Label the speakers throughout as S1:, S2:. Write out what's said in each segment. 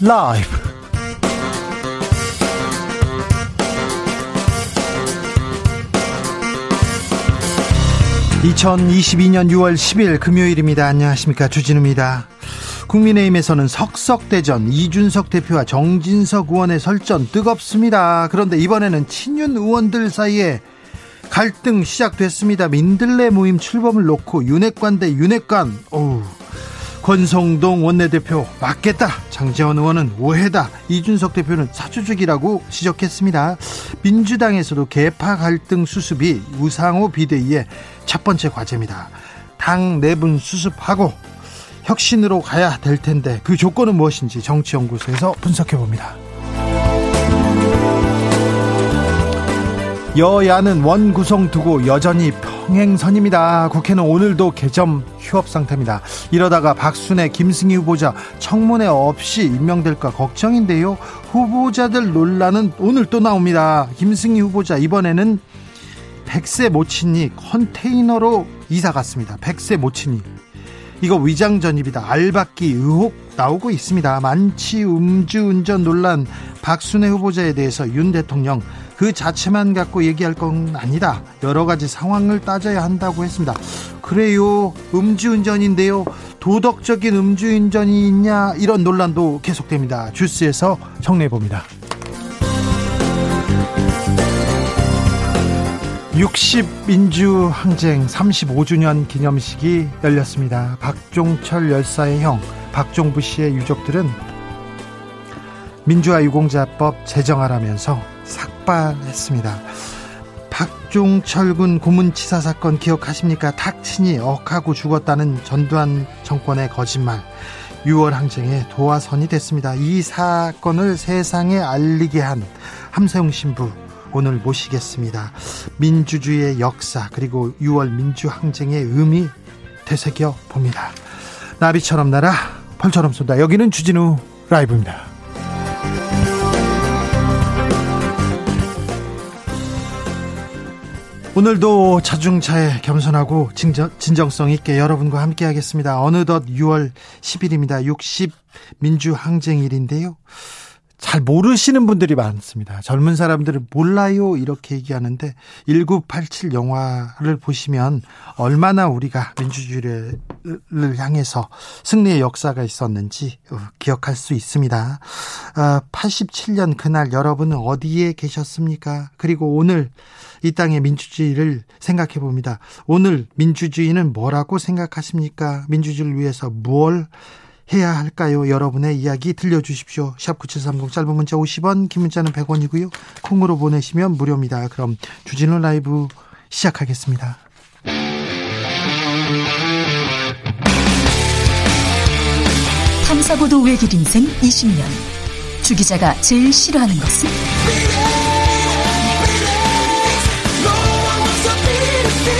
S1: 라이브. 2022년 6월 10일 금요일입니다. 안녕하십니까. 주진우입니다. 국민의힘에서는 석석대전 이준석 대표와 정진석 의원의 설전 뜨겁습니다. 그런데 이번에는 친윤 의원들 사이에 갈등 시작됐습니다. 민들레 모임 출범을 놓고 윤핵관 대 윤핵관. 어우. 권성동 원내대표 맞겠다. 장재원 의원은 오해다. 이준석 대표는 사주죽이라고 지적했습니다. 민주당에서도 개파 갈등 수습이 우상호 비대위의 첫 번째 과제입니다. 당 내분 수습하고 혁신으로 가야 될 텐데 그 조건은 무엇인지 정치연구소에서 분석해 봅니다. 여야는 원 구성 두고 여전히 평행선입니다. 국회는 오늘도 개점 휴업 상태입니다. 이러다가 박순애, 김승희 후보자 청문회 없이 임명될까 걱정인데요. 후보자들 논란은 오늘 또 나옵니다. 김승희 후보자 이번에는 백세 모친이 컨테이너로 이사 갔습니다. 백세 모친이 이거 위장 전입이다. 알박기 의혹 나오고 있습니다. 만취 음주 운전 논란 박순애 후보자에 대해서 윤 대통령 그 자체만 갖고 얘기할 건 아니다. 여러 가지 상황을 따져야 한다고 했습니다. 그래요. 음주운전인데요. 도덕적인 음주운전이 있냐 이런 논란도 계속됩니다. 주스에서 정리해 봅니다. 60 민주 항쟁 35주년 기념식이 열렸습니다. 박종철 열사의 형 박종부 씨의 유족들은 민주화 유공자법 제정하라면서 삭발했습니다. 박종철 군 고문치사 사건 기억하십니까? 탁친이 억하고 죽었다는 전두환 정권의 거짓말. 6월 항쟁의 도화선이 됐습니다. 이 사건을 세상에 알리게 한 함세웅 신부 오늘 모시겠습니다. 민주주의의 역사 그리고 6월 민주항쟁의 의미 되새겨 봅니다. 나비처럼 날아 펄처럼 쏜다. 여기는 주진우 라이브입니다. 오늘도 자중차에 겸손하고 진정, 진정 성 있게 여러분과 함께 하겠습니다. 어느덧 6월 10일입니다. 60 민주항쟁일인데요. 잘 모르시는 분들이 많습니다. 젊은 사람들은 몰라요 이렇게 얘기하는데 1987 영화를 보시면 얼마나 우리가 민주주의를 향해서 승리의 역사가 있었는지 어, 기억할 수 있습니다. 87년 어, 그날 여러분은 어디에 계셨습니까? 그리고 오늘 이 땅의 민주주의를 생각해 봅니다. 오늘 민주주의는 뭐라고 생각하십니까? 민주주의를 위해서 무엇 해야 할까요? 여러분의 이야기 들려주십시오. 샵 9730 짧은 문자 50원, 긴 문자는 100원이고요. 콩으로 보내시면 무료입니다. 그럼 주진우 라이브 시작하겠습니다.
S2: 탐사보도 외길 인생 20년. 주 기자가 제일 싫어하는 것은?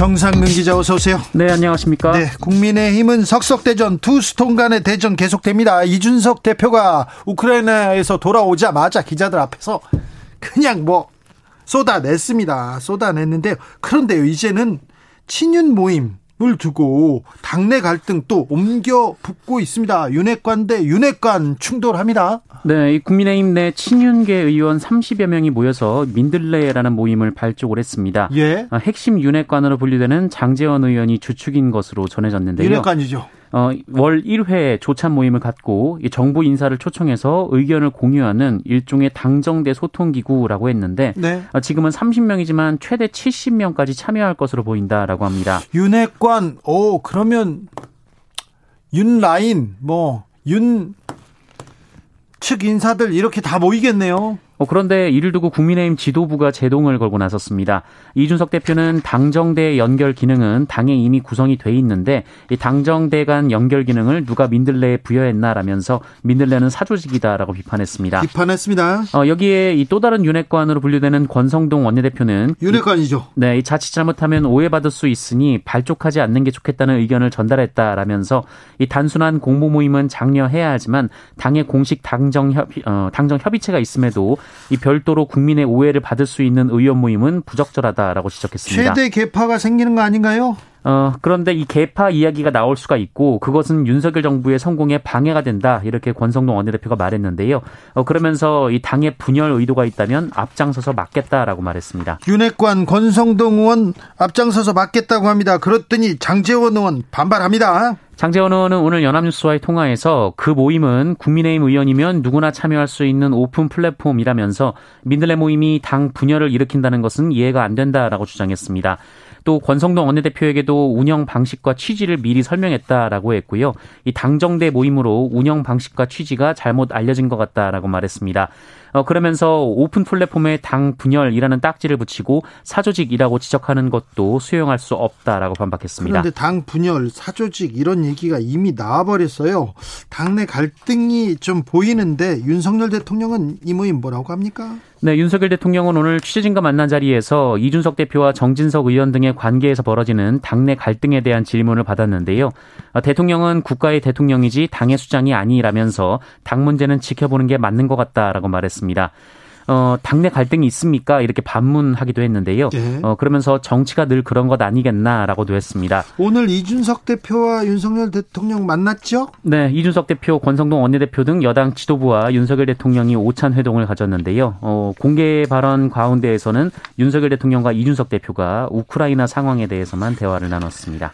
S1: 정상근 기자 어서 오세요.
S3: 네, 안녕하십니까? 네,
S1: 국민의힘은 석석대전 투스톤 간의 대전 계속됩니다. 이준석 대표가 우크라이나에서 돌아오자마자 기자들 앞에서 그냥 뭐 쏟아냈습니다. 쏟아냈는데 그런데요 이제는 친윤 모임 을 두고 당내 갈등 또 옮겨 붙고 있습니다. 윤핵관 대 윤핵관 충돌합니다.
S3: 네, 이 국민의힘 내 친윤계 의원 30여 명이 모여서 민들레라는 모임을 발족을 했습니다. 예. 아, 핵심 윤핵관으로 분류되는 장재원 의원이 주축인 것으로 전해졌는데요.
S1: 윤핵관이죠.
S3: 어, 월 1회 조찬 모임을 갖고 정부 인사를 초청해서 의견을 공유하는 일종의 당정대 소통기구라고 했는데 네. 어, 지금은 30명이지만 최대 70명까지 참여할 것으로 보인다라고 합니다.
S1: 윤핵관, 오 그러면 윤라인, 뭐 윤 측 인사들 이렇게 다 모이겠네요.
S3: 어, 그런데 이를 두고 국민의힘 지도부가 제동을 걸고 나섰습니다. 이준석 대표는 당정대 연결 기능은 당에 이미 구성이 돼 있는데 이 당정대 간 연결 기능을 누가 민들레에 부여했나라면서 민들레는 사조직이다라고 비판했습니다.
S1: 비판했습니다.
S3: 어, 여기에 이 또 다른 윤핵관으로 분류되는 권성동 원내대표는
S1: 윤핵관이죠.
S3: 이, 네, 이 자칫 잘못하면 오해받을 수 있으니 발족하지 않는 게 좋겠다는 의견을 전달했다라면서 이 단순한 공모 모임은 장려해야 하지만 당의 공식 당정 협의, 어, 당정 협의체가 있음에도 이 별도로 국민의 오해를 받을 수 있는 의원 모임은 부적절하다라고 지적했습니다.
S1: 최대 개파가 생기는 거 아닌가요?
S3: 어, 그런데 이 개파 이야기가 나올 수가 있고 그것은 윤석열 정부의 성공에 방해가 된다. 이렇게 권성동 원내대표가 말했는데요. 어, 그러면서 이 당의 분열 의도가 있다면 앞장서서 막겠다라고 말했습니다.
S1: 윤핵관 권성동 의원 앞장서서 막겠다고 합니다. 그랬더니 장재원 의원 반발합니다.
S3: 장재원 의원은 오늘 연합뉴스와의 통화에서 그 모임은 국민의힘 의원이면 누구나 참여할 수 있는 오픈 플랫폼이라면서 민들레 모임이 당 분열을 일으킨다는 것은 이해가 안 된다라고 주장했습니다. 또 권성동 원내대표에게도 운영 방식과 취지를 미리 설명했다라고 했고요. 이 당정대 모임으로 운영 방식과 취지가 잘못 알려진 것 같다라고 말했습니다. 어, 그러면서 오픈 플랫폼에 당 분열이라는 딱지를 붙이고 사조직이라고 지적하는 것도 수용할 수 없다라고 반박했습니다.
S1: 그런데 당 분열, 사조직 이런 얘기가 이미 나와버렸어요. 당내 갈등이 좀 보이는데 윤석열 대통령은 이 모임 뭐라고 합니까?
S3: 네, 윤석열 대통령은 오늘 취재진과 만난 자리에서 이준석 대표와 정진석 의원 등의 관계에서 벌어지는 당내 갈등에 대한 질문을 받았는데요. 어, 대통령은 국가의 대통령이지 당의 수장이 아니라면서 당 문제는 지켜보는 게 맞는 것 같다라고 말했습니다. 어, 당내 갈등이 있습니까? 이렇게 반문하기도 했는데요. 네. 어, 그러면서 정치가 늘 그런 것 아니겠나라고도 했습니다.
S1: 오늘 이준석 대표와 윤석열 대통령 만났죠?
S3: 네, 이준석 대표, 권성동 원내대표 등 여당 지도부와 윤석열 대통령이 오찬 회동을 가졌는데요. 어, 공개 발언 가운데에서는 윤석열 대통령과 이준석 대표가 우크라이나 상황에 대해서만 대화를 나눴습니다.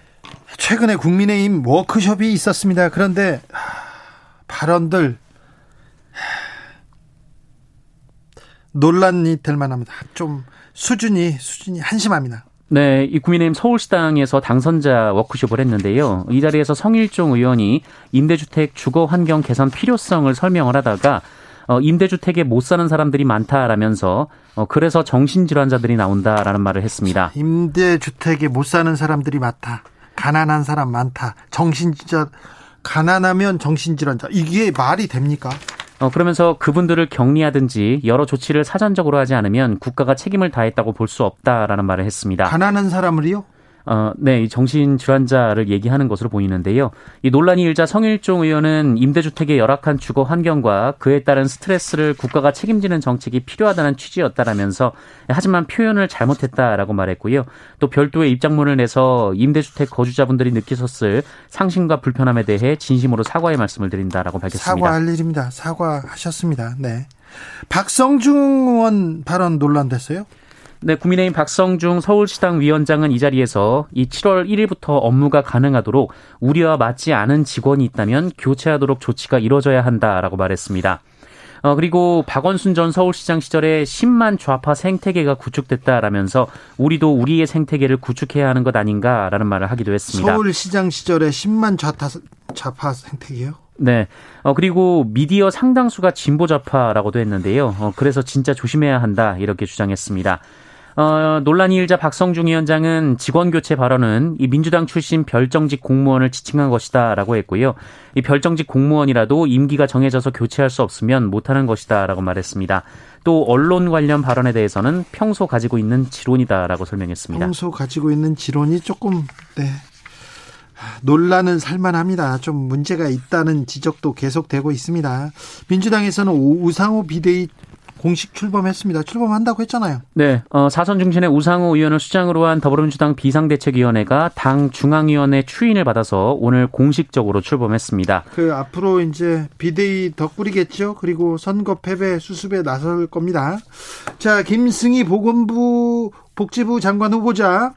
S1: 최근에 국민의힘 워크숍이 있었습니다. 그런데 발언들 논란이 될 만합니다. 좀 수준이 수준이 한심합니다.
S3: 네, 이 국민의힘 서울시당에서 당선자 워크숍을 했는데요. 이 자리에서 성일종 의원이 임대주택 주거 환경 개선 필요성을 설명을 하다가 어, 임대주택에 못 사는 사람들이 많다라면서 어, 그래서 정신질환자들이 나온다라는 말을 했습니다.
S1: 임대주택에 못 사는 사람들이 많다. 가난한 사람 많다. 정신질환 가난하면 정신질환자 이게 말이 됩니까?
S3: 어, 그러면서 그분들을 격리하든지 여러 조치를 사전적으로 하지 않으면 국가가 책임을 다했다고 볼 수 없다라는 말을 했습니다.
S1: 가난한 사람을요?
S3: 어, 네, 정신 질환자를 얘기하는 것으로 보이는데요. 이 논란이 일자 성일종 의원은 임대주택의 열악한 주거 환경과 그에 따른 스트레스를 국가가 책임지는 정책이 필요하다는 취지였다라면서 하지만 표현을 잘못했다라고 말했고요. 또 별도의 입장문을 내서 임대주택 거주자분들이 느끼셨을 상심과 불편함에 대해 진심으로 사과의 말씀을 드린다라고 밝혔습니다.
S1: 사과할 일입니다. 사과하셨습니다. 네. 박성중 의원 발언 논란됐어요?
S3: 네, 국민의힘 박성중 서울시당 위원장은 이 자리에서 이 7월 1일부터 업무가 가능하도록 우리와 맞지 않은 직원이 있다면 교체하도록 조치가 이뤄져야 한다라고 말했습니다. 어, 그리고 박원순 전 서울시장 시절에 10만 좌파 생태계가 구축됐다라면서 우리도 우리의 생태계를 구축해야 하는 것 아닌가라는 말을 하기도 했습니다.
S1: 서울시장 시절에 10만 좌파, 좌파 생태계요?
S3: 네. 어, 그리고 미디어 상당수가 진보 좌파라고도 했는데요. 어, 그래서 진짜 조심해야 한다 이렇게 주장했습니다. 어, 논란이 일자 박성중 위원장은 직원 교체 발언은 이 민주당 출신 별정직 공무원을 지칭한 것이다라고 했고요. 이 별정직 공무원이라도 임기가 정해져서 교체할 수 없으면 못하는 것이다라고 말했습니다. 또 언론 관련 발언에 대해서는 평소 가지고 있는 지론이다라고 설명했습니다.
S1: 평소 가지고 있는 지론이 조금 네. 논란은 살만합니다. 좀 문제가 있다는 지적도 계속되고 있습니다. 민주당에서는 우상호 비대위 공식 출범했습니다. 출범한다고 했잖아요.
S3: 네. 어, 사선 중진의 우상호 의원을 수장으로 한 더불어민주당 비상대책위원회가 당 중앙위원회 추인을 받아서 오늘 공식적으로 출범했습니다.
S1: 그 앞으로 이제 비대위 더 꾸리겠죠. 그리고 선거 패배 수습에 나설 겁니다. 자, 김승희 보건부 복지부 장관 후보자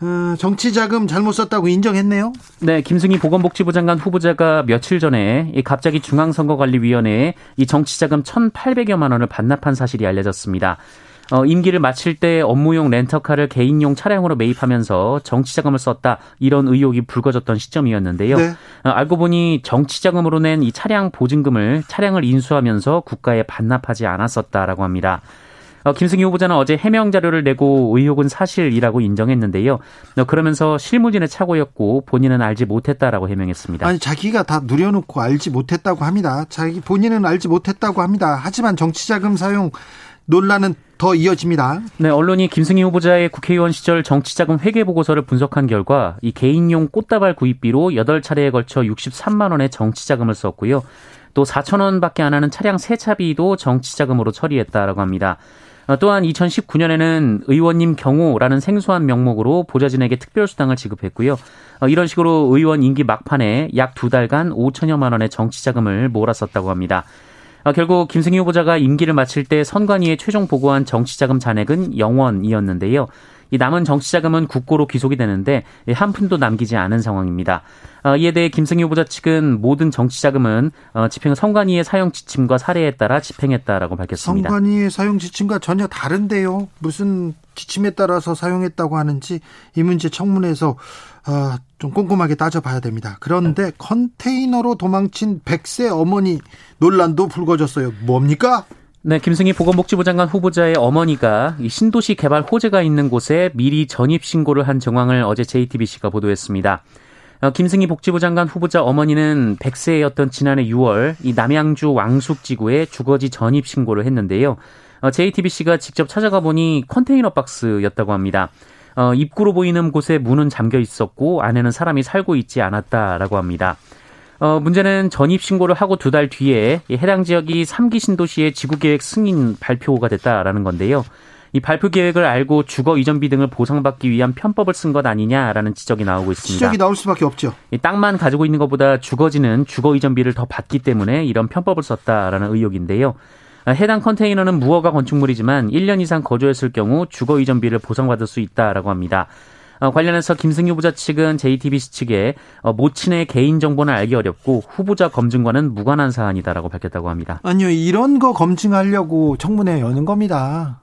S1: 어, 정치 자금 잘못 썼다고 인정했네요.
S3: 네, 김승희 보건복지부 장관 후보자가 며칠 전에 갑자기 중앙선거관리위원회에 이 정치 자금 1,800여만 원을 반납한 사실이 알려졌습니다. 어, 임기를 마칠 때 업무용 렌터카를 개인용 차량으로 매입하면서 정치자금을 썼다 이런 의혹이 불거졌던 시점이었는데요. 네. 어, 알고 보니 정치자금으로 낸 이 차량 보증금을 차량을 인수하면서 국가에 반납하지 않았었다라고 합니다. 어, 김승희 후보자는 어제 해명 자료를 내고 의혹은 사실이라고 인정했는데요. 어, 그러면서 실무진의 착오였고 본인은 알지 못했다라고 해명했습니다.
S1: 아니 자기가 다 누려놓고 알지 못했다고 합니다. 자기 본인은 알지 못했다고 합니다. 하지만 정치자금 사용 논란은 더 이어집니다.
S3: 네, 언론이 김승희 후보자의 국회의원 시절 정치자금 회계 보고서를 분석한 결과 이 개인용 꽃다발 구입비로 8차례에 걸쳐 63만 원의 정치자금을 썼고요. 또 4천 원밖에 안 하는 차량 세차비도 정치자금으로 처리했다라고 합니다. 어, 또한 2019년에는 의원님 경호라는 생소한 명목으로 보좌진에게 특별수당을 지급했고요. 어, 이런 식으로 의원 임기 막판에 약 두 달간 5천여만 원의 정치자금을 몰았었다고 합니다. 어, 결국 김승희 후보자가 임기를 마칠 때 선관위에 최종 보고한 정치자금 잔액은 0원이었는데요. 이 남은 정치 자금은 국고로 귀속이 되는데 한 푼도 남기지 않은 상황입니다. 어, 이에 대해 김승희 후보자 측은 모든 정치 자금은 어, 집행 선관위의 사용 지침과 사례에 따라 집행했다라고 밝혔습니다.
S1: 선관위의 사용 지침과 전혀 다른데요. 무슨 지침에 따라서 사용했다고 하는지 이 문제 청문회에서 어, 좀 꼼꼼하게 따져봐야 됩니다. 그런데 컨테이너로 도망친 백세 어머니 논란도 불거졌어요. 뭡니까?
S3: 네, 김승희 보건복지부 장관 후보자의 어머니가 신도시 개발 호재가 있는 곳에 미리 전입 신고를 한 정황을 어제 JTBC가 보도했습니다. 어, 김승희 복지부 장관 후보자 어머니는 100세였던 지난해 6월 이 남양주 왕숙지구에 주거지 전입 신고를 했는데요. JTBC가 어, 직접 찾아가 보니 컨테이너 박스였다고 합니다. 어, 입구로 보이는 곳에 문은 잠겨 있었고 안에는 사람이 살고 있지 않았다라고 합니다. 어, 문제는 전입 신고를 하고 두 달 뒤에 해당 지역이 3기 신도시의 지구 계획 승인 발표가 됐다라는 건데요. 이 발표 계획을 알고 주거 이전비 등을 보상받기 위한 편법을 쓴 것 아니냐라는 지적이 나오고 있습니다.
S1: 지적이 나올 수밖에 없죠.
S3: 이 땅만 가지고 있는 것보다 주거지는 주거 이전비를 더 받기 때문에 이런 편법을 썼다라는 의혹인데요. 해당 컨테이너는 무허가 건축물이지만 1년 이상 거주했을 경우 주거 이전비를 보상받을 수 있다라고 합니다. 어, 관련해서 김승희 후보자 측은 JTBC 측에 어, 모친의 개인 정보는 알기 어렵고 후보자 검증과는 무관한 사안이다라고 밝혔다고 합니다.
S1: 아니요, 이런 거 검증하려고 청문회 여는 겁니다.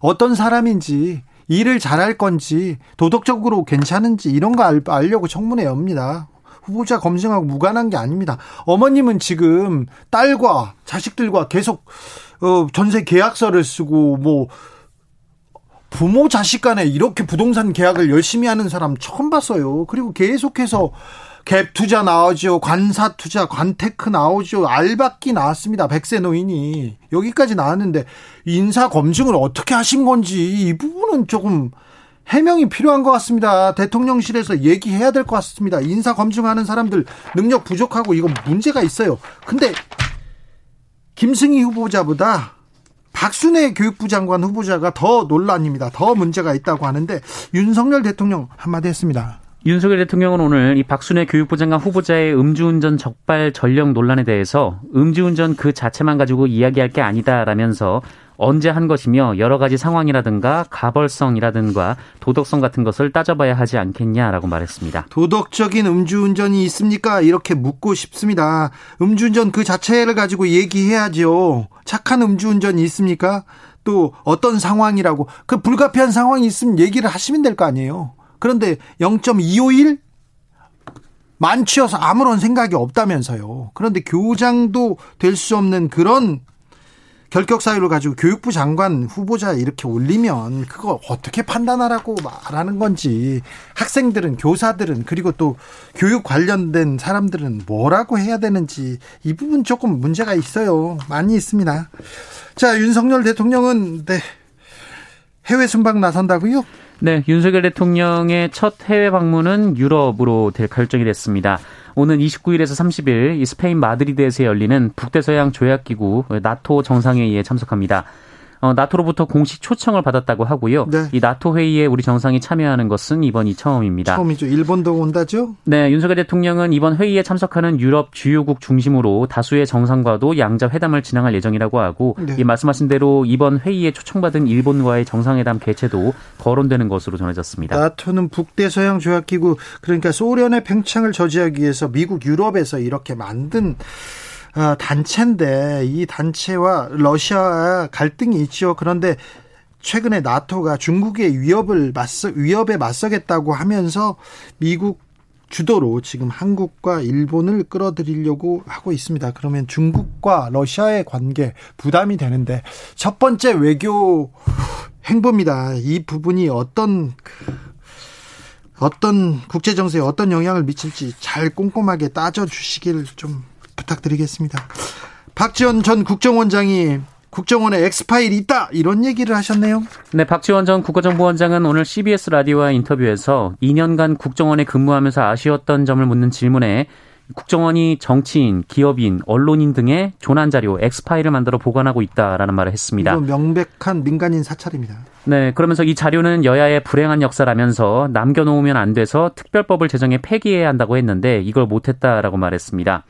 S1: 어떤 사람인지 일을 잘할 건지 도덕적으로 괜찮은지 이런 거 알, 알려고 청문회 엽니다. 후보자 검증하고 무관한 게 아닙니다. 어머님은 지금 딸과 자식들과 계속 어, 전세 계약서를 쓰고 뭐 부모 자식 간에 이렇게 부동산 계약을 열심히 하는 사람 처음 봤어요. 그리고 계속해서 갭 투자 나오죠. 관사 투자, 관테크 나오죠. 알박기 나왔습니다. 백세 노인이. 여기까지 나왔는데 인사 검증을 어떻게 하신 건지 이 부분은 조금 해명이 필요한 것 같습니다. 대통령실에서 얘기해야 될 것 같습니다. 인사 검증하는 사람들 능력 부족하고 이건 문제가 있어요. 근데 김승희 후보자보다 박순애 교육부 장관 후보자가 더 논란입니다. 더 문제가 있다고 하는데 윤석열 대통령 한마디 했습니다.
S3: 윤석열 대통령은 오늘 이 박순애 교육부 장관 후보자의 음주운전 적발 전력 논란에 대해서 음주운전 그 자체만 가지고 이야기할 게 아니다라면서 언제 한 것이며 여러 가지 상황이라든가 가벌성이라든가 도덕성 같은 것을 따져봐야 하지 않겠냐라고 말했습니다.
S1: 도덕적인 음주운전이 있습니까? 이렇게 묻고 싶습니다. 음주운전 그 자체를 가지고 얘기해야죠. 착한 음주운전이 있습니까? 또 어떤 상황이라고 그 불가피한 상황이 있으면 얘기를 하시면 될 거 아니에요. 그런데 0.251 만취여서 아무런 생각이 없다면서요. 그런데 교장도 될 수 없는 그런 결격 사유를 가지고 교육부 장관 후보자 이렇게 올리면 그거 어떻게 판단하라고 말하는 건지 학생들은 교사들은 그리고 또 교육 관련된 사람들은 뭐라고 해야 되는지 이 부분 조금 문제가 있어요. 많이 있습니다. 자, 윤석열 대통령은 네. 해외 순방 나선다고요?
S3: 네, 윤석열 대통령의 첫 해외 방문은 유럽으로 될 결정이 됐습니다. 오는 29일에서 30일 스페인 마드리드에서 열리는 북대서양 조약기구 나토 정상회의에 참석합니다. 어, 나토로부터 공식 초청을 받았다고 하고요. 네. 이 나토 회의에 우리 정상이 참여하는 것은 이번이 처음입니다.
S1: 처음이죠. 일본도 온다죠?
S3: 네, 윤석열 대통령은 이번 회의에 참석하는 유럽 주요국 중심으로 다수의 정상과도 양자 회담을 진행할 예정이라고 하고 네. 이 말씀하신 대로 이번 회의에 초청받은 일본과의 정상회담 개최도 거론되는 것으로 전해졌습니다.
S1: 나토는 북대서양 조약기구 그러니까 소련의 팽창을 저지하기 위해서 미국 유럽에서 이렇게 만든 어, 단체인데 이 단체와 러시아 갈등이 있죠. 그런데 최근에 나토가 중국의 위협을 맞서 위협에 맞서겠다고 하면서 미국 주도로 지금 한국과 일본을 끌어들이려고 하고 있습니다. 그러면 중국과 러시아의 관계 부담이 되는데 첫 번째 외교 행보입니다. 이 부분이 어떤 어떤 국제 정세에 어떤 영향을 미칠지 잘 꼼꼼하게 따져 주시길 좀 부탁드리겠습니다. 박지원 전 국정원장이 국정원에 엑스파일이 있다 이런 얘기를 하셨네요.
S3: 네, 박지원 전 국가정보원장은 오늘 CBS 라디오와 인터뷰에서 2년간 국정원에 근무하면서 아쉬웠던 점을 묻는 질문에 국정원이 정치인, 기업인, 언론인 등의 조난 자료 엑스파일을 만들어 보관하고 있다라는 말을 했습니다.
S1: 명백한 민간인 사찰입니다.
S3: 네, 그러면서 이 자료는 여야의 불행한 역사라면서 남겨놓으면 안 돼서 특별법을 제정해 폐기해야 한다고 했는데 이걸 못했다라고 말했습니다.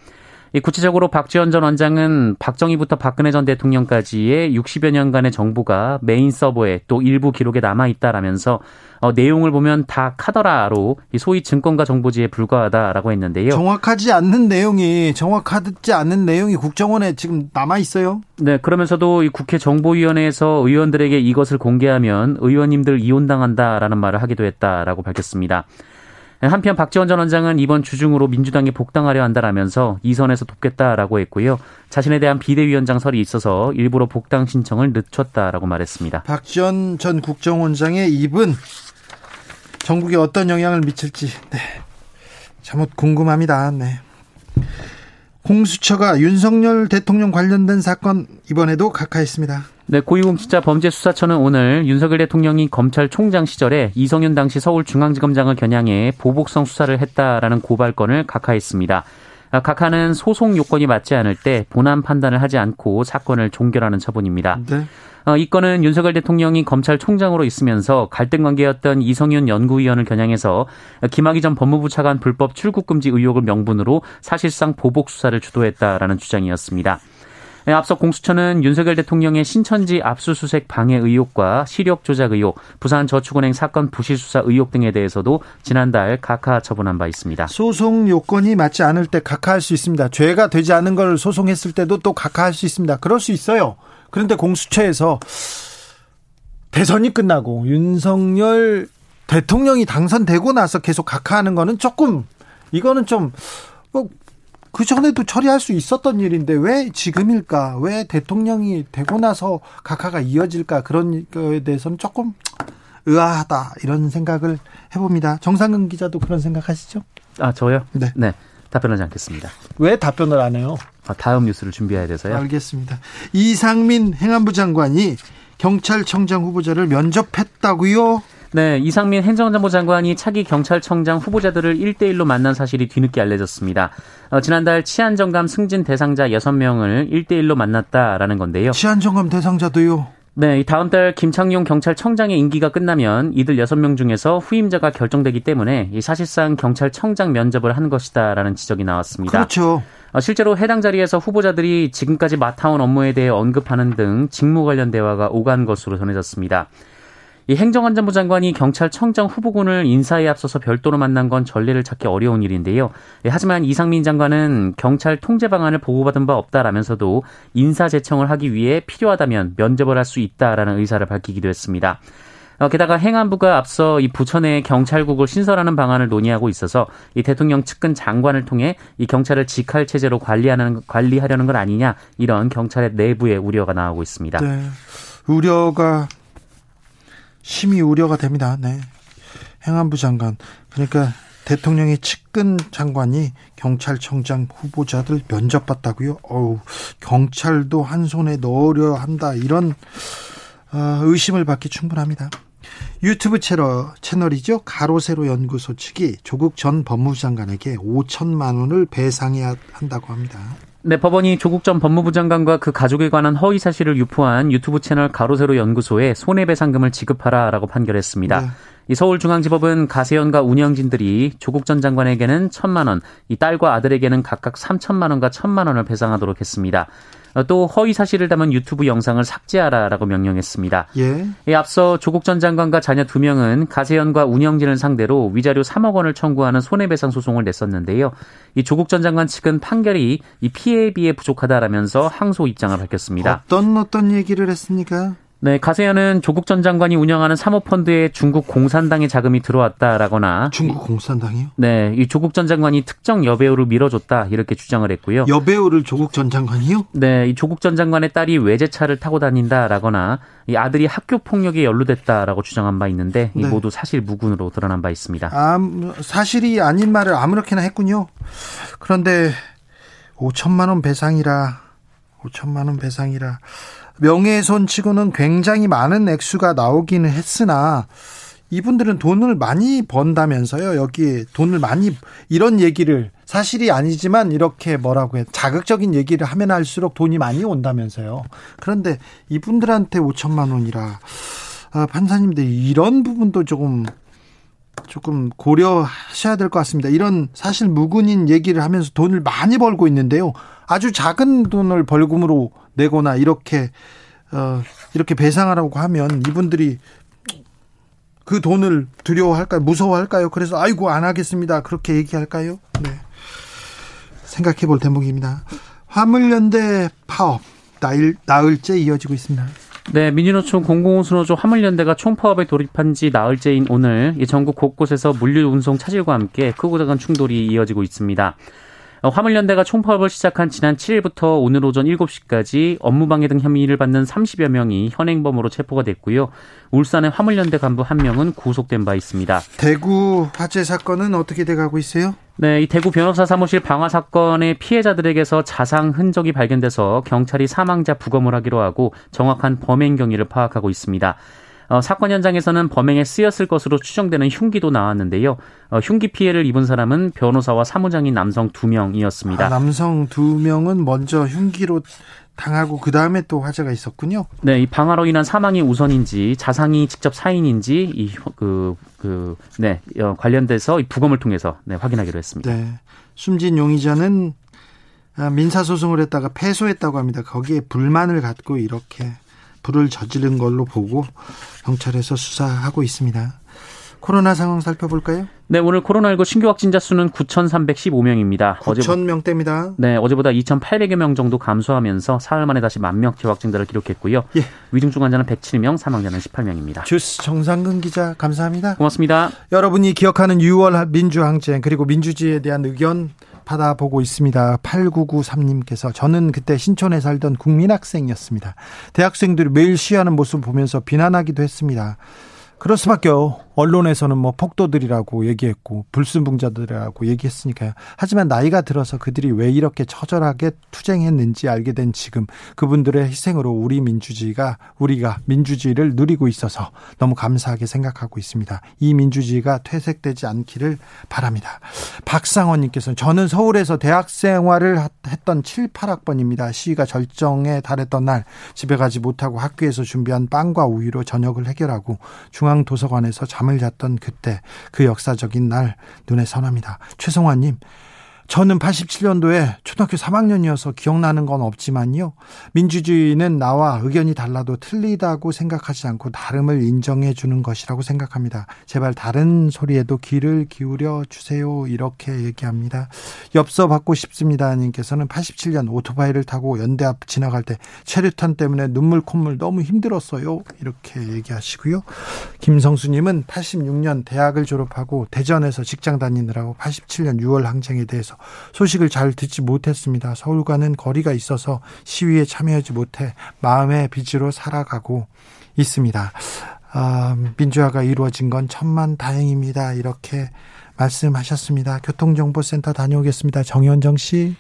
S3: 구체적으로 박지원 전 원장은 박정희부터 박근혜 전 대통령까지의 60여 년간의 정보가 메인 서버에 또 일부 기록에 남아 있다라면서 어, 내용을 보면 다 카더라로 소위 증권가 정보지에 불과하다라고 했는데요.
S1: 정확하지 않는 내용이 정확하지 않는 내용이 국정원에 지금 남아 있어요.
S3: 네, 그러면서도 이 국회 정보위원회에서 의원들에게 이것을 공개하면 의원님들 이혼당한다라는 말을 하기도 했다라고 밝혔습니다. 한편 박지원 전 원장은 이번 주중으로 민주당에 복당하려 한다라면서 이 선에서 돕겠다라고 했고요. 자신에 대한 비대위원장 설이 있어서 일부러 복당 신청을 늦췄다라고 말했습니다.
S1: 박지원 전 국정원장의 입은 전국에 어떤 영향을 미칠지 네. 잘못 궁금합니다. 네. 공수처가 윤석열 대통령 관련된 사건 이번에도 각하했습니다.
S3: 네, 고위공직자범죄수사처는 오늘 윤석열 대통령이 검찰총장 시절에 이성윤 당시 서울중앙지검장을 겨냥해 보복성 수사를 했다라는 고발건을 각하했습니다. 아, 각하는 소송 요건이 맞지 않을 때 본안 판단을 하지 않고 사건을 종결하는 처분입니다. 네. 어, 이 건은 윤석열 대통령이 검찰총장으로 있으면서 갈등 관계였던 이성윤 연구위원을 겨냥해서 김학의 전 법무부 차관 불법 출국 금지 의혹을 명분으로 사실상 보복 수사를 주도했다라는 주장이었습니다. 네, 앞서 공수처는 윤석열 대통령의 신천지 압수수색 방해 의혹과 시력 조작 의혹, 부산저축은행 사건 부실 수사 의혹 등에 대해서도 지난달 각하 처분한 바 있습니다.
S1: 소송 요건이 맞지 않을 때 각하할 수 있습니다. 죄가 되지 않은 걸 소송했을 때도 또 각하할 수 있습니다. 그럴 수 있어요. 그런데 공수처에서 대선이 끝나고 윤석열 대통령이 당선되고 나서 계속 각하하는 거는 조금 이거는 좀 그 전에도 처리할 수 있었던 일인데 왜 지금일까? 왜 대통령이 되고 나서 각하가 이어질까? 그런 거에 대해서는 조금 의아하다 이런 생각을 해봅니다. 정상근 기자도 그런 생각하시죠?
S3: 아 저요? 네. 네. 답변하지 않겠습니다.
S1: 왜 답변을 안 해요?
S3: 아, 다음 뉴스를 준비해야 돼서요.
S1: 알겠습니다. 이상민 행안부 장관이 경찰청장 후보자를 면접했다고요?
S3: 네, 이상민 행정안전부 장관이 차기 경찰청장 후보자들을 1대1로 만난 사실이 뒤늦게 알려졌습니다. 어, 지난달 치안정감 승진 대상자 6명을 1대1로 만났다라는 건데요.
S1: 치안정감 대상자도요?
S3: 네, 다음 달 김창룡 경찰청장의 임기가 끝나면 이들 6명 중에서 후임자가 결정되기 때문에 사실상 경찰청장 면접을 한 것이다라는 지적이 나왔습니다.
S1: 그렇죠.
S3: 어, 실제로 해당 자리에서 후보자들이 지금까지 맡아온 업무에 대해 언급하는 등 직무 관련 대화가 오간 것으로 전해졌습니다. 이 행정안전부 장관이 경찰청장 후보군을 인사에 앞서서 별도로 만난 건 전례를 찾기 어려운 일인데요. 예, 하지만 이상민 장관은 경찰 통제 방안을 보고받은 바 없다라면서도 인사 제청을 하기 위해 필요하다면 면접을 할 수 있다라는 의사를 밝히기도 했습니다. 어, 게다가 행안부가 앞서 이 부천에 경찰국을 신설하는 방안을 논의하고 있어서 이 대통령 측근 장관을 통해 이 경찰을 직할 체제로 관리하는 관리하려는 건 아니냐 이런 경찰의 내부의 우려가 나오고 있습니다. 네.
S1: 우려가 심히 우려가 됩니다. 네. 행안부 장관. 그러니까 대통령의 측근 장관이 경찰청장 후보자들 면접받다고요? 어우, 경찰도 한 손에 넣으려 한다. 이런 어, 의심을 받기 충분합니다. 유튜브 채널, 채널이죠. 가로세로 연구소 측이 조국 전 법무부 장관에게 5천만 원을 배상해야 한다고 합니다.
S3: 네, 법원이 조국 전 법무부 장관과 그 가족에 관한 허위 사실을 유포한 유튜브 채널 가로세로 연구소에 손해배상금을 지급하라라고 판결했습니다. 네. 이 서울중앙지법은 가세연과 운영진들이 조국 전 장관에게는 천만 원, 이 딸과 아들에게는 각각 삼천만 원과 천만 원을 배상하도록 했습니다. 또 허위 사실을 담은 유튜브 영상을 삭제하라라고 명령했습니다. 예. 예. 앞서 조국 전 장관과 자녀 두 명은 가세연과 운영진을 상대로 위자료 3억 원을 청구하는 손해배상 소송을 냈었는데요. 이 조국 전 장관 측은 판결이 이 피해에 비해 부족하다라면서 항소 입장을 밝혔습니다.
S1: 어떤 어떤 얘기를 했습니까?
S3: 네, 가세현은 조국 전 장관이 운영하는 사모펀드에 중국 공산당의 자금이 들어왔다라거나
S1: 중국 공산당이요?
S3: 네, 이 조국 전 장관이 특정 여배우를 밀어줬다 이렇게 주장을 했고요.
S1: 여배우를 조국 전 장관이요?
S3: 네, 이 조국 전 장관의 딸이 외제차를 타고 다닌다라거나 이 아들이 학교 폭력에 연루됐다라고 주장한 바 있는데 네. 모두 사실 무근으로 드러난 바 있습니다.
S1: 아, 사실이 아닌 말을 아무렇게나 했군요. 그런데 5천만 원 배상이라 5천만 원 배상이라 명예훼손 치고는 굉장히 많은 액수가 나오기는 했으나 이분들은 돈을 많이 번다면서요. 여기 돈을 많이 이런 얘기를 사실이 아니지만 이렇게 뭐라고 해 자극적인 얘기를 하면 할수록 돈이 많이 온다면서요. 그런데 이분들한테 5천만 원이라 아, 판사님들 이런 부분도 조금 조금 고려하셔야 될 것 같습니다. 이런 사실 무근인 얘기를 하면서 돈을 많이 벌고 있는데요. 아주 작은 돈을 벌금으로 내거나 이렇게 어 이렇게 배상하라고 하면 이분들이 그 돈을 두려워할까요? 무서워할까요? 그래서 아이고 안 하겠습니다. 그렇게 얘기할까요? 네. 생각해 볼 대목입니다. 화물연대 파업 나일, 나흘째 이어지고 있습니다.
S3: 네, 민주노총 공공운수노조 화물연대가 총파업에 돌입한 지 나흘째인 오늘 전국 곳곳에서 물류 운송 차질과 함께 크고 작은 충돌이 이어지고 있습니다. 어, 화물연대가 총파업을 시작한 지난 7일부터 오늘 오전 7시까지 업무방해 등 혐의를 받는 30여 명이 현행범으로 체포가 됐고요. 울산의 화물연대 간부 한 명은 구속된 바 있습니다.
S1: 대구 화재 사건은 어떻게 돼가고 있어요?
S3: 네, 이 대구 변호사 사무실 방화 사건의 피해자들에게서 자상 흔적이 발견돼서 경찰이 사망자 부검을 하기로 하고 정확한 범행 경위를 파악하고 있습니다. 어, 사건 현장에서는 범행에 쓰였을 것으로 추정되는 흉기도 나왔는데요. 어, 흉기 피해를 입은 사람은 변호사와 사무장인 남성 두 명이었습니다. 아,
S1: 남성 두 명은 먼저 흉기로 당하고 그 다음에 또 화재가 있었군요.
S3: 네, 이 방화로 인한 사망이 우선인지 자상이 직접 사인인지 이그 그, 네, 어, 관련돼서 이 부검을 통해서 네, 확인하기로 했습니다. 네.
S1: 숨진 용의자는 아, 민사소송을 했다가 패소했다고 합니다. 거기에 불만을 갖고 이렇게 불을 저지른 걸로 보고 경찰에서 수사하고 있습니다. 코로나 상황 살펴볼까요?
S3: 네, 오늘 코로나19 신규 확진자 수는 9,315명입니다.
S1: 9,000명대입니다.
S3: 네, 어제보다 2,800여 명 정도 감소하면서 사흘 만에 다시 만 명치 확진자를 기록했고요. 예. 위중증 환자는 107명, 사망자는 18명입니다.
S1: 주스 정상근 기자 감사합니다.
S3: 고맙습니다.
S1: 여러분이 기억하는 6월 민주항쟁 그리고 민주주의에 대한 의견 받아보고 있습니다. 8993님께서 저는 그때 신촌에 살던 국민학생이었습니다. 대학생들이 매일 시위하는 모습 보면서 비난하기도 했습니다. 그럴 수밖에요. 언론에서는 뭐 폭도들이라고 얘기했고 불순붕자들이라고 얘기했으니까요. 하지만 나이가 들어서 그들이 왜 이렇게 처절하게 투쟁했는지 알게 된 지금 그분들의 희생으로 우리 민주주의가 우리가 민주주의를 누리고 있어서 너무 감사하게 생각하고 있습니다. 이 민주주의가 퇴색되지 않기를 바랍니다. 박상원 님께서는 저는 서울에서 대학 생활을 했던 7, 8학번입니다. 시위가 절정에 달했던 날 집에 가지 못하고 학교에서 준비한 빵과 우유로 저녁을 해결하고 중앙도서관에서 잠을 잤던 그때 그 역사적인 날 눈에 선합니다. 최성환님 저는 87년도에 초등학교 3학년이어서 기억나는 건 없지만요. 민주주의는 나와 의견이 달라도 틀리다고 생각하지 않고 다름을 인정해 주는 것이라고 생각합니다. 제발 다른 소리에도 귀를 기울여 주세요. 이렇게 얘기합니다. 엽서 받고 싶습니다. 님께서는 87년 오토바이를 타고 연대 앞 지나갈 때 체류탄 때문에 눈물 콧물 너무 힘들었어요. 이렇게 얘기하시고요. 김성수 님은 86년 대학을 졸업하고 대전에서 직장 다니느라고 87년 6월 항쟁에 대해서 소식을 잘 듣지 못했습니다. 서울과는 거리가 있어서 시위에 참여하지 못해 마음의 빚으로 살아가고 있습니다. 아, 민주화가 이루어진 건 천만 다행입니다. 이렇게 말씀하셨습니다. 교통정보센터 다녀오겠습니다. 정현정 씨.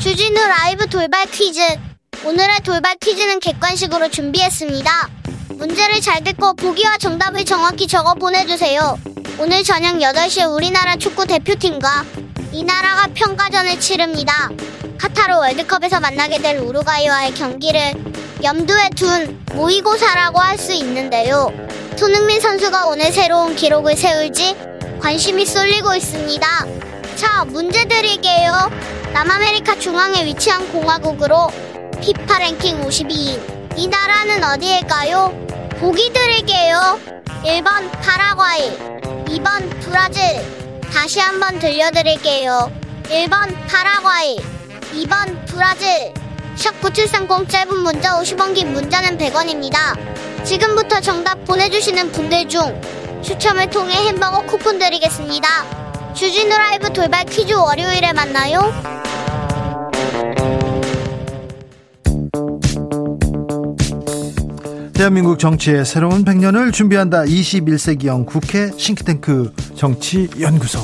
S4: 주진우 라이브 돌발 퀴즈. 오늘의 돌발 퀴즈는 객관식으로 준비했습니다. 문제를 잘 듣고 보기와 정답을 정확히 적어 보내주세요. 오늘 저녁 8시에 우리나라 축구 대표팀과 이 나라가 평가전을 치릅니다. 카타르 월드컵에서 만나게 될 우루과이와의 경기를 염두에 둔 모의고사라고 할 수 있는데요. 손흥민 선수가 오늘 새로운 기록을 세울지 관심이 쏠리고 있습니다. 자, 문제 드릴게요. 남아메리카 중앙에 위치한 공화국으로 피파 랭킹 52위. 이 나라는 어디일까요? 보기 드릴게요. 1번 파라과이, 2번 브라질, 다시 한번 들려드릴게요. 1번 파라과이, 2번 브라질. 샵9730 짧은 문자 50원 긴 문자는 100원입니다. 지금부터 정답 보내주시는 분들 중 추첨을 통해 햄버거 쿠폰 드리겠습니다. 주진우 라이브 돌발 퀴즈 월요일에 만나요.
S1: 대한민국 정치의 새로운 100년을 준비한다. 21세기형 국회 싱크탱크 정치연구소.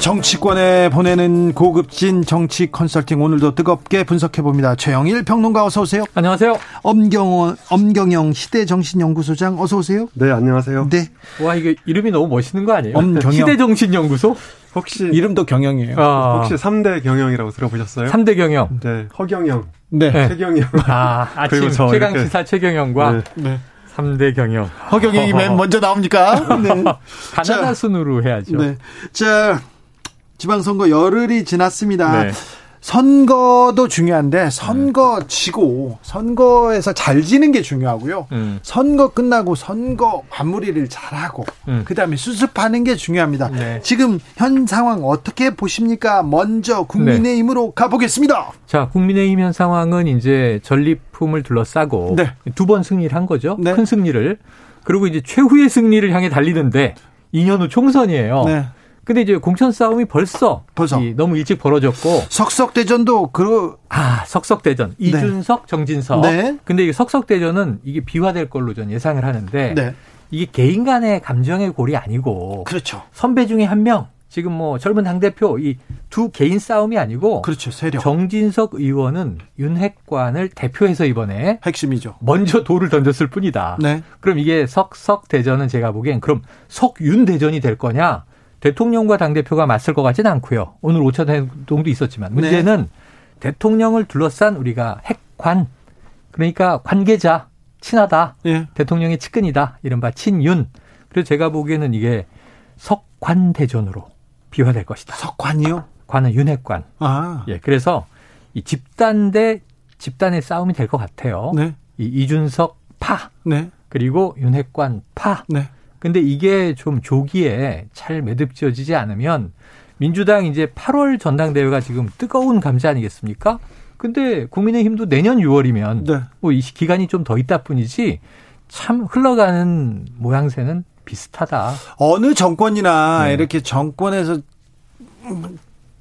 S1: 정치권에 보내는 고급진 정치 컨설팅 오늘도 뜨겁게 분석해 봅니다. 최영일 평론가 어서 오세요.
S5: 안녕하세요.
S1: 엄경원 엄경영 시대 정신연구소장 어서 오세요.
S6: 네, 안녕하세요.
S1: 네.
S5: 와, 이게 이름이 너무 멋있는 거 아니에요?
S1: 엄경영.
S5: 시대 정신연구소?
S6: 혹시
S1: 이름도 경영이에요.
S5: 아,
S6: 혹시 3대 경영이라고 들어보셨어요?
S5: 3대 경영.
S6: 네, 허경영,
S1: 네.
S5: 네.
S6: 최경영.
S5: 아, 아침 최강. 시사 최경영과
S6: 네.
S1: 네.
S5: 3대 경영.
S1: 허경영이 맨 먼저 나옵니까? 네.
S5: 가나다 순으로 해야죠.
S1: 네. 자, 지방선거 열흘이 지났습니다.
S5: 네.
S1: 선거도 중요한데 선거 지고 선거에서 잘 지는 게 중요하고요.
S5: 음.
S1: 선거 끝나고 선거 마무리를 잘하고
S5: 음.
S1: 그다음에 수습하는 게 중요합니다.
S5: 네.
S1: 지금 현 상황 어떻게 보십니까? 먼저 국민의힘으로 가보겠습니다.
S5: 자, 국민의힘 현 상황은 이제 전리품을 둘러싸고
S1: 네.
S5: 두번 승리를 한 거죠.
S1: 네.
S5: 큰 승리를. 그리고 이제 최후의 승리를 향해 달리는데 2년 후 총선이에요.
S1: 네.
S5: 근데 이제 공천 싸움이 벌써,
S1: 벌써.
S5: 이 너무 일찍 벌어졌고
S1: 석석 대전도 그
S5: 아, 석석 대전. 이준석, 정진석.
S1: 네.
S5: 근데 이 석석 대전은 이게 비화될 걸로 전 예상을 하는데
S1: 네.
S5: 이게 개인 간의 감정의 골이 아니고
S1: 그렇죠.
S5: 선배 중에 한 명, 지금 뭐 젊은 당 대표 이 두 개인 싸움이 아니고
S1: 그렇죠. 세력.
S5: 정진석 의원은 윤핵관을 대표해서 이번에
S1: 핵심이죠.
S5: 먼저 돌을 던졌을 뿐이다.
S1: 네.
S5: 그럼 이게 석석 대전은 제가 보기엔 그럼 석윤 대전이 될 거냐? 대통령과 당 대표가 맞설 것 같지는 않고요. 오늘 오차 행동도 있었지만
S1: 네.
S5: 문제는 대통령을 둘러싼 우리가 핵관 그러니까 관계자 친하다.
S1: 예.
S5: 대통령의 측근이다. 이른바 친윤. 그래서 제가 보기에는 이게 석관 대전으로 비화될 것이다.
S1: 석관이요?
S5: 관은 윤핵관.
S1: 아.
S5: 예. 그래서 이 집단 대 집단의 싸움이 될 것 같아요.
S1: 네.
S5: 이 이준석 파
S1: 네.
S5: 그리고 윤핵관 파.
S1: 네.
S5: 근데 이게 좀 조기에 잘 매듭지어지지 않으면 민주당 이제 8월 전당대회가 지금 뜨거운 감자 아니겠습니까? 근데 국민의힘도 내년 6월이면
S1: 네.
S5: 뭐이 기간이 좀 더 있다 뿐이지 참 흘러가는 모양새는 비슷하다.
S1: 어느 정권이나
S5: 네.
S1: 이렇게 정권에서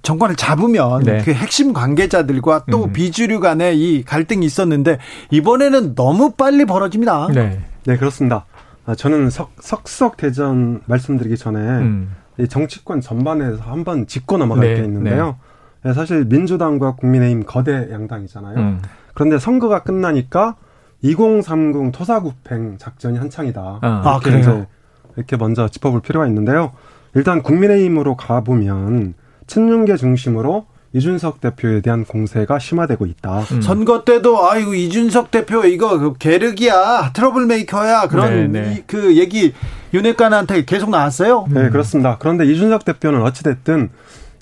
S1: 정권을 잡으면
S5: 네.
S1: 그 핵심 관계자들과 또
S5: 음.
S1: 비주류 간의 이 갈등이 있었는데 이번에는 너무 빨리 벌어집니다.
S5: 네.
S6: 네, 그렇습니다. 아, 저는 석, 석석 대전 말씀드리기 전에
S5: 음.
S6: 이 정치권 전반에서 한번 짚고 넘어갈
S5: 네,
S6: 게 있는데요. 네, 사실 민주당과 국민의힘 거대 양당이잖아요.
S5: 음.
S6: 그런데 선거가 끝나니까 2030 토사구팽 작전이 한창이다.
S5: 아,
S1: 아?
S6: 이제 이렇게 먼저 짚어볼 필요가 있는데요. 일단 국민의힘으로 가보면 친윤계 중심으로 이준석 대표에 대한 공세가 심화되고 있다.
S5: 음.
S1: 선거 때도 아이고 이준석 대표 이거 그 계륵이야 트러블 메이커야 그런
S5: 네, 네.
S1: 이- 그 얘기 윤핵관한테 계속 나왔어요.
S6: 네, 그렇습니다. 그런데 이준석 대표는 어찌 됐든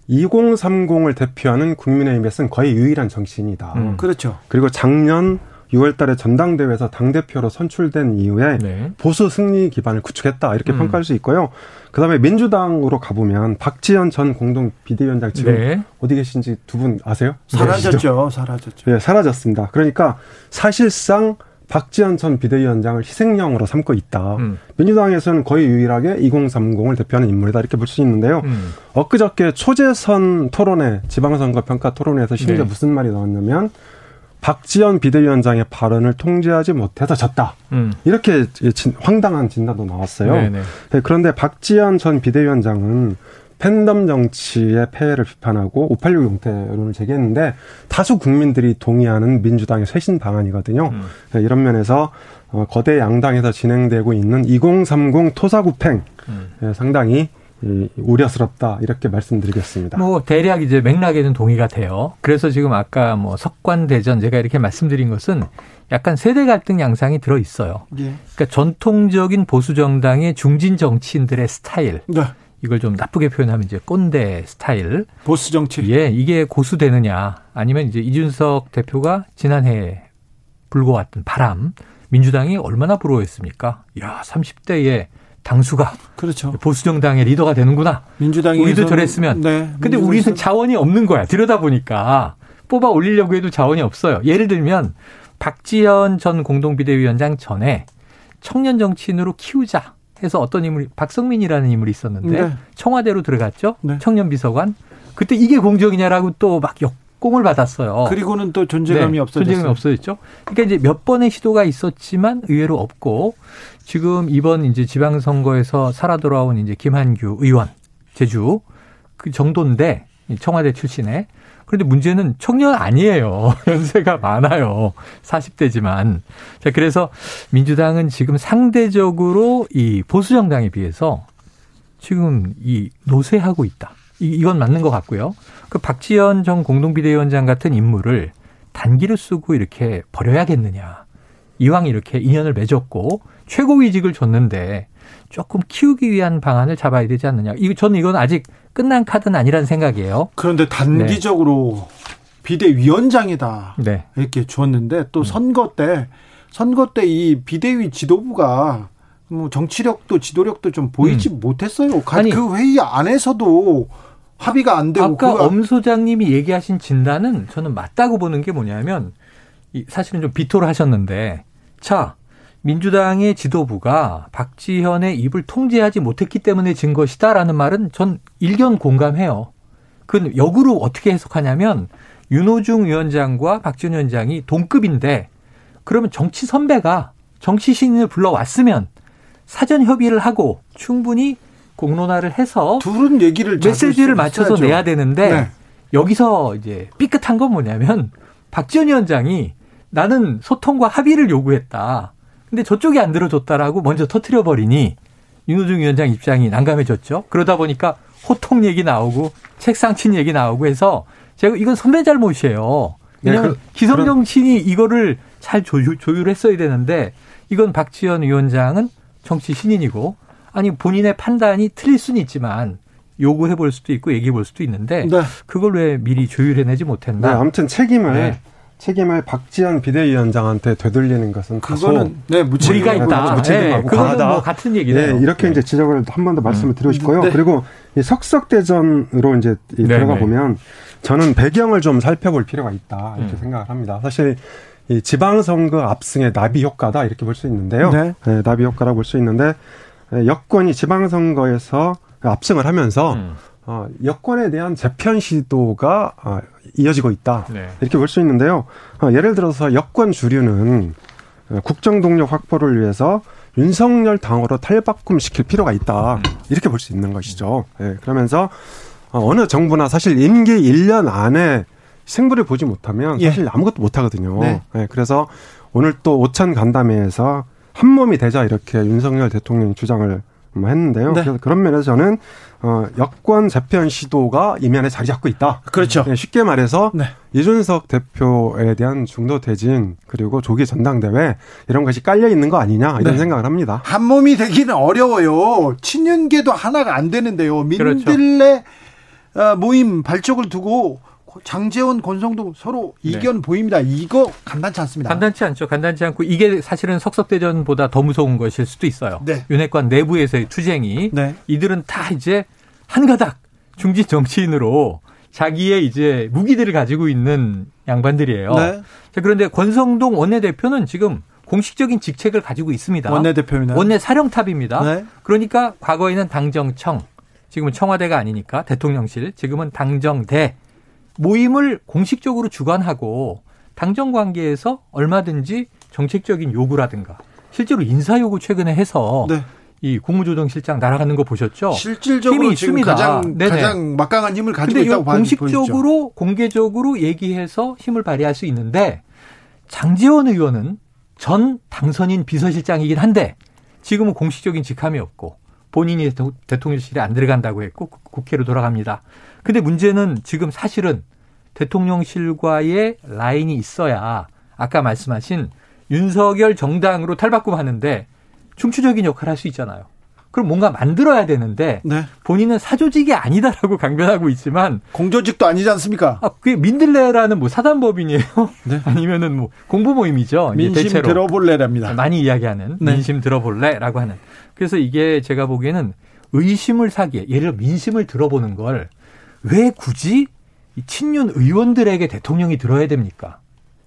S6: 2030을 대표하는 국민의힘에서는 거의 유일한 정치인이다.
S5: 음.
S1: 그렇죠.
S6: 그리고 작년 6월 달에 전당대회에서 당대표로 선출된 이후에
S5: 네.
S6: 보수 승리 기반을 구축했다. 이렇게
S5: 음.
S6: 평가할 수 있고요. 그 다음에 민주당으로 가보면 박지원 전 공동 비대위원장 지금
S5: 네.
S6: 어디 계신지 두 분 아세요?
S1: 사라졌죠. 사라졌죠.
S6: 네, 사라졌습니다. 그러니까 사실상 박지원 전 비대위원장을 희생양으로 삼고 있다.
S5: 음.
S6: 민주당에서는 거의 유일하게 2030을 대표하는 인물이다 이렇게 볼 수 있는데요.
S5: 음.
S6: 엊그저께 초재선 토론회, 지방선거 평가 토론회에서 심지어
S5: 네.
S6: 무슨 말이 나왔냐면 박지원 비대위원장의 발언을 통제하지 못해서 졌다.
S5: 음.
S6: 이렇게 진- 황당한 진단도 나왔어요.
S5: 네, 네.
S6: 네, 그런데 박지원 전 비대위원장은 팬덤 정치의 폐해를 비판하고 586 용태론을 제기했는데 다수 국민들이 동의하는 민주당의 쇄신 방안이거든요.
S5: 음.
S6: 네, 이런 면에서 어, 거대 양당에서 진행되고 있는 2030 토사구팽
S5: 음.
S6: 예, 상당히 이, 우려스럽다 이렇게 말씀드리겠습니다.
S5: 뭐 대략 이제 맥락에는 동의가 돼요. 그래서 지금 아까 뭐 석관 대전 제가 이렇게 말씀드린 것은 약간 세대 갈등 양상이 들어 있어요.
S1: 예.
S5: 그러니까 전통적인 보수 정당의 중진 정치인들의 스타일
S1: 네.
S5: 이걸 좀 나쁘게 표현하면 이제 꼰대 스타일.
S1: 보수 정치.
S5: 예, 이게 고수되느냐 아니면 이제 이준석 대표가 지난해에 불고 왔던 바람 민주당이 얼마나 부러워했습니까? 야, 30대에 당수가
S1: 그렇죠.
S5: 보수 정당의 리더가 되는구나.
S1: 민주당이
S5: 우리도 저랬으면. 네, 근데 우리는 자원이 없는 거야. 들여다 보니까 뽑아 올리려고 해도 자원이 없어요. 예를 들면 박지현 전 공동비대위원장 전에 청년 정치인으로 키우자 해서 어떤 인물이 박성민이라는 인물이 있었는데 네. 청와대로 들어갔죠. 네. 청년 비서관. 그때 이게 공정이냐라고 또 막 역공을 받았어요.
S1: 그리고는 또 존재감이 네. 없어졌어요.
S5: 존재감이 없어졌죠. 그러니까 이제 몇 번의 시도가 있었지만 의외로 없고 지금 이번 이제 지방선거에서 살아 돌아온 이제 김한규 의원 제주 그 정도인데 청와대 출신의 그런데 문제는 청년 아니에요. 연세가 많아요. 40대지만. 자, 그래서 민주당은 지금 상대적으로 이 보수 정당에 비해서 지금 이 노쇠하고 있다. 이건 맞는 것 같고요. 그 박지원 전 공동비대위원장 같은 인물을 단기를 쓰고 이렇게 버려야겠느냐. 이왕 이렇게 인연을 맺었고 최고위직을 줬는데 조금 키우기 위한 방안을 잡아야 되지 않느냐. 이거 저는 이건 아직 끝난 카드는 아니라는 생각이에요.
S1: 그런데 단기적으로 네. 비대위원장이다. 네. 이렇게 주었는데 또 음. 선거 때 선거 때 이 비대위 지도부가 뭐 정치력도 지도력도 좀 보이지 음. 못했어요. 아니, 그 회의 안에서도 합의가 안 되고
S5: 아까 엄 소장님이 얘기하신 진단은 저는 맞다고 보는 게 뭐냐면 사실은 좀 비토를 하셨는데 자 민주당의 지도부가 박지현의 입을 통제하지 못했기 때문에 진 것이다라는 말은 전 일견 공감해요. 그 역으로 어떻게 해석하냐면 윤호중 위원장과 박지원 위원장이 동급인데 그러면 정치 선배가 정치 신인을 불러왔으면 사전 협의를 하고 충분히 공론화를 해서
S1: 둘은 얘기를
S5: 메시지를 맞춰서 있어야죠. 내야 되는데 네. 여기서 이제 삐끗한 건 뭐냐면 박지원 위원장이 나는 소통과 합의를 요구했다. 근데 저쪽이 안 들어줬다라고 먼저 터트려 버리니 윤호중 위원장 입장이 난감해졌죠. 그러다 보니까 호통 얘기 나오고 책상 친 얘기 나오고 해서 제가 이건 선배 잘못이에요. 왜냐하면 네, 그, 기성 정치인이 이거를 잘 조율, 조율했어야 되는데 이건 박지원 위원장은 정치 신인이고 아니 본인의 판단이 틀릴 수는 있지만 요구해 볼 수도 있고 얘기해 볼 수도 있는데 네. 그걸 왜 미리 조율해내지 못했나?
S6: 네, 아무튼 책임을 네. 책임을 박지원 비대위원장한테 되돌리는 것은
S1: 그거는 네
S5: 무리가 있다.
S6: 무책임하고 네,
S5: 과하다. 뭐 같은 얘기네요.
S6: 네, 이렇게 네. 이제 지적을 한 번 더 말씀을 음. 드리고 싶고요. 네. 그리고 이 석석대전으로 이제 네, 들어가 네. 보면 저는 배경을 좀 살펴볼 필요가 있다 이렇게 음. 생각을 합니다. 사실 이 지방선거 압승의 나비 효과다 이렇게 볼 수 있는데요. 네. 네, 나비 효과라고 볼 수 있는데 여권이 지방선거에서 압승을 하면서 음. 어, 여권에 대한 재편 시도가 어, 이어지고 있다. 네. 이렇게 볼 수 있는데요. 어, 예를 들어서 여권 주류는 어, 국정 동력 확보를 위해서 윤석열 당으로 탈바꿈 시킬 필요가 있다. 음. 이렇게 볼 수 있는 것이죠. 네, 그러면서 어, 어느 정부나 사실 임기 1년 안에 승부를 보지 못하면 예. 사실 예. 아무것도 못 하거든요. 네. 네, 그래서 오늘 또 오찬 간담회에서 한 몸이 되자 이렇게 윤석열 대통령이 주장을 뭐 했는데요. 네. 그래서 그런 면에서 저는 어, 여권 재편 시도가 이면에 자리 잡고 있다.
S1: 그렇죠.
S6: 네, 쉽게 말해서 네. 이준석 대표에 대한 중도 퇴진 그리고 조기 전당대회 이런 것이 깔려 있는 거 아니냐 이런 네. 생각을 합니다.
S1: 한 몸이 되기는 어려워요. 친윤계도 하나가 안 되는데요. 민들레 그렇죠. 모임 발족을 두고 장재원, 권성동 서로 네. 이견 네. 보입니다. 이거 간단치 않습니다.
S5: 간단치 않죠. 간단치 않고 이게 사실은 석석대전보다 더 무서운 것일 수도 있어요. 네. 윤핵관 내부에서의 투쟁이 네. 이들은 다 이제 한 가닥 중진 정치인으로 자기의 이제 무기들을 가지고 있는 양반들이에요. 네. 자, 그런데 권성동 원내대표는 지금 공식적인 직책을 가지고 있습니다.
S1: 원내대표입니다.
S5: 원내 사령탑입니다. 네. 그러니까 과거에는 당정청, 지금은 청와대가 아니니까 대통령실, 지금은 당정대 모임을 공식적으로 주관하고 당정 관계에서 얼마든지 정책적인 요구라든가 실제로 인사 요구 최근에 해서 네. 이 국무조정실장 날아가는 거 보셨죠?
S1: 실질적으로 힘이 있습니다. 가장, 가장 막강한 힘을 가지고 있다고
S5: 공식적으로
S1: 보이죠.
S5: 공개적으로 얘기해서 힘을 발휘할 수 있는데 장재원 의원은 전 당선인 비서실장이긴 한데 지금은 공식적인 직함이 없고 본인이 대통령실에 안 들어간다고 했고 국회로 돌아갑니다. 근데 문제는 지금 사실은 대통령실과의 라인이 있어야 아까 말씀하신 윤석열 정당으로 탈바꿈하는데 중추적인 역할을 할 수 있잖아요. 그럼 뭔가 만들어야 되는데 네. 본인은 사조직이 아니다라고 강변하고 있지만
S1: 공조직도 아니지 않습니까?
S5: 아, 그게 민들레라는 뭐 사단법인이에요? 네. 아니면은 뭐 공부 모임이죠?
S1: 민심 대체로. 들어볼래랍니다.
S5: 많이 이야기하는 네. 민심 들어볼래라고 하는. 그래서 이게 제가 보기에는 의심을 사기에 예를 들어 민심을 들어보는 걸 왜 굳이 친윤 의원들에게 대통령이 들어야 됩니까?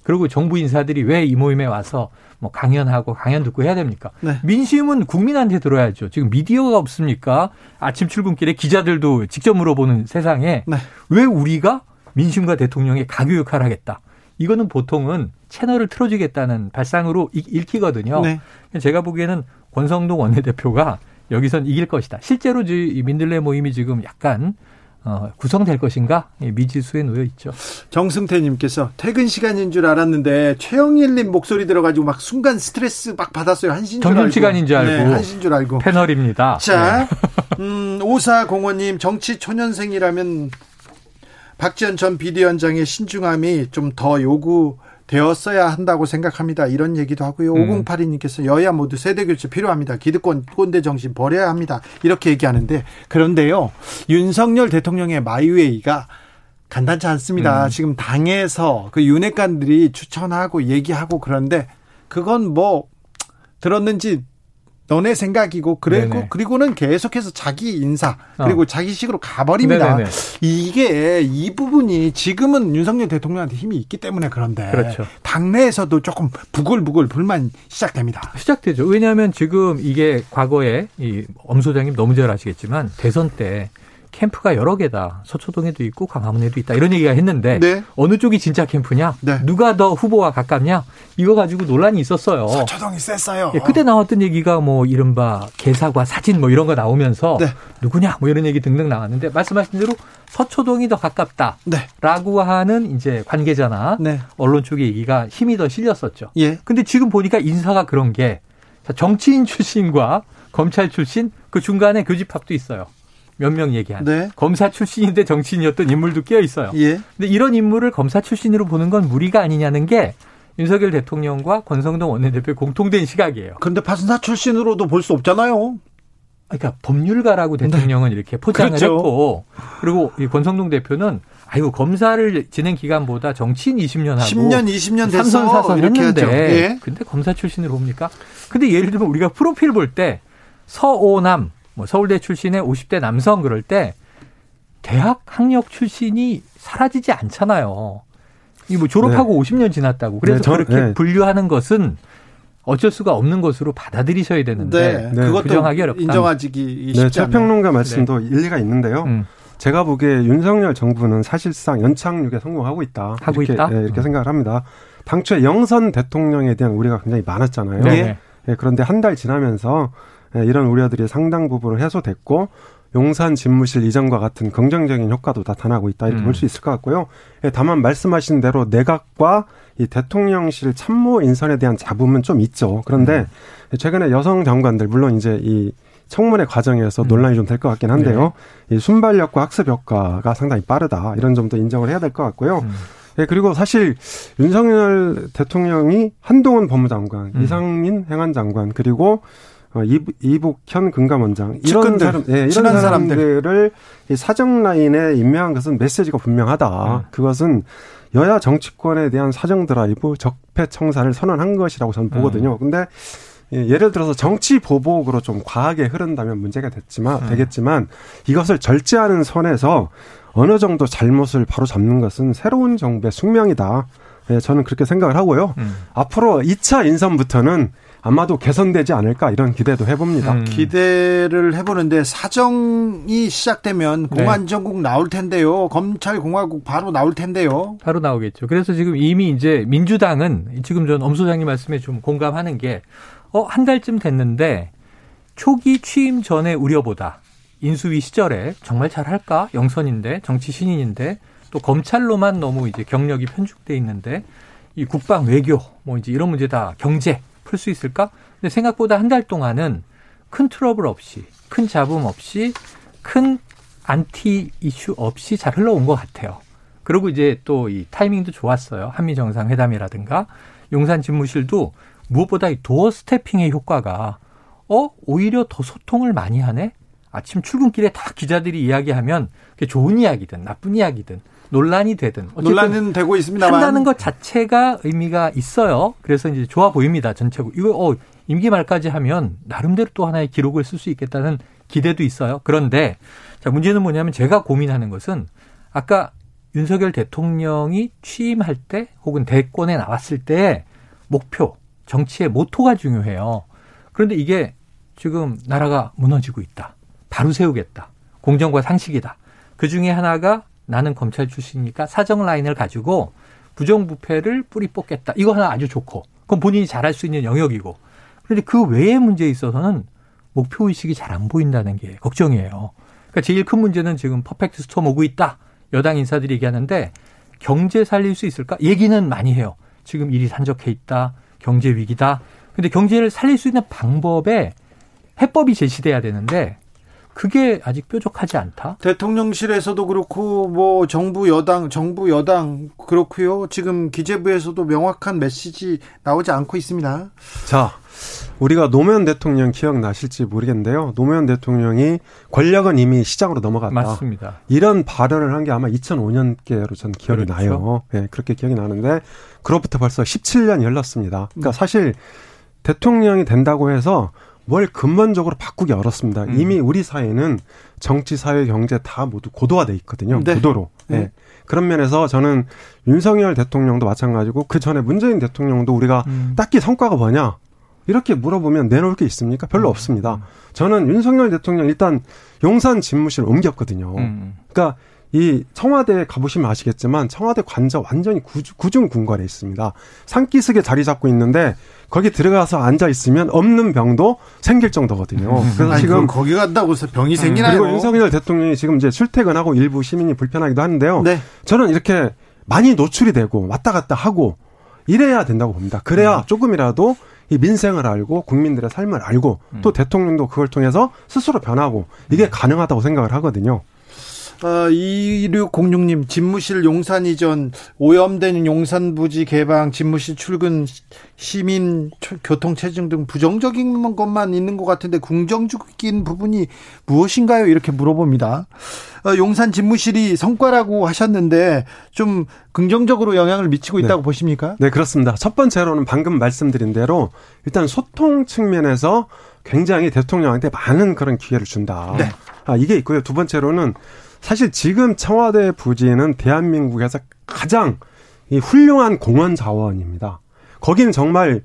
S5: 그리고 정부 인사들이 왜 이 모임에 와서 뭐 강연하고 강연 듣고 해야 됩니까? 네. 민심은 국민한테 들어야죠. 지금 미디어가 없습니까? 아침 출근길에 기자들도 직접 물어보는 세상에 네. 왜 우리가 민심과 대통령의 가교 역할을 하겠다. 이거는 보통은 채널을 틀어주겠다는 발상으로 읽히거든요. 네. 제가 보기에는 권성동 원내대표가 여기선 이길 것이다. 실제로 이 민들레 모임이 지금 약간 어, 구성될 것인가 미지수에 놓여 있죠.
S1: 정승태님께서 퇴근 시간인 줄 알았는데 최영일님 목소리 들어가지고 막 순간 스트레스 막 받았어요. 한신 줄
S5: 점심 시간인 줄 알고. 네,
S1: 한신 줄 알고.
S5: 패널입니다.
S1: 자, 네. 음, 오사공원님 정치 초년생이라면 박지원 전 비대위원장의 신중함이 좀 더 요구 되었어야 한다고 생각합니다. 이런 얘기도 하고요. 음. 5082님께서 여야 모두 세대 교체 필요합니다. 기득권 꼰대 정신 버려야 합니다. 이렇게 얘기하는데 그런데요. 윤석열 대통령의 마이웨이가 간단치 않습니다. 음. 지금 당에서 그 윤핵관들이 추천하고 얘기하고 그런데 그건 뭐 들었는지 너네 생각이고 그리고 네네. 그리고는 계속해서 자기 인사 그리고 어. 자기식으로 가버립니다. 네네네. 이게 이 부분이 지금은 윤석열 대통령한테 힘이 있기 때문에 그런데 그렇죠. 당내에서도 조금 부글부글 불만 시작됩니다.
S5: 시작되죠. 왜냐하면 지금 이게 과거에 이 엄 소장님 너무 잘 아시겠지만 대선 때 캠프가 여러 개다. 서초동에도 있고 광화문에도 있다. 이런 얘기가 했는데 네. 어느 쪽이 진짜 캠프냐? 네. 누가 더 후보와 가깝냐? 이거 가지고 논란이 있었어요.
S1: 서초동이 셌어요.
S5: 예, 그때 나왔던 얘기가 뭐 이른바 개사과 사진 뭐 이런 거 나오면서 네. 누구냐? 뭐 이런 얘기 등등 나왔는데 말씀하신 대로 서초동이 더 가깝다라고 네. 하는 이제 관계자나 네. 언론 쪽의 얘기가 힘이 더 실렸었죠. 예. 근데 지금 보니까 인사가 그런 게 정치인 출신과 검찰 출신 그 중간에 교집합도 있어요. 몇 명 얘기한 네. 검사 출신인데 정치인이었던 인물도 끼어 있어요. 예. 근데 이런 인물을 검사 출신으로 보는 건 무리가 아니냐는 게 윤석열 대통령과 권성동 원내대표의 공통된 시각이에요.
S1: 그런데 판사 출신으로도 볼 수 없잖아요.
S5: 그러니까 법률가라고 네. 대통령은 네. 이렇게 포장을 그렇죠. 했고 그리고 이 권성동 대표는 아이고 검사를 진행 기간보다 정치인 20년 하고
S1: 10년 20년
S5: 돼서 삼선 사선 했는데 예. 근데 검사 출신으로 봅니까? 근데 예를 들면 우리가 프로필 볼 때 서오남 뭐 서울대 출신의 50대 남성 그럴 때 대학 학력 출신이 사라지지 않잖아요. 이뭐 졸업하고 네. 50년 지났다고. 그래서 네, 저, 그렇게 네. 분류하는 것은 어쩔 수가 없는 것으로 받아들이셔야 되는데 네. 그것도 부정하기 어렵다.
S1: 인정하기
S6: 쉽지 네, 최평론가 말씀도 네. 일리가 있는데요. 음. 제가 보기에 윤석열 정부는 사실상 연착륙에 성공하고 있다.
S5: 하고
S6: 이렇게,
S5: 있다.
S6: 네, 이렇게 음. 생각을 합니다. 당초에 영선 대통령에 대한 우리가 굉장히 많았잖아요. 네. 그런데 한 달 지나면서 예, 이런 우려들이 상당 부분 해소됐고 용산 집무실 이전과 같은 긍정적인 효과도 나타나고 있다 이렇게 음. 볼수 있을 것 같고요. 예, 다만 말씀하신 대로 내각과 이 대통령실 참모 인선에 대한 잡음은 좀 있죠. 그런데 음. 최근에 여성 장관들 물론 이제 이 청문회 과정에서 음. 논란이 좀 될 것 같긴 한데요. 네. 이 순발력과 학습 효과가 상당히 빠르다 이런 점도 인정을 해야 될 것 같고요. 음. 예, 그리고 사실 윤석열 대통령이 한동훈 법무장관, 음. 이상민 행안장관 그리고 어, 이북현 금감원장 이런 사람, 예, 이런 사람들을 이 사정 라인에 임명한 것은 메시지가 분명하다. 음. 그것은 여야 정치권에 대한 사정 드라이브 적폐 청사를 선언한 것이라고 저는 보거든요. 음. 근데 예, 예를 들어서 정치 보복으로 좀 과하게 흐른다면 문제가 됐지만 음. 되겠지만 이것을 절제하는 선에서 어느 정도 잘못을 바로 잡는 것은 새로운 정부의 숙명이다. 예, 저는 그렇게 생각을 하고요. 음. 앞으로 2차 인선부터는 아마도 개선되지 않을까 이런 기대도 해봅니다. 음.
S1: 기대를 해보는데 사정이 시작되면 네. 공안정국 네. 나올 텐데요. 검찰공화국 바로 나올 텐데요.
S5: 바로 나오겠죠. 그래서 지금 이미 이제 민주당은 지금 전 엄 소장님 말씀에 좀 공감하는 게 어, 한 달쯤 됐는데 초기 취임 전에 우려보다 인수위 시절에 정말 잘할까? 0선인데 정치 신인인데 또 검찰로만 너무 이제 경력이 편중돼 있는데 이 국방 외교 뭐 이제 이런 문제 다 경제 풀 수 있을까? 근데 생각보다 한 달 동안은 큰 트러블 없이, 큰 잡음 없이, 큰 안티 이슈 없이 잘 흘러온 것 같아요. 그리고 이제 또 이 타이밍도 좋았어요. 한미 정상회담이라든가 용산 집무실도 무엇보다 이 doorstepping의 효과가 어 오히려 더 소통을 많이 하네. 아침 출근길에 다 기자들이 이야기하면 그게 좋은 이야기든 나쁜 이야기든 논란이 되든
S1: 논란은 되고 있습니다만
S5: 한다는 것 자체가 의미가 있어요. 그래서 이제 좋아 보입니다 전체고 이거 어 임기 말까지 하면 나름대로 또 하나의 기록을 쓸 수 있겠다는 기대도 있어요. 그런데 자 문제는 뭐냐면 제가 고민하는 것은 아까 윤석열 대통령이 취임할 때 혹은 대권에 나왔을 때 목표 정치의 모토가 중요해요. 그런데 이게 지금 나라가 무너지고 있다. 바로 세우겠다. 공정과 상식이다. 그 중에 하나가 나는 검찰 출신이니까 사정 라인을 가지고 부정부패를 뿌리 뽑겠다. 이거 하나 아주 좋고. 그건 본인이 잘할 수 있는 영역이고. 그런데 그 외의 문제에 있어서는 목표 의식이 잘 안 보인다는 게 걱정이에요. 그러니까 제일 큰 문제는 지금 퍼펙트 스톰 오고 있다. 여당 인사들이 얘기하는데 경제 살릴 수 있을까? 얘기는 많이 해요. 지금 일이 산적해 있다. 경제 위기다. 근데 경제를 살릴 수 있는 방법에 해법이 제시돼야 되는데 그게 아직 뾰족하지 않다.
S1: 대통령실에서도 그렇고 뭐 정부 여당 정부 여당 그렇고요. 지금 기재부에서도 명확한 메시지 나오지 않고 있습니다.
S6: 자, 우리가 노무현 대통령 기억나실지 모르겠는데요. 노무현 대통령이 권력은 이미 시장으로 넘어갔다.
S5: 맞습니다.
S6: 이런 발언을 한 게 아마 2005년께로 전 기억이 그렇죠. 나요. 예, 네, 그렇게 기억이 나는데 그로부터 벌써 17년 열렸습니다. 그러니까 음. 사실 대통령이 된다고 해서 뭘 근본적으로 바꾸기 어렵습니다. 음. 이미 우리 사회는 정치, 사회, 경제 다 모두 고도화돼 있거든요. 네. 고도로. 네. 네. 그런 면에서 저는 윤석열 대통령도 마찬가지고 그 전에 문재인 대통령도 우리가 음. 딱히 성과가 뭐냐 이렇게 물어보면 내놓을 게 있습니까? 별로 음. 없습니다. 저는 윤석열 대통령 일단 용산 집무실 옮겼거든요. 음. 그러니까 이 청와대에 가보시면 아시겠지만 청와대 관저 완전히 구중 궁궐에 있습니다. 산기슭에 자리 잡고 있는데 거기 들어가서 앉아 있으면 없는 병도 생길 정도거든요.
S1: 음. 그래서 아니, 지금 거기 간다고 병이 생기나요?
S6: 그리고 윤석열 대통령이 지금 이제 출퇴근하고 일부 시민이 불편하기도 하는데요. 네. 저는 이렇게 많이 노출이 되고 왔다 갔다 하고 이래야 된다고 봅니다. 그래야 음. 조금이라도 이 민생을 알고 국민들의 삶을 알고 또 음. 대통령도 그걸 통해서 스스로 변하고 이게 가능하다고 생각을 하거든요.
S1: 어, 2606님, 집무실 용산 이전, 오염된 용산 부지 개방, 집무실 출근, 시민 교통 체증 등 부정적인 것만 있는 것 같은데 긍정적인 부분이 무엇인가요? 이렇게 물어봅니다. 어, 용산 집무실이 성과라고 하셨는데 좀 긍정적으로 영향을 미치고 있다고 네. 보십니까?
S6: 네, 그렇습니다. 첫 번째로는 방금 말씀드린 대로 일단 소통 측면에서 굉장히 대통령한테 많은 그런 기회를 준다. 네. 아, 이게 있고요. 두 번째로는 사실 지금 청와대 부지는 대한민국에서 가장 이 훌륭한 공원 자원입니다. 거기는 정말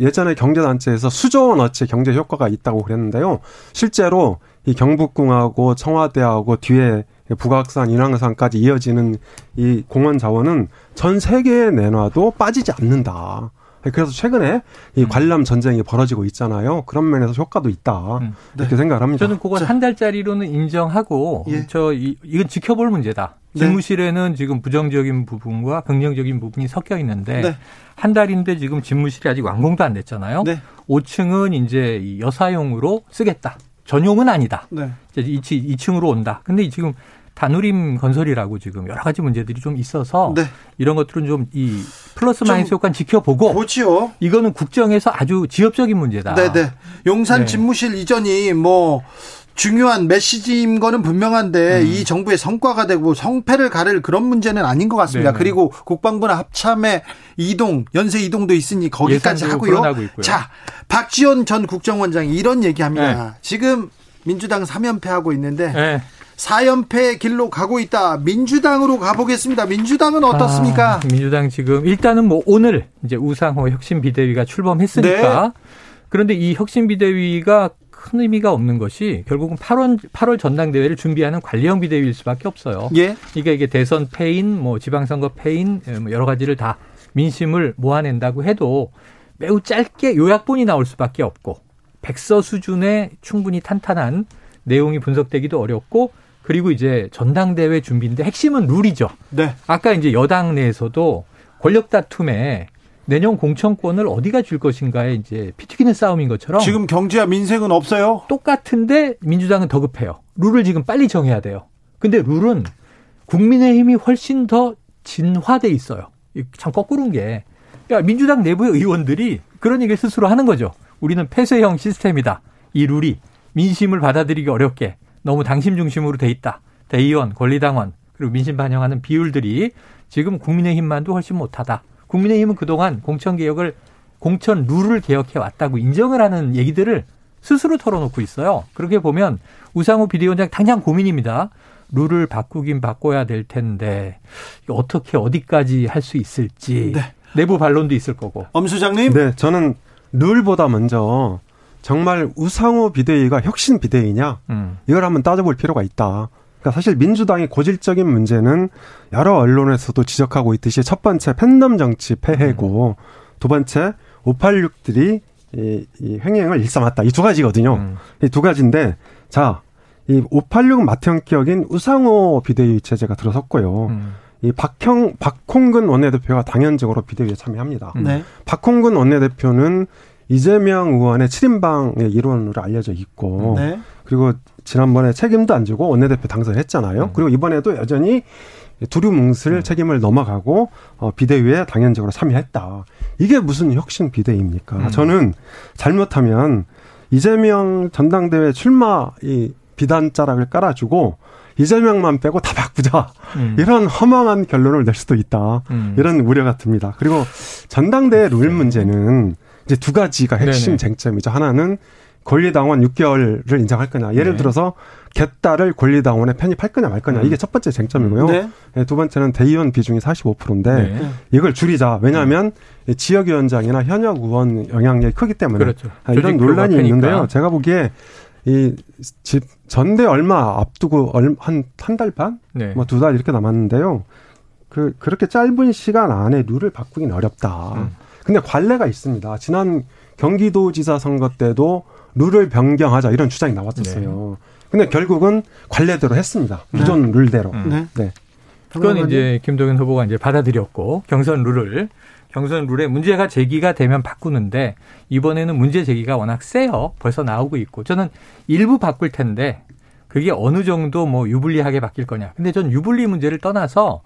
S6: 예전에 경제단체에서 수조 원 어치 경제 효과가 있다고 그랬는데요. 실제로 이 경북궁하고 청와대하고 뒤에 북악산, 인왕산까지 이어지는 이 공원 자원은 전 세계에 내놔도 빠지지 않는다. 그래서 최근에 이 음. 관람 전쟁이 벌어지고 있잖아요. 그런 면에서 효과도 있다. 음. 이렇게 네. 생각을 합니다.
S5: 저는 그건 한 달짜리로는 인정하고 예. 저 이, 이건 지켜볼 문제다. 네. 집무실에는 지금 부정적인 부분과 긍정적인 부분이 섞여 있는데 네. 한 달인데 지금 집무실이 아직 완공도 안 됐잖아요. 네. 5층은 이제 여사용으로 쓰겠다. 전용은 아니다. 네. 이제 2층으로 온다. 근데 지금 다누림 건설이라고 지금 여러 가지 문제들이 좀 있어서 네. 이런 것들은 좀 이 플러스 마이너스 효과는 지켜보고
S1: 보지요.
S5: 이거는 국정에서 아주 지엽적인 문제다.
S1: 네네. 네. 용산 네. 집무실 이전이 뭐 중요한 메시지인 거는 분명한데 음. 이 정부의 성과가 되고 성패를 가를 그런 문제는 아닌 것 같습니다. 네네. 그리고 국방부나 합참의 이동, 연쇄 이동도 있으니 거기까지 하고요. 자, 박지원 전 국정원장이 이런 얘기합니다. 네. 지금 민주당 3연패하고 있는데 네. 4연패 길로 가고 있다. 민주당으로 가보겠습니다. 민주당은 어떻습니까? 아,
S5: 민주당 지금 일단은 뭐 오늘 이제 우상호 혁신 비대위가 출범했으니까 네. 그런데 이 혁신 비대위가 큰 의미가 없는 것이 결국은 8월 8월 전당대회를 준비하는 관리형 비대위일 수밖에 없어요. 예. 그러니까 이게 대선 패인, 뭐 지방선거 패인 예, 뭐 여러 가지를 다 민심을 모아낸다고 해도 매우 짧게 요약본이 나올 수밖에 없고 백서 수준의 충분히 탄탄한 내용이 분석되기도 어렵고 그리고 이제 전당대회 준비인데 핵심은 룰이죠. 네. 아까 이제 여당 내에서도 권력 다툼에 내년 공천권을 어디가 줄 것인가에 이제 피튀기는 싸움인 것처럼
S1: 지금 경제와 민생은 없어요.
S5: 똑같은데 민주당은 더 급해요. 룰을 지금 빨리 정해야 돼요. 근데 룰은 국민의힘이 훨씬 더 진화돼 있어요. 참 거꾸로인 게. 그러니까 민주당 내부의 의원들이 그런 얘기를 스스로 하는 거죠. 우리는 폐쇄형 시스템이다. 이 룰이 민심을 받아들이기 어렵게 너무 당심 중심으로 돼 있다. 대의원, 권리당원, 그리고 민심 반영하는 비율들이 지금 국민의힘만도 훨씬 못하다. 국민의힘은 그동안 공천 개혁을 공천 룰을 개혁해 왔다고 인정을 하는 얘기들을 스스로 털어놓고 있어요. 그렇게 보면 우상호 비대위원장 당장 고민입니다. 룰을 바꾸긴 바꿔야 될 텐데 어떻게 어디까지 할 수 있을지 네. 내부 반론도 있을 거고.
S1: 엄 수장님?
S6: 네, 저는 룰보다 먼저 정말 우상호 비대위가 혁신 비대위냐 음. 이걸 한번 따져볼 필요가 있다. 그러니까 사실 민주당의 고질적인 문제는 여러 언론에서도 지적하고 있듯이 첫 번째 팬덤 정치 폐해고 음. 두 번째 586들이 이, 이 횡행을 일삼았다. 이 두 가지거든요. 음. 이두 가지인데 자, 이 586은 맏형격인 우상호 비대위 체제가 들어섰고요. 음. 이 박형 박홍근 원내대표가 당연적으로 비대위에 참여합니다. 네. 박홍근 원내대표는 이재명 의원의 7인방의 일원으로 알려져 있고 네. 그리고 지난번에 책임도 안 지고 원내대표 당선했잖아요. 음. 그리고 이번에도 여전히 두루뭉술 음. 책임을 넘어가고 어, 비대위에 당연적으로 참여했다. 이게 무슨 혁신 비대위입니까? 음. 저는 잘못하면 이재명 전당대회 출마 이 비단자락을 깔아주고 이재명만 빼고 다 바꾸자 음. 이런 허망한 결론을 낼 수도 있다 음. 이런 우려가 듭니다. 그리고 전당대회 룰 문제는 이제 두 가지가 핵심 네네. 쟁점이죠. 하나는 권리당원 6개월을 인정할 거냐. 예를 네. 들어서 개딸을 권리당원에 편입할 거냐 말 거냐. 이게 첫 번째 쟁점이고요. 네. 네두 번째는 대의원 비중이 45%인데 네. 이걸 줄이자. 왜냐하면 지역위원장이나 현역 의원 영향력이 크기 때문에 그렇죠. 아, 이런 논란이 있는데요. 제가 보기에 이 집 전대 얼마 앞두고 한 한 달 반, 네. 뭐두 달 이렇게 남았는데요. 그 그렇게 짧은 시간 안에 룰을 바꾸긴 어렵다. 음. 근데 관례가 있습니다. 지난 경기도지사 선거 때도 룰을 변경하자 이런 주장이 나왔었어요. 네. 근데 결국은 관례대로 했습니다. 기존 네. 룰대로. 음. 네. 네.
S5: 그건 이제 김동연 후보가 이제 받아들였고 경선 룰을 경선 룰에 문제가 제기가 되면 바꾸는데 이번에는 문제 제기가 워낙 세요. 벌써 나오고 있고 저는 일부 바꿀 텐데 그게 어느 정도 뭐 유불리하게 바뀔 거냐. 근데 전 유불리 문제를 떠나서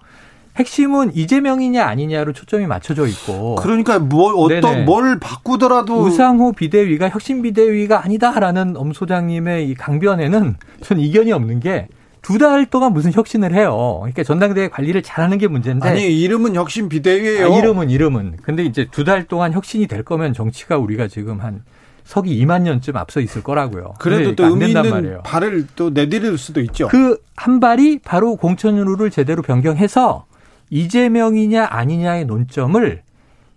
S5: 핵심은 이재명이냐 아니냐로 초점이 맞춰져 있고.
S1: 그러니까 뭘 어떤 네네. 뭘 바꾸더라도
S5: 우상호 비대위가 혁신 비대위가 아니다라는 엄 소장님의 이 강변에는 전 이견이 없는 게. 두달 동안 무슨 혁신을 해요. 그러니까 전당대회 관리를 잘하는 게 문제인데.
S1: 아니 이름은 혁신 비대위예요.
S5: 아, 이름은 이름은. 근데 이제 두 달 동안 혁신이 될 거면 정치가 우리가 지금 한 서기 2만 년쯤 앞서 있을 거라고요.
S1: 그래도 또 의미 있는 말이에요. 발을 또 내디딜 수도 있죠.
S5: 그 한 발이 바로 공천룰을 제대로 변경해서 이재명이냐 아니냐의 논점을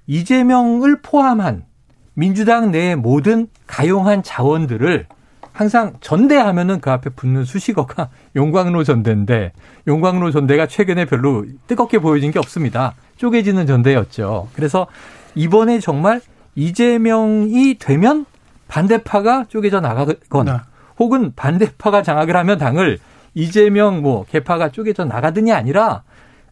S5: 이재명을 포함한 민주당 내의 모든 가용한 자원들을 항상 전대하면은 그 앞에 붙는 수식어가 용광로 전대인데 용광로 전대가 최근에 별로 뜨겁게 보여진 게 없습니다. 쪼개지는 전대였죠. 그래서 이번에 정말 이재명이 되면 반대파가 쪼개져 나가건 네. 혹은 반대파가 장악을 하면 당을 이재명 뭐 개파가 쪼개져 나가든이 아니라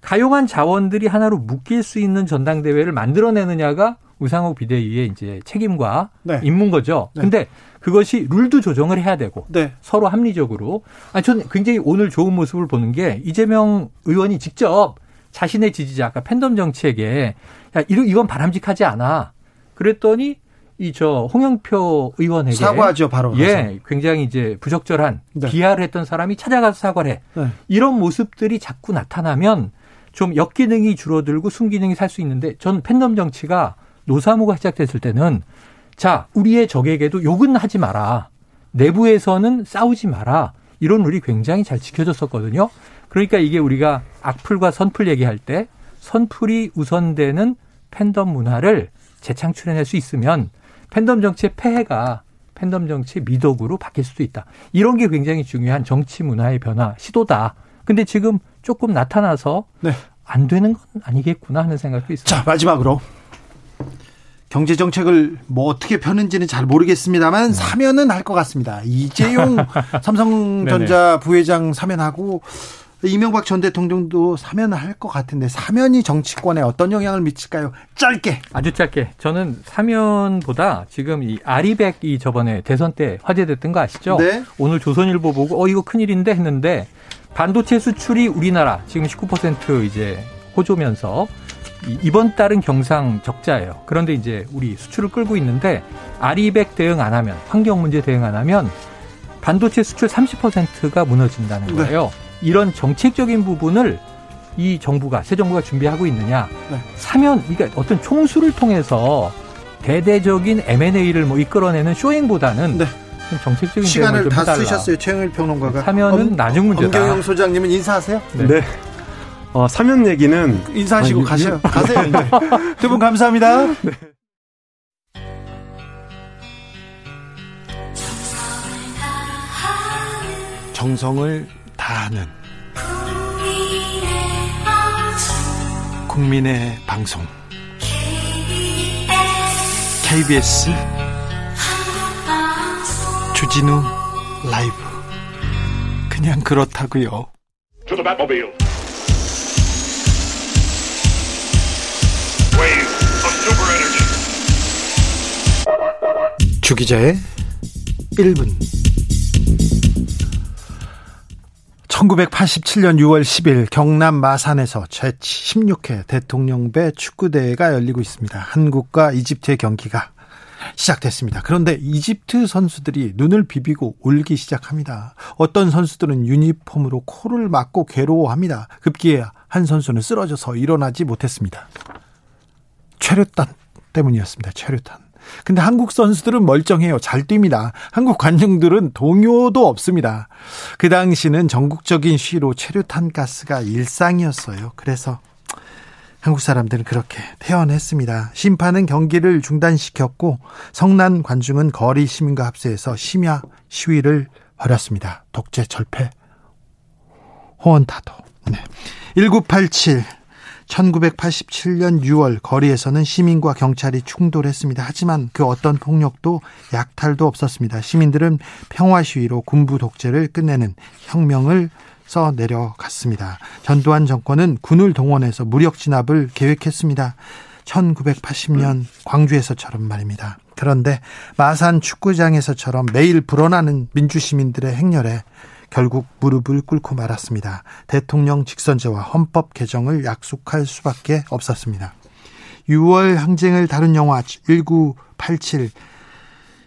S5: 가용한 자원들이 하나로 묶일 수 있는 전당대회를 만들어내느냐가 우상호 비대위의 이제 책임과 네. 임무인 거죠. 네. 근데 그것이 룰도 조정을 해야 되고 네. 서로 합리적으로. 아니 저는 굉장히 오늘 좋은 모습을 보는 게 이재명 의원이 직접 자신의 지지자 아까 팬덤 정치에게 야 이건 바람직하지 않아. 그랬더니 이 저 홍영표 의원에게
S1: 사과하죠 바로.
S5: 예, 굉장히 이제 부적절한 네. 비하를 했던 사람이 찾아가서 사과를 해. 네. 이런 모습들이 자꾸 나타나면 좀 역기능이 줄어들고 순기능이 살 수 있는데 전 팬덤 정치가 노사모가 시작됐을 때는 자, 우리의 적에게도 욕은 하지 마라. 내부에서는 싸우지 마라. 이런 룰이 굉장히 잘 지켜졌었거든요. 그러니까 이게 우리가 악플과 선플 얘기할 때 선플이 우선되는 팬덤 문화를 재창출해낼 수 있으면 팬덤 정치의 폐해가 팬덤 정치의 미덕으로 바뀔 수도 있다. 이런 게 굉장히 중요한 정치 문화의 변화 시도다. 근데 지금 조금 나타나서 네. 안 되는 건 아니겠구나 하는 생각도 있습니다.
S1: 자, 마지막으로 경제 정책을 뭐 어떻게 펴는지는 잘 모르겠습니다만 네. 사면은 할 것 같습니다. 이재용 삼성전자 부회장 사면하고 이명박 전 대통령도 사면을 할 것 같은데 사면이 정치권에 어떤 영향을 미칠까요? 짧게.
S5: 아주 짧게. 저는 사면보다 지금 이 아리백이 저번에 대선 때 화제됐던 거 아시죠? 네. 오늘 조선일보 보고 어 이거 큰 일인데 했는데 반도체 수출이 우리나라 지금 19% 이제 호조면서 이번 달은 경상 적자예요. 그런데 이제 우리 수출을 끌고 있는데 아리백 대응 안 하면 환경 문제 대응 안 하면 반도체 수출 30%가 무너진다는 네. 거예요. 네. 이런 정책적인 부분을 이 정부가 새 정부가 준비하고 있느냐? 네. 사면 그러니까 어떤 총수를 통해서 대대적인 M&A를 뭐 이끌어내는 쇼잉보다는 네. 정책적인
S1: 시간을 다 해달라. 쓰셨어요 최영일 평론가가
S5: 사면은 엄, 나중 문제다.
S1: 엄경영 소장님은 인사하세요?
S6: 네. 네. 어, 사면 얘기는
S1: 인사하시고 아, 가세요. 가세요 이제. 두분 감사합니다. 네. 정성을 다하는 국민의 방송 KBS 주진우 라이브 그냥 그렇다고요. 주 기자의 1분 1987년 6월 10일 경남 마산에서 제16회 대통령배 축구대회가 열리고 있습니다. 한국과 이집트의 경기가 시작됐습니다. 그런데 이집트 선수들이 눈을 비비고 울기 시작합니다. 어떤 선수들은 유니폼으로 코를 막고 괴로워합니다. 급기야 한 선수는 쓰러져서 일어나지 못했습니다. 최루탄 때문이었습니다. 최루탄. 근데 한국 선수들은 멀쩡해요. 잘 뜁니다. 한국 관중들은 동요도 없습니다. 그 당시는 전국적인 시로 체류탄 가스가 일상이었어요. 그래서 한국 사람들은 그렇게 태연했습니다. 심판은 경기를 중단시켰고 성난 관중은 거리 시민과 합세해서 심야 시위를 벌였습니다. 독재 절패 호언타도. 네. 1987 1987년 6월 거리에서는 시민과 경찰이 충돌했습니다. 하지만 그 어떤 폭력도 약탈도 없었습니다. 시민들은 평화 시위로 군부 독재를 끝내는 혁명을 써 내려갔습니다. 전두환 정권은 군을 동원해서 무력 진압을 계획했습니다. 1980년 광주에서처럼 말입니다. 그런데 마산 축구장에서처럼 매일 불어나는 민주시민들의 행렬에 결국 무릎을 꿇고 말았습니다. 대통령 직선제와 헌법 개정을 약속할 수밖에 없었습니다. 6월 항쟁을 다룬 영화 1987.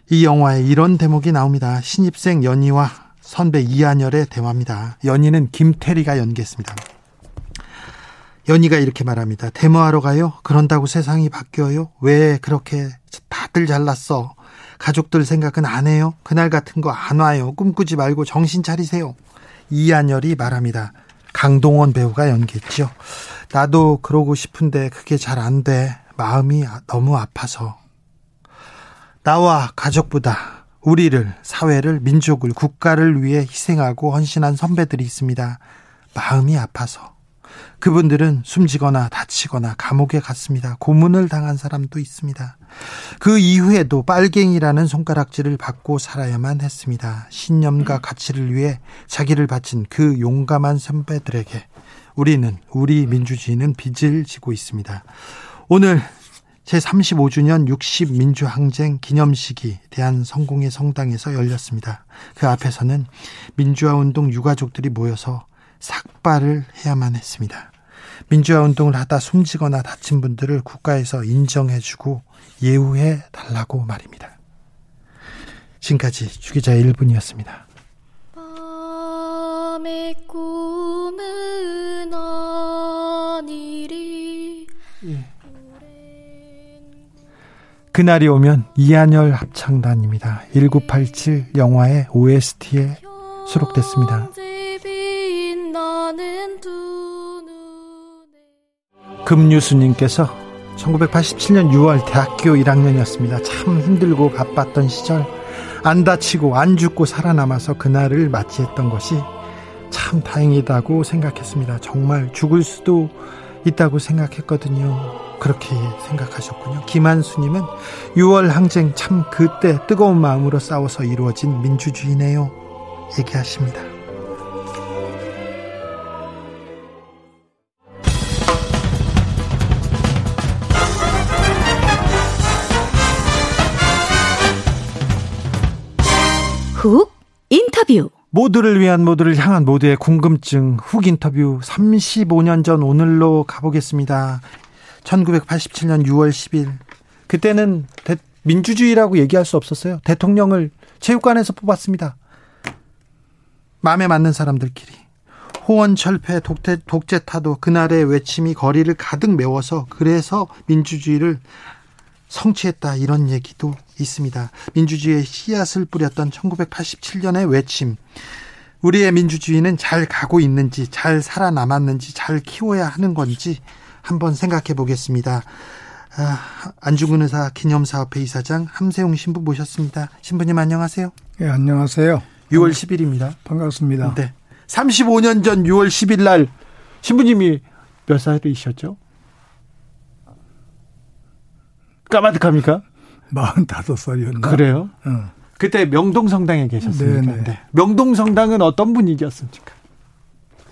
S1: 이 영화에 이런 대목이 나옵니다. 신입생 연희와 선배 이한열의 대화입니다. 연희는 김태리가 연기했습니다. 연희가 이렇게 말합니다. 데모하러 가요? 그런다고 세상이 바뀌어요? 왜 그렇게 다들 잘났어? 가족들 생각은 안 해요. 그날 같은 거 안 와요. 꿈꾸지 말고 정신 차리세요. 이한열이 말합니다. 강동원 배우가 연기했죠. 나도 그러고 싶은데 그게 잘 안 돼. 마음이 너무 아파서. 나와 가족보다 우리를, 사회를, 민족을, 국가를 위해 희생하고 헌신한 선배들이 있습니다. 마음이 아파서. 그분들은 숨지거나 다치거나 감옥에 갔습니다. 고문을 당한 사람도 있습니다. 그 이후에도 빨갱이라는 손가락질을 받고 살아야만 했습니다. 신념과 가치를 위해 자기를 바친 그 용감한 선배들에게 우리는 우리 민주주의는 빚을 지고 있습니다. 오늘 제35주년 60민주항쟁 기념식이 대한성공의 성당에서 열렸습니다. 그 앞에서는 민주화 운동 유가족들이 모여서 삭발을 해야만 했습니다. 민주화 운동을 하다 숨지거나 다친 분들을 국가에서 인정해주고 예우해 달라고 말입니다. 지금까지 주기자 1분이었습니다. 밤의 꿈은 아니리 예. 그날이 오면 이한열 합창단입니다. 1987 영화의 OST에 수록됐습니다. 금유수님께서 1987년 6월 대학교 1학년이었습니다. 참 힘들고 바빴던 시절 안 다치고 안 죽고 살아남아서 그날을 맞이했던 것이 참 다행이다고 생각했습니다. 정말 죽을 수도 있다고 생각했거든요. 그렇게 생각하셨군요. 김한수님은 6월 항쟁 참 그때 뜨거운 마음으로 싸워서 이루어진 민주주의네요. 얘기하십니다.
S2: 훅 인터뷰
S1: 모두를 위한 모두를 향한 모두의 궁금증 훅 인터뷰 35년 전 오늘로 가보겠습니다. 1987년 6월 10일 그때는 민주주의라고 얘기할 수 없었어요. 대통령을 체육관에서 뽑았습니다. 마음에 맞는 사람들끼리. 호원철폐 독재, 독재 타도 그날의 외침이 거리를 가득 메워서 그래서 민주주의를 성취했다 이런 얘기도 있습니다. 민주주의의 씨앗을 뿌렸던 1987년의 외침. 우리의 민주주의는 잘 가고 있는지, 잘 살아남았는지, 잘 키워야 하는 건지 한번 생각해 보겠습니다. 아, 안중근 의사 기념사업회 이사장 함세웅 신부 모셨습니다. 신부님 안녕하세요.
S7: 네, 안녕하세요.
S1: 6월 10일입니다.
S7: 반갑습니다.
S1: 네. 35년 전 6월 10일 날 신부님이 몇 살이셨죠? 까마득합니까?
S7: 45살이었나?
S1: 그래요? 응. 그때 명동성당에 계셨습니까? 네네. 네. 명동성당은 어떤 분위기였습니까?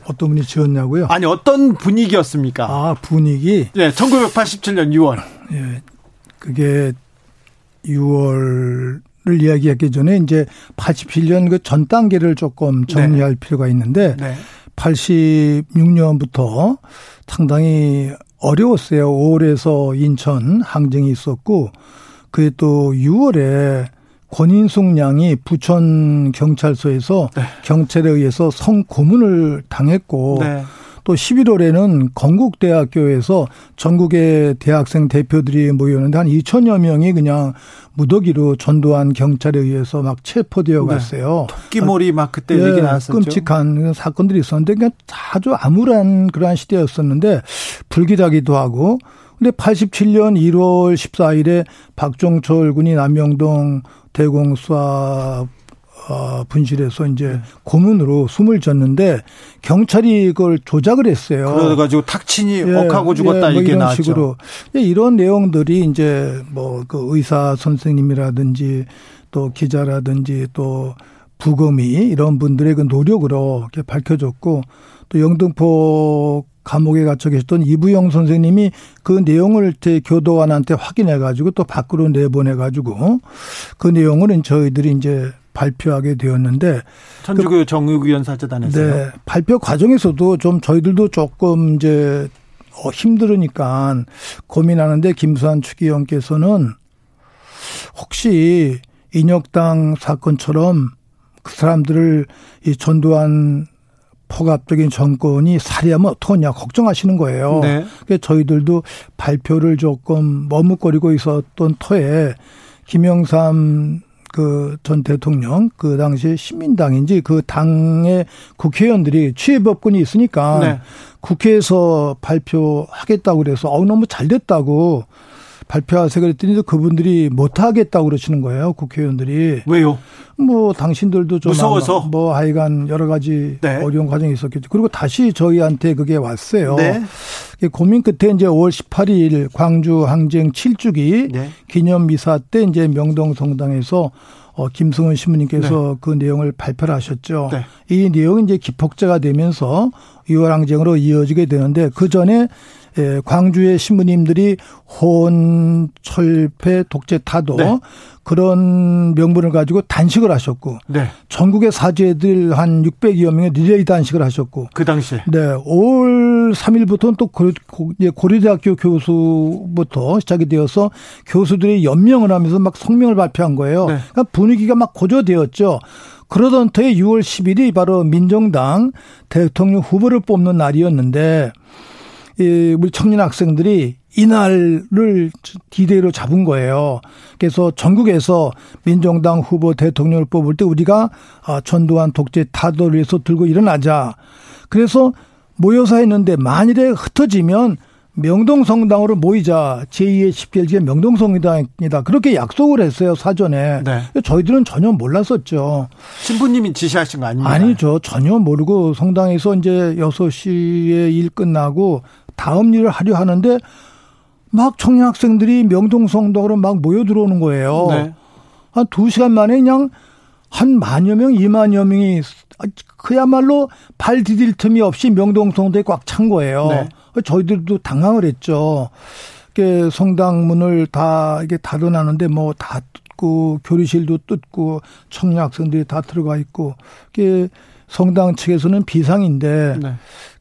S7: 어떤 분이 지었냐고요?
S1: 아니 어떤 분위기였습니까?
S7: 아 분위기?
S1: 네, 1987년 6월.
S7: 예, 그게 6월을 이야기하기 전에 이제 87년 그 전 단계를 조금 정리할 네. 필요가 있는데 네. 86년부터 상당히 어려웠어요. 5월에서 인천 항쟁이 있었고 그게 또 6월에 권인숙 양이 부천 경찰서에서 네. 경찰에 의해서 성고문을 당했고 네. 또 11월에는 건국대학교에서 전국의 대학생 대표들이 모였는데 한 2천여 명이 그냥 무더기로 전두환 경찰에 의해서 막 체포되어 네. 갔어요.
S1: 토끼몰이 막 그때 네, 얘기 나왔었죠.
S7: 끔찍한 사건들이 있었는데 그냥 아주 암울한 그러한 시대였었는데 불길하기도 하고 근데 87년 1월 14일에 박종철 군이 남영동 대공수사 어, 분실해서 이제 고문으로 숨을 졌는데 경찰이 그걸 조작을 했어요.
S1: 그래가지고 탁친이 예, 억하고 죽었다 예, 뭐 이렇게
S7: 이런
S1: 나왔죠.
S7: 식으로 예, 이런 내용들이 이제 뭐 그 의사 선생님이라든지 또 기자라든지 또 부검이 이런 분들의 그 노력으로 이렇게 밝혀졌고 또 영등포 감옥에 갇혀 계셨던 이부영 선생님이 그 내용을 제 교도관한테 확인해 가지고 또 밖으로 내보내 가지고 그 내용을 저희들이 이제 발표하게 되었는데
S1: 천주교 그, 정의위원 사재단에서 네,
S7: 발표 과정에서도 좀 저희들도 조금 이제 어, 힘들으니까 고민하는데 김수환 추기원께서는 혹시 인혁당 사건처럼 그 사람들을 이 전두환 포갑적인 정권이 살해하면 어떡하냐 걱정하시는 거예요. 네. 그래서 저희들도 발표를 조금 머뭇거리고 있었던 터에 김영삼 그 전 대통령 그 당시에 신민당인지 그 당의 국회의원들이 취해법권이 있으니까 네. 국회에서 발표하겠다고 그래서 어 너무 잘 됐다고 발표하세요 그랬더니 그분들이 못하겠다고 그러시는 거예요. 국회의원들이.
S1: 왜요?
S7: 뭐 당신들도 좀
S1: 무서워서
S7: 뭐 하여간 여러 가지 네. 어려운 과정이 있었겠죠. 그리고 다시 저희한테 그게 왔어요. 네. 고민 끝에 이제 5월 18일 광주 항쟁 7주기 네. 기념 미사 때 이제 명동 성당에서 어, 김승훈 신부님께서 네. 그 내용을 발표를 하셨죠. 네. 이 내용이 이제 기폭제가 되면서 6월 항쟁으로 이어지게 되는데 그 전에 예, 광주의 신부님들이 혼, 철폐, 독재, 타도 네. 그런 명분을 가지고 단식을 하셨고 네. 전국의 사제들 한 600여 명의 리레이 단식을 하셨고
S1: 그 당시에
S7: 네. 5월 3일부터는 또 고려대학교 교수부터 시작이 되어서 교수들이 연명을 하면서 막 성명을 발표한 거예요. 네. 그러니까 분위기가 막 고조되었죠. 그러던 터에 6월 10일이 바로 민정당 대통령 후보를 뽑는 날이었는데 이 우리 청년 학생들이 이날을 디데이로 잡은 거예요. 그래서 전국에서 민정당 후보 대통령을 뽑을 때 우리가 아, 전두환 독재 타도를 위해서 들고 일어나자. 그래서 모여서 했는데 만일에 흩어지면 명동성당으로 모이자 제2의 10개일제 명동성당이다 그렇게 약속을 했어요 사전에 네. 저희들은 전혀 몰랐었죠
S1: 신부님이 지시하신 거 아닙니까?
S7: 아니죠 전혀 모르고 성당에서 이제 6시에 일 끝나고 다음 일을 하려 하는데 막 청년 학생들이 명동성당으로 막 모여 들어오는 거예요. 네. 한두 시간 만에 그냥 한 만여 명, 이만여 명이 그야말로 발 디딜 틈이 없이 명동성당에 꽉 찬 거예요. 네. 저희들도 당황을 했죠. 이게 성당 문을 다 이게 닫아놨는데 뭐 다 뜯고 교리실도 뜯고 청년 학생들이 다 들어가 있고 이게 성당 측에서는 비상인데 네.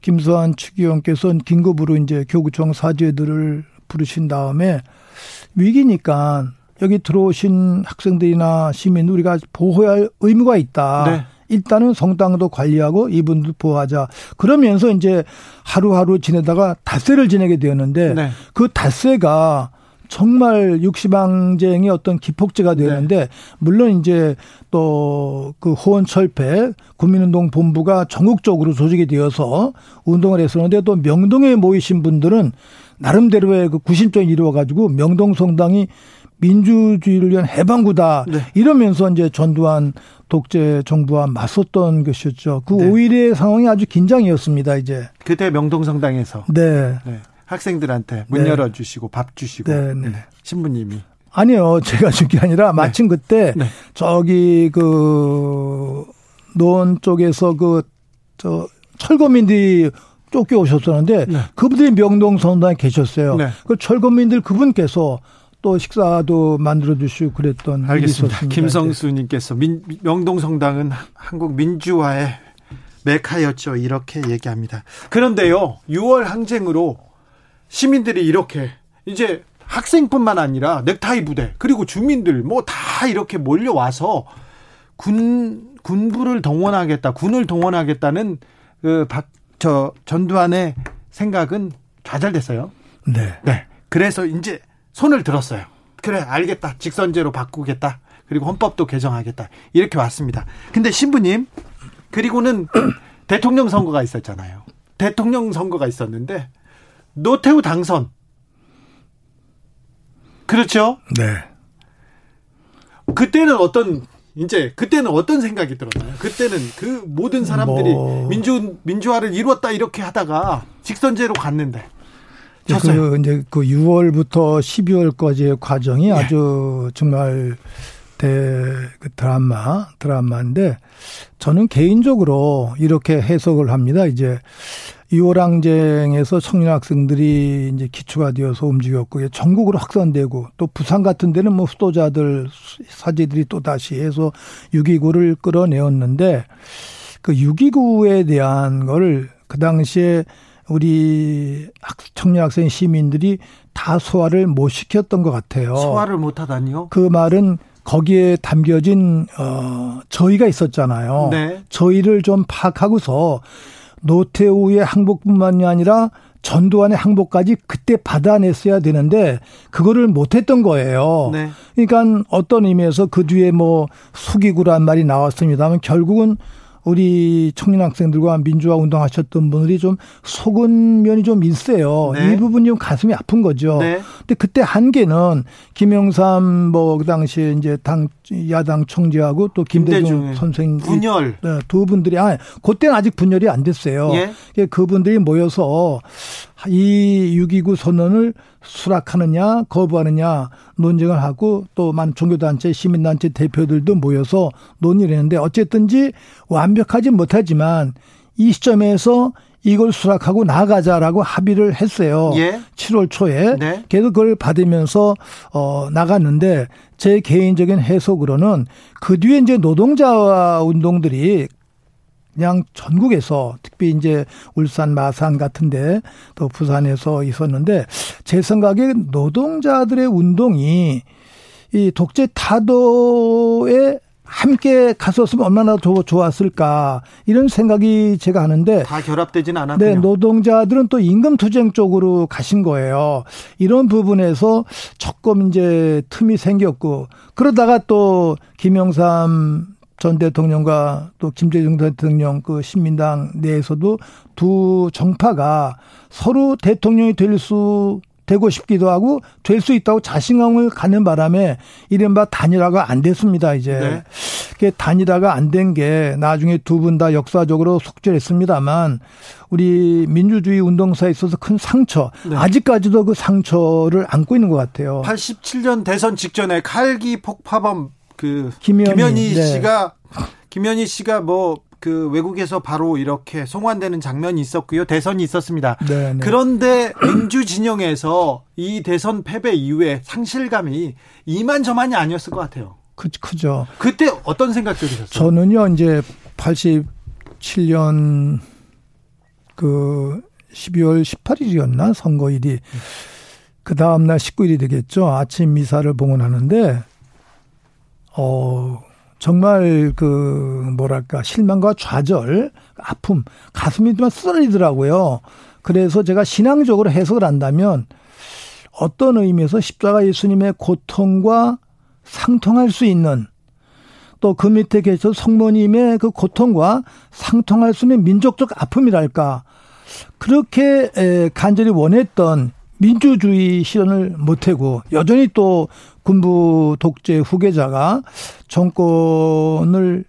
S7: 김수환 추기원께서는 긴급으로 이제 교구청 사죄들을 부르신 다음에 위기니까 여기 들어오신 학생들이나 시민 우리가 보호해야 할 의무가 있다. 네. 일단은 성당도 관리하고 이분들 보호하자. 그러면서 이제 하루하루 지내다가 닷새를 지내게 되었는데 네. 그 닷새가 정말 육시방쟁의 어떤 기폭제가 되었는데 네. 물론 이제 또 그 호원철폐 국민운동 본부가 전국적으로 조직이 되어서 운동을 했었는데 또 명동에 모이신 분들은 나름대로의 그 구심점이 이루어 가지고 명동 성당이 민주주의를 위한 해방구다 네. 이러면서 이제 전두환 독재 정부와 맞섰던 것이었죠. 그 네. 5일의 상황이 아주 긴장이었습니다. 이제
S1: 그때 명동 성당에서
S7: 네. 네.
S1: 학생들한테 문 네. 열어주시고 밥 주시고 네, 네. 신부님이
S7: 아니요 제가 준 게 아니라 네. 마침 그때 저기 그 노원 쪽에서 그 저 철거민들이 쫓겨오셨었는데 그분들이 명동 성당에 계셨어요. 그 철거민들 그분께서 또 식사도 만들어 주시고 그랬던
S1: 알겠습니다. 김성수님께서 명동 성당은 한국 민주화의 메카였죠. 이렇게 얘기합니다. 그런데요, 6월 항쟁으로 시민들이 이렇게 이제 학생뿐만 아니라 넥타이 부대 그리고 주민들 뭐 다 이렇게 몰려와서 군 군부를 동원하겠다, 군을 동원하겠다는 그박저 전두환의 생각은 좌절됐어요.
S7: 네.
S1: 네. 그래서 이제 손을 들었어요. 그래, 알겠다. 직선제로 바꾸겠다. 그리고 헌법도 개정하겠다. 이렇게 왔습니다. 근데 신부님, 그리고는 대통령 선거가 있었잖아요. 대통령 선거가 있었는데, 노태우 당선. 그렇죠?
S7: 네.
S1: 그때는 어떤 이제 그때는 어떤 생각이 들었나요? 그때는 그 모든 사람들이 뭐... 민주 민주화를 이루었다 이렇게 하다가 직선제로 갔는데
S7: 졌어요. 그 이제 그 6월부터 12월까지의 과정이 네. 아주 정말 대그 드라마 드라마인데 저는 개인적으로 이렇게 해석을 합니다. 이제 6월 항쟁에서 청년 학생들이 이제 기초가 되어서 움직였고 전국으로 확산되고 또 부산 같은 데는 뭐 수도자들 사제들이 또 다시 해서 6.29를 끌어내었는데 그 6.29에 대한 거를 그 당시에 우리 청년 학생 시민들이 다 소화를 못 시켰던 것 같아요.
S1: 소화를 못 하다니요?
S7: 그 말은 거기에 담겨진 어 저희가 있었잖아요. 네. 저희를 좀 파악하고서 노태우의 항복뿐만이 아니라 전두환의 항복까지 그때 받아냈어야 되는데 그거를 못했던 거예요. 네. 그러니까 어떤 의미에서 그 뒤에 뭐 숙이구란 말이 나왔습니다만 결국은 우리 청년 학생들과 민주화 운동하셨던 분들이 좀 속은 면이 좀 있어요. 네. 이 부분이 좀 가슴이 아픈 거죠. 네. 근데 그때 한계는 김영삼 뭐 그 당시에 이제 당 야당 총재하고 또 김대중, 선생
S1: 분열
S7: 네, 두 분들이 아 그때는 아직 분열이 안 됐어요. 예? 그분들이 모여서 이 6.29 선언을 수락하느냐 거부하느냐 논쟁을 하고 또 만 종교단체 시민단체 대표들도 모여서 논의를 했는데 어쨌든지 완벽하지 못하지만 이 시점에서 이걸 수락하고 나가자라고 합의를 했어요. 예. 7월 초에. 네. 계속 그걸 받으면서 어 나갔는데 제 개인적인 해석으로는 그 뒤에 이제 노동자 운동들이 그냥 전국에서 특히 이제 울산 마산 같은데 또 부산에서 있었는데 제 생각에 노동자들의 운동이 이 독재 타도에 함께 갔었으면 얼마나 더 좋았을까 이런 생각이 제가 하는데
S1: 다 결합되지는 않았군요.
S7: 네, 노동자들은 또 임금 투쟁 쪽으로 가신 거예요. 이런 부분에서 조금 이제 틈이 생겼고 그러다가 또 김영삼 전 대통령과 또 김대중 대통령 그 신민당 내에서도 두 정파가 서로 대통령이 될수 되고 싶기도 하고 될 수 있다고 자신감을 갖는 바람에 이른바 단일화가 안 됐습니다 이제 네. 단일화가 안 된 게 나중에 두 분 다 역사적으로 속죄했습니다만 우리 민주주의 운동사에 있어서 큰 상처 네. 아직까지도 그 상처를 안고 있는 것 같아요.
S1: 87년 대선 직전에 칼기 폭파범 그 김현희, 김현희 네. 씨가 김현희 씨가 뭐 그 외국에서 바로 이렇게 송환되는 장면이 있었고요. 대선이 있었습니다. 네네. 네. 그런데 민주 진영에서 이 대선 패배 이후에 상실감이 이만저만이 아니었을 것 같아요.
S7: 그, 크죠.
S1: 그때 어떤 생각 들으셨어요?
S7: 저는요, 이제 87년 그 12월 18일이었나 선거일이 그 다음날 19일이 되겠죠. 아침 미사를 봉헌하는데, 어, 정말 그, 뭐랄까, 실망과 좌절, 아픔, 가슴이 좀 쓰러지더라고요. 그래서 제가 신앙적으로 해석을 한다면, 어떤 의미에서 십자가 예수님의 고통과 상통할 수 있는 또 그 밑에 계셔 성모님의 그 고통과 상통할 수 있는 민족적 아픔이랄까 그렇게 간절히 원했던 민주주의 실현을 못하고 여전히 또 군부 독재 후계자가 정권을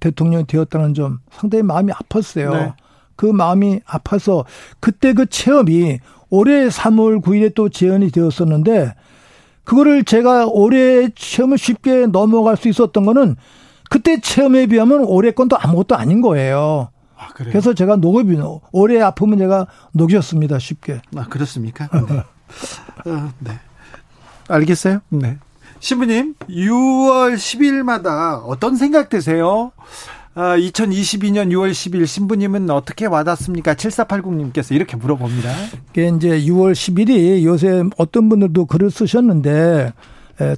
S7: 대통령이 되었다는 점 상당히 마음이 아팠어요. 네. 그 마음이 아파서 그때 그 체험이 올해 3월 9일에 또 재현이 되었었는데 그거를 제가 올해 체험을 쉽게 넘어갈 수 있었던 거는 그때 체험에 비하면 올해 건도 아무것도 아닌 거예요. 아, 그래서 제가 녹업이 올해 아픔은 제가 녹였습니다 쉽게.
S1: 아 그렇습니까? 네. 어, 네. 알겠어요? 네. 신부님 6월 10일마다 어떤 생각 드세요? 아, 2022년 6월 10일 신부님은 어떻게 와닿습니까? 7480님께서 이렇게 물어봅니다.
S7: 이게 이제 6월 10일이 요새 어떤 분들도 글을 쓰셨는데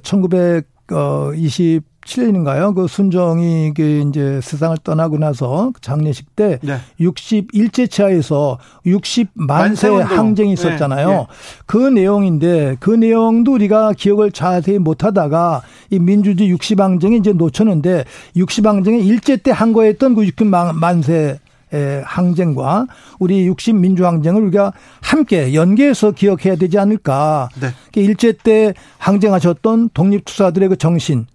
S7: 1920 7년인가요? 그 순정이 이제 세상을 떠나고 나서 그 장례식 때 네. 61제 차에서 60만 세 항쟁이 있었잖아요. 네. 네. 그 내용인데 그 내용도 우리가 기억을 자세히 못 하다가 이 민주주의 60항쟁이 이제 놓쳤는데 60항쟁이 일제 때 한 거였던 그 60만 세 항쟁과 우리 60 민주항쟁을 우리가 함께 연계해서 기억해야 되지 않을까. 네. 일제 때 항쟁하셨던 독립투사들의 그 정신,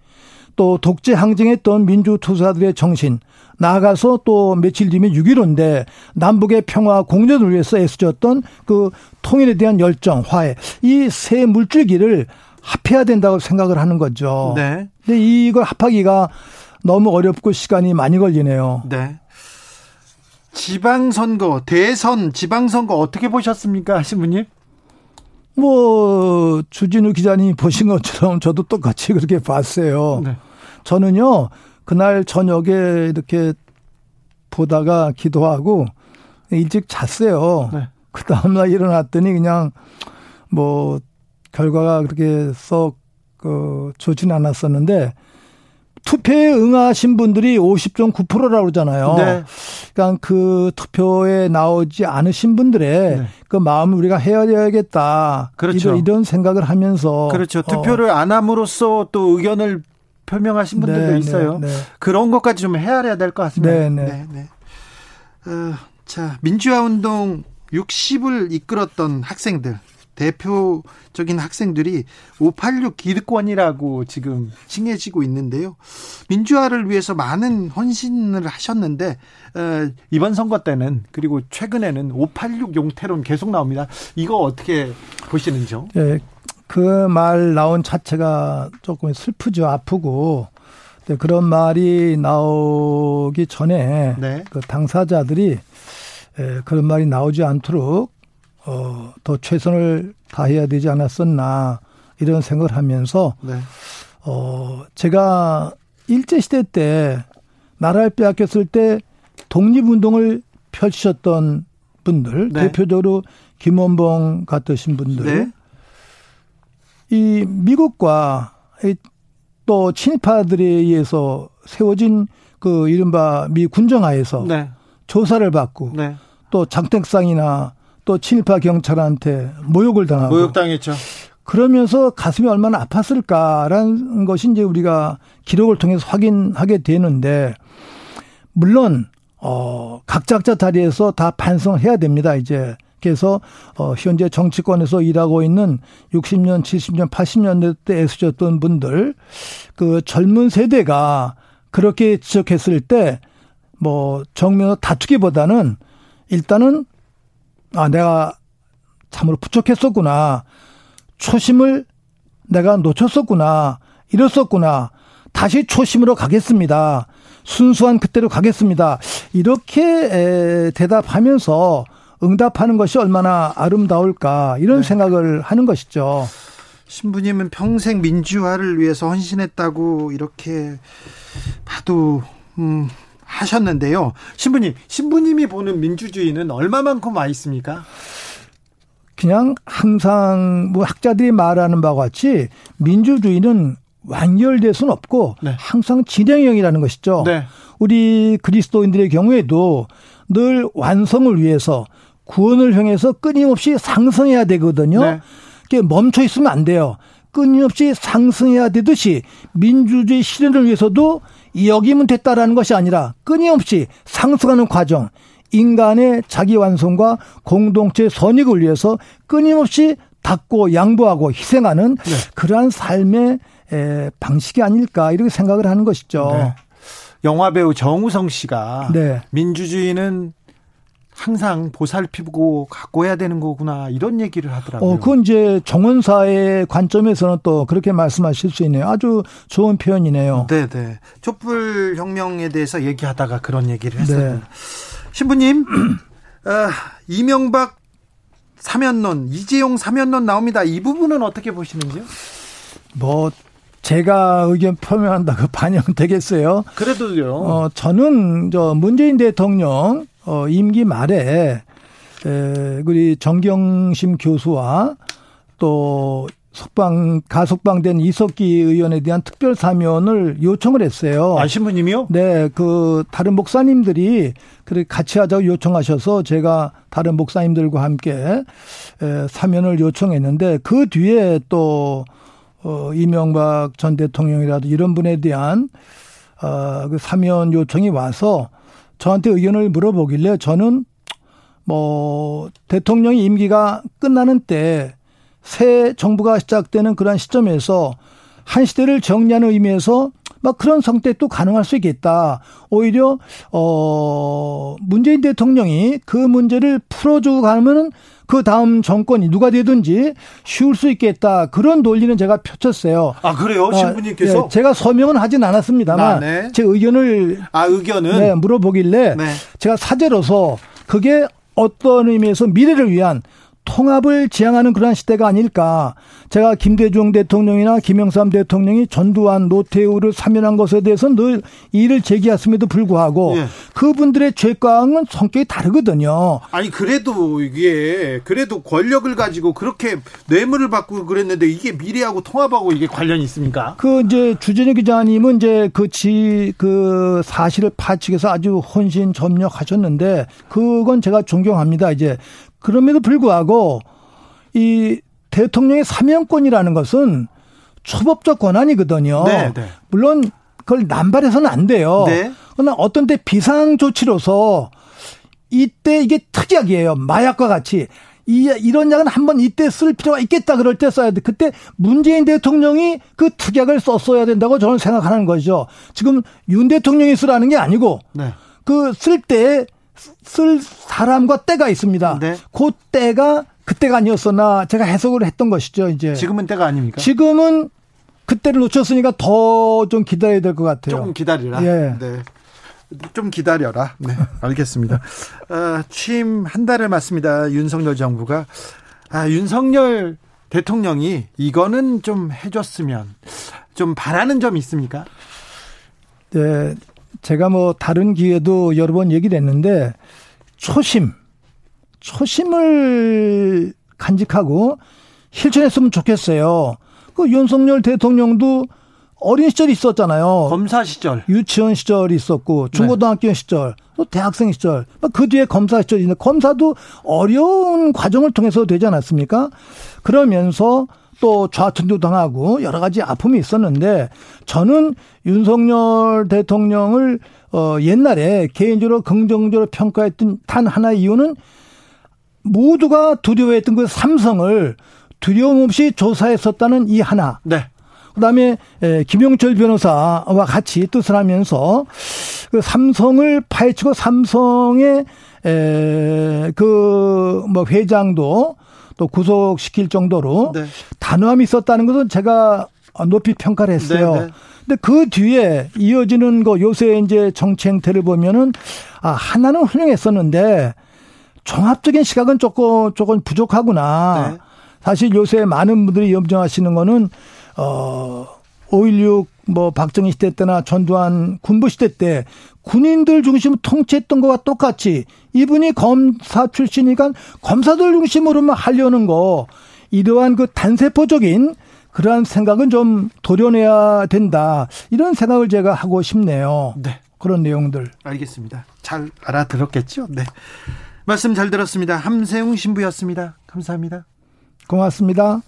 S7: 또 독재 항쟁했던 민주투사들의 정신, 나아가서 또 며칠 뒤면 6.15인데 남북의 평화 공존을 위해서 애쓰셨던 그 통일에 대한 열정, 화해, 이 세 물줄기를 합해야 된다고 생각을 하는 거죠. 네. 근데 이걸 합하기가 너무 어렵고 시간이 많이 걸리네요. 네.
S1: 지방선거, 대선, 지방선거 어떻게 보셨습니까, 신부님?
S7: 뭐 주진우 기자님이 보신 것처럼 저도 똑같이 그렇게 봤어요. 네. 저는요, 그날 저녁에 이렇게 보다가 기도하고 일찍 잤어요. 네. 그 다음날 일어났더니 그냥 뭐 결과가 그렇게 썩, 그, 좋지는 않았었는데 투표에 응하신 분들이 50.9%라고 그러잖아요. 네. 그러니까 그 투표에 나오지 않으신 분들의 네. 그 마음을 우리가 헤아려야겠다. 그렇죠. 이런, 이런 생각을 하면서.
S1: 그렇죠. 투표를 어. 안 함으로써 또 의견을 표명하신 분들도 네, 네, 있어요. 네, 그런 것까지 좀 헤아려야 될 것 같습니다. 네, 네. 네, 어, 자, 민주화 운동 60을 이끌었던 학생들, 대표적인 학생들이 586 기득권이라고 지금 칭해지고 있는데요. 민주화를 위해서 많은 헌신을 하셨는데 어, 이번 선거 때는 그리고 최근에는 586 용태론 계속 나옵니다. 이거 어떻게 보시는지요?
S7: 네, 그 말 나온 자체가 조금 슬프죠. 아프고. 네, 그런 말이 나오기 전에 네. 그 당사자들이 에, 그런 말이 나오지 않도록 어, 더 최선을 다해야 되지 않았었나 이런 생각을 하면서 네. 어, 제가 일제 시대 때 나라를 빼앗겼을 때 독립운동을 펼치셨던 분들 네. 대표적으로 김원봉 같으신 분들 네. 이 미국과 또 친일파들에 의해서 세워진 그 이른바 미 군정하에서 네. 조사를 받고 네. 또 장택상이나 또 친일파 경찰한테 모욕을 당하고
S1: 모욕당했죠.
S7: 그러면서 가슴이 얼마나 아팠을까라는 것이 이제 우리가 기록을 통해서 확인하게 되는데 물론 어 각자 각자 자리에서 다 반성해야 됩니다. 이제 그래서 어 현재 정치권에서 일하고 있는 60년, 70년, 80년대 때 애쓰셨던 분들 그 젊은 세대가 그렇게 지적했을 때 뭐 정면으로 다투기보다는 일단은 아 내가 참으로 부족했었구나. 초심을 내가 놓쳤었구나. 이랬었구나. 다시 초심으로 가겠습니다. 순수한 그때로 가겠습니다. 이렇게 대답하면서 응답하는 것이 얼마나 아름다울까 이런 네. 생각을 하는 것이죠.
S1: 신부님은 평생 민주화를 위해서 헌신했다고 이렇게 봐도 음, 하셨는데요. 신부님, 신부님이 보는 민주주의는 얼마만큼 와 있습니까?
S7: 그냥 항상 뭐 학자들이 말하는 바와 같이 민주주의는 완결될 수는 없고 네. 항상 진행형이라는 것이죠. 네. 우리 그리스도인들의 경우에도 늘 완성을 위해서 구원을 향해서 끊임없이 상승해야 되거든요. 네. 멈춰 있으면 안 돼요. 끊임없이 상승해야 되듯이 민주주의 실현을 위해서도 여기면 됐다라는 것이 아니라 끊임없이 상승하는 과정, 인간의 자기 완성과 공동체 선익을 위해서 끊임없이 닦고 양보하고 희생하는 네. 그러한 삶의 방식이 아닐까 이렇게 생각을 하는 것이죠. 네.
S1: 영화 배우 정우성 씨가 네. 민주주의는 항상 보살피고 갖고 해야 되는 거구나 이런 얘기를 하더라고요.
S7: 어, 그건 이제 정원사의 관점에서는 또 그렇게 말씀하실 수 있네요. 아주 좋은 표현이네요.
S1: 네, 네. 촛불 혁명에 대해서 얘기하다가 그런 얘기를 했어요. 네. 신부님, 어, 이명박 사면론, 이재용 사면론 나옵니다. 이 부분은 어떻게 보시는지요?
S7: 뭐 제가 의견 표명한다고 반영되겠어요?
S1: 그래도요.
S7: 어, 저는 저 문재인 대통령 어, 임기 말에 에, 우리 정경심 교수와 또 석방 가석방된 이석기 의원에 대한 특별 사면을 요청을 했어요.
S1: 아 신부님이요?
S7: 네, 그 다른 목사님들이 그렇게 같이 하자고 요청하셔서 제가 다른 목사님들과 함께 에, 사면을 요청했는데 그 뒤에 또 어, 이명박 전 대통령이라도 이런 분에 대한 어, 그 사면 요청이 와서 저한테 의견을 물어보길래 저는 뭐 대통령의 임기가 끝나는 때 새 정부가 시작되는 그러한 시점에서 한 시대를 정리하는 의미에서 막 그런 선택도 가능할 수 있겠다. 오히려 어 문재인 대통령이 그 문제를 풀어주고 가면은 그 다음 정권이 누가 되든지 쉬울 수 있겠다. 그런 논리는 제가 펼쳤어요.
S1: 아, 그래요? 아, 신부님께서?
S7: 네, 제가 서명은 하진 않았습니다만 아, 네. 제 의견을
S1: 아, 의견은
S7: 네, 물어보길래 네. 제가 사제로서 그게 어떤 의미에서 미래를 위한 통합을 지향하는 그런 시대가 아닐까. 제가 김대중 대통령이나 김영삼 대통령이 전두환, 노태우를 사면한 것에 대해서 늘 이를 제기했음에도 불구하고 예. 그분들의 죄과는 성격이 다르거든요.
S1: 아니 그래도 이게 그래도 권력을 가지고 그렇게 뇌물을 받고 그랬는데 이게 미래하고 통합하고 이게 관련이 있습니까?
S7: 그 이제 주진우 기자님은 이제 그지그 사실을 파측해서 아주 혼신 점력하셨는데 그건 제가 존경합니다. 이제 그럼에도 불구하고 이 대통령의 사명권이라는 것은 초법적 권한이거든요. 네, 네. 물론 그걸 남발해서는 안 돼요. 네. 그러나 어떤 때 비상 조치로서 이때 이게 특약이에요. 마약과 같이. 이, 이런 약은 한번 이때 쓸 필요가 있겠다 그럴 때 써야 돼. 그때 문재인 대통령이 그 특약을 썼어야 된다고 저는 생각하는 거죠. 지금 윤 대통령이 쓰라는 게 아니고 네. 그쓸 때쓸 사람과 때가 있습니다. 네. 그 때가 그때가 아니었었나 제가 해석을 했던 것이죠. 이제
S1: 지금은 때가 아닙니까?
S7: 지금은 그때를 놓쳤으니까 더 좀 기다려야 될 것 같아요.
S1: 조금 기다리라. 예. 네. 좀 기다려라. 네, 알겠습니다. 어, 취임 한 달을 맞습니다. 윤석열 정부가 아, 윤석열 대통령이 이거는 좀 해줬으면 좀 바라는 점 있습니까?
S7: 네, 제가 뭐 다른 기회도 여러 번 얘기를 했는데 초심, 초심을 간직하고 실천했으면 좋겠어요. 그 윤석열 대통령도 어린 시절이 있었잖아요.
S1: 검사 시절.
S7: 유치원 시절이 있었고, 중고등학교 네. 시절, 또 대학생 시절, 그 뒤에 검사 시절이 있는데, 검사도 어려운 과정을 통해서 되지 않았습니까? 그러면서 또 좌천도 당하고 여러 가지 아픔이 있었는데, 저는 윤석열 대통령을 어, 옛날에 개인적으로 긍정적으로 평가했던 단 하나의 이유는 모두가 두려워했던 그 삼성을 두려움 없이 조사했었다는 이 하나. 네. 그다음에 김용철 변호사와 같이 뜻을 하면서 그 삼성을 파헤치고 삼성의 그 뭐 회장도 또 구속시킬 정도로 네. 단호함이 있었다는 것은 제가 높이 평가를 했어요. 네, 네. 근데 그 뒤에 이어지는 거 요새 이제 정치 행태를 보면은 아 하나는 훌륭했었는데 종합적인 시각은 조금 조금 부족하구나. 네. 사실 요새 많은 분들이 염증하시는 거는 어 5.16 뭐 박정희 시대 때나 전두환 군부 시대 때 군인들 중심으로 통치했던 것과 똑같이 이분이 검사 출신이니까 검사들 중심으로만 하려는 거 이러한 그 단세포적인 그러한 생각은 좀 도려내야 된다. 이런 생각을 제가 하고 싶네요. 네. 그런 내용들.
S1: 알겠습니다. 잘 알아들었겠죠? 네. 말씀 잘 들었습니다. 함세웅 신부였습니다. 감사합니다.
S7: 고맙습니다.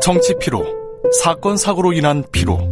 S8: 정치 피로, 사건 사고로 인한 피로,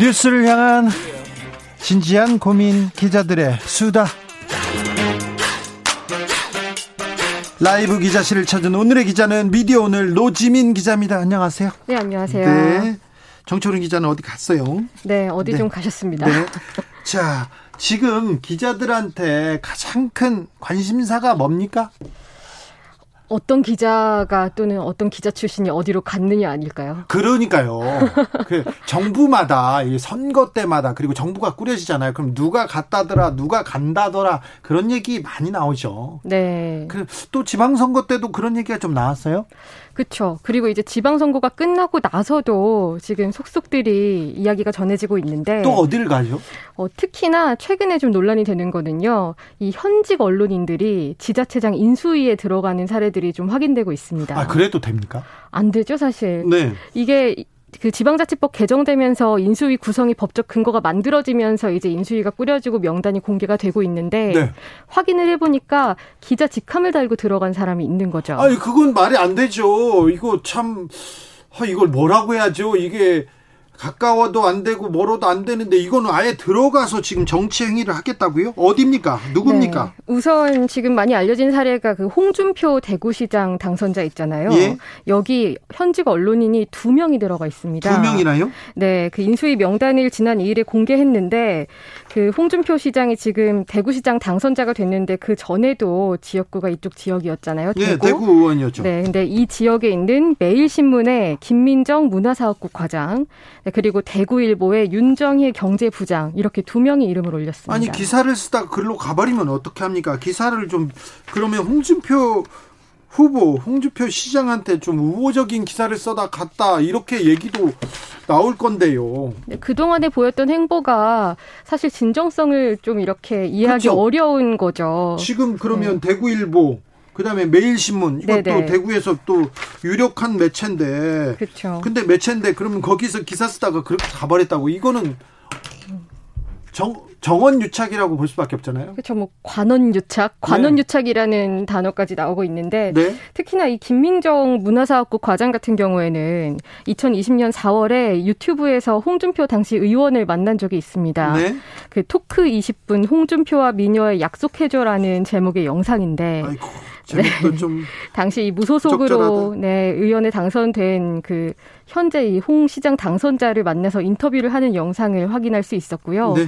S1: 뉴스를 향한 진지한 고민 기자들의 수다. 라이브 기자실을 찾은 오늘의 기자는 미디어 오늘 노지민 기자입니다. 안녕하세요.
S9: 네, 안녕하세요.
S1: 네. 정초롱 기자는 어디 갔어요?
S9: 네, 어디 네. 좀 가셨습니다. 네.
S1: 자, 지금 기자들한테 가장 큰 관심사가 뭡니까?
S9: 어떤 기자가 또는 어떤 기자 출신이 어디로 갔느냐 아닐까요?
S1: 그러니까요. 그 정부마다 선거 때마다 그리고 정부가 꾸려지잖아요. 그럼 누가 갔다더라, 누가 간다더라 그런 얘기 많이 나오죠.
S9: 네.
S1: 그또 지방선거 때도 그런 얘기가 좀 나왔어요?
S9: 그렇죠. 그리고 이제 지방선거가 끝나고 나서도 지금 속속들이 이야기가 전해지고 있는데
S1: 또 어디를 가죠?
S9: 어, 특히나 최근에 좀 논란이 되는 거는요. 이 현직 언론인들이 지자체장 인수위에 들어가는 사례 들이 좀 확인되고 있습니다.
S1: 아 그래도 됩니까?
S9: 안 되죠, 사실.
S1: 네.
S9: 이게 그 지방자치법 개정되면서 인수위 구성이 법적 근거가 만들어지면서 이제 인수위가 꾸려지고 명단이 공개가 되고 있는데 네. 확인을 해보니까 기자 직함을 달고 들어간 사람이 있는 거죠.
S1: 아니 그건 말이 안 되죠. 이거 참 아, 이걸 뭐라고 해야죠? 이게 가까워도 안 되고 멀어도 안 되는데 이거는 아예 들어가서 지금 정치 행위를 하겠다고요? 어디입니까? 누굽니까? 네.
S9: 우선 지금 많이 알려진 사례가 그 홍준표 대구시장 당선자 있잖아요.
S1: 예?
S9: 여기 현직 언론인이 두 명이 들어가 있습니다.
S1: 두 명이나요?
S9: 네, 그 인수위 명단을 지난 2일에 공개했는데 그 홍준표 시장이 지금 대구시장 당선자가 됐는데 그 전에도 지역구가 이쪽 지역이었잖아요.
S1: 네, 대구. 네, 대구 의원이었죠.
S9: 네, 근데 이 지역에 있는 매일신문의 김민정 문화사업국 과장 네, 그리고 대구일보의 윤정희 경제부장 이렇게 두 명이 이름을 올렸습니다.
S1: 아니 기사를 쓰다가 글로 가버리면 어떻게 합니까? 기사를 좀 그러면 홍준표 후보 홍준표 시장한테 좀 우호적인 기사를 써다 갔다 이렇게 얘기도 나올 건데요.
S9: 네, 그동안에 보였던 행보가 사실 진정성을 좀 이렇게 이해하기 그렇죠. 어려운 거죠.
S1: 지금 그러면 네. 대구일보 그다음에 매일신문 이것도 네네. 대구에서 또 유력한 매체인데.
S9: 그렇죠.
S1: 근데 매체인데 그러면 거기서 기사 쓰다가 그렇게 가버렸다고 이거는 정 정원 유착이라고 볼 수밖에 없잖아요.
S9: 그렇죠. 뭐 관원 유착, 관원 네. 유착이라는 단어까지 나오고 있는데 네. 특히나 이 김민정 문화사업국 과장 같은 경우에는 2020년 4월에 유튜브에서 홍준표 당시 의원을 만난 적이 있습니다.
S1: 네.
S9: 그 토크 20분 홍준표와 미녀의 약속해줘라는 제목의 영상인데
S1: 아이고. 네. 좀
S9: 당시 이 무소속으로 적절하다. 네 의원에 당선된 그 현재 이 홍 시장 당선자를 만나서 인터뷰를 하는 영상을 확인할 수 있었고요.
S1: 네.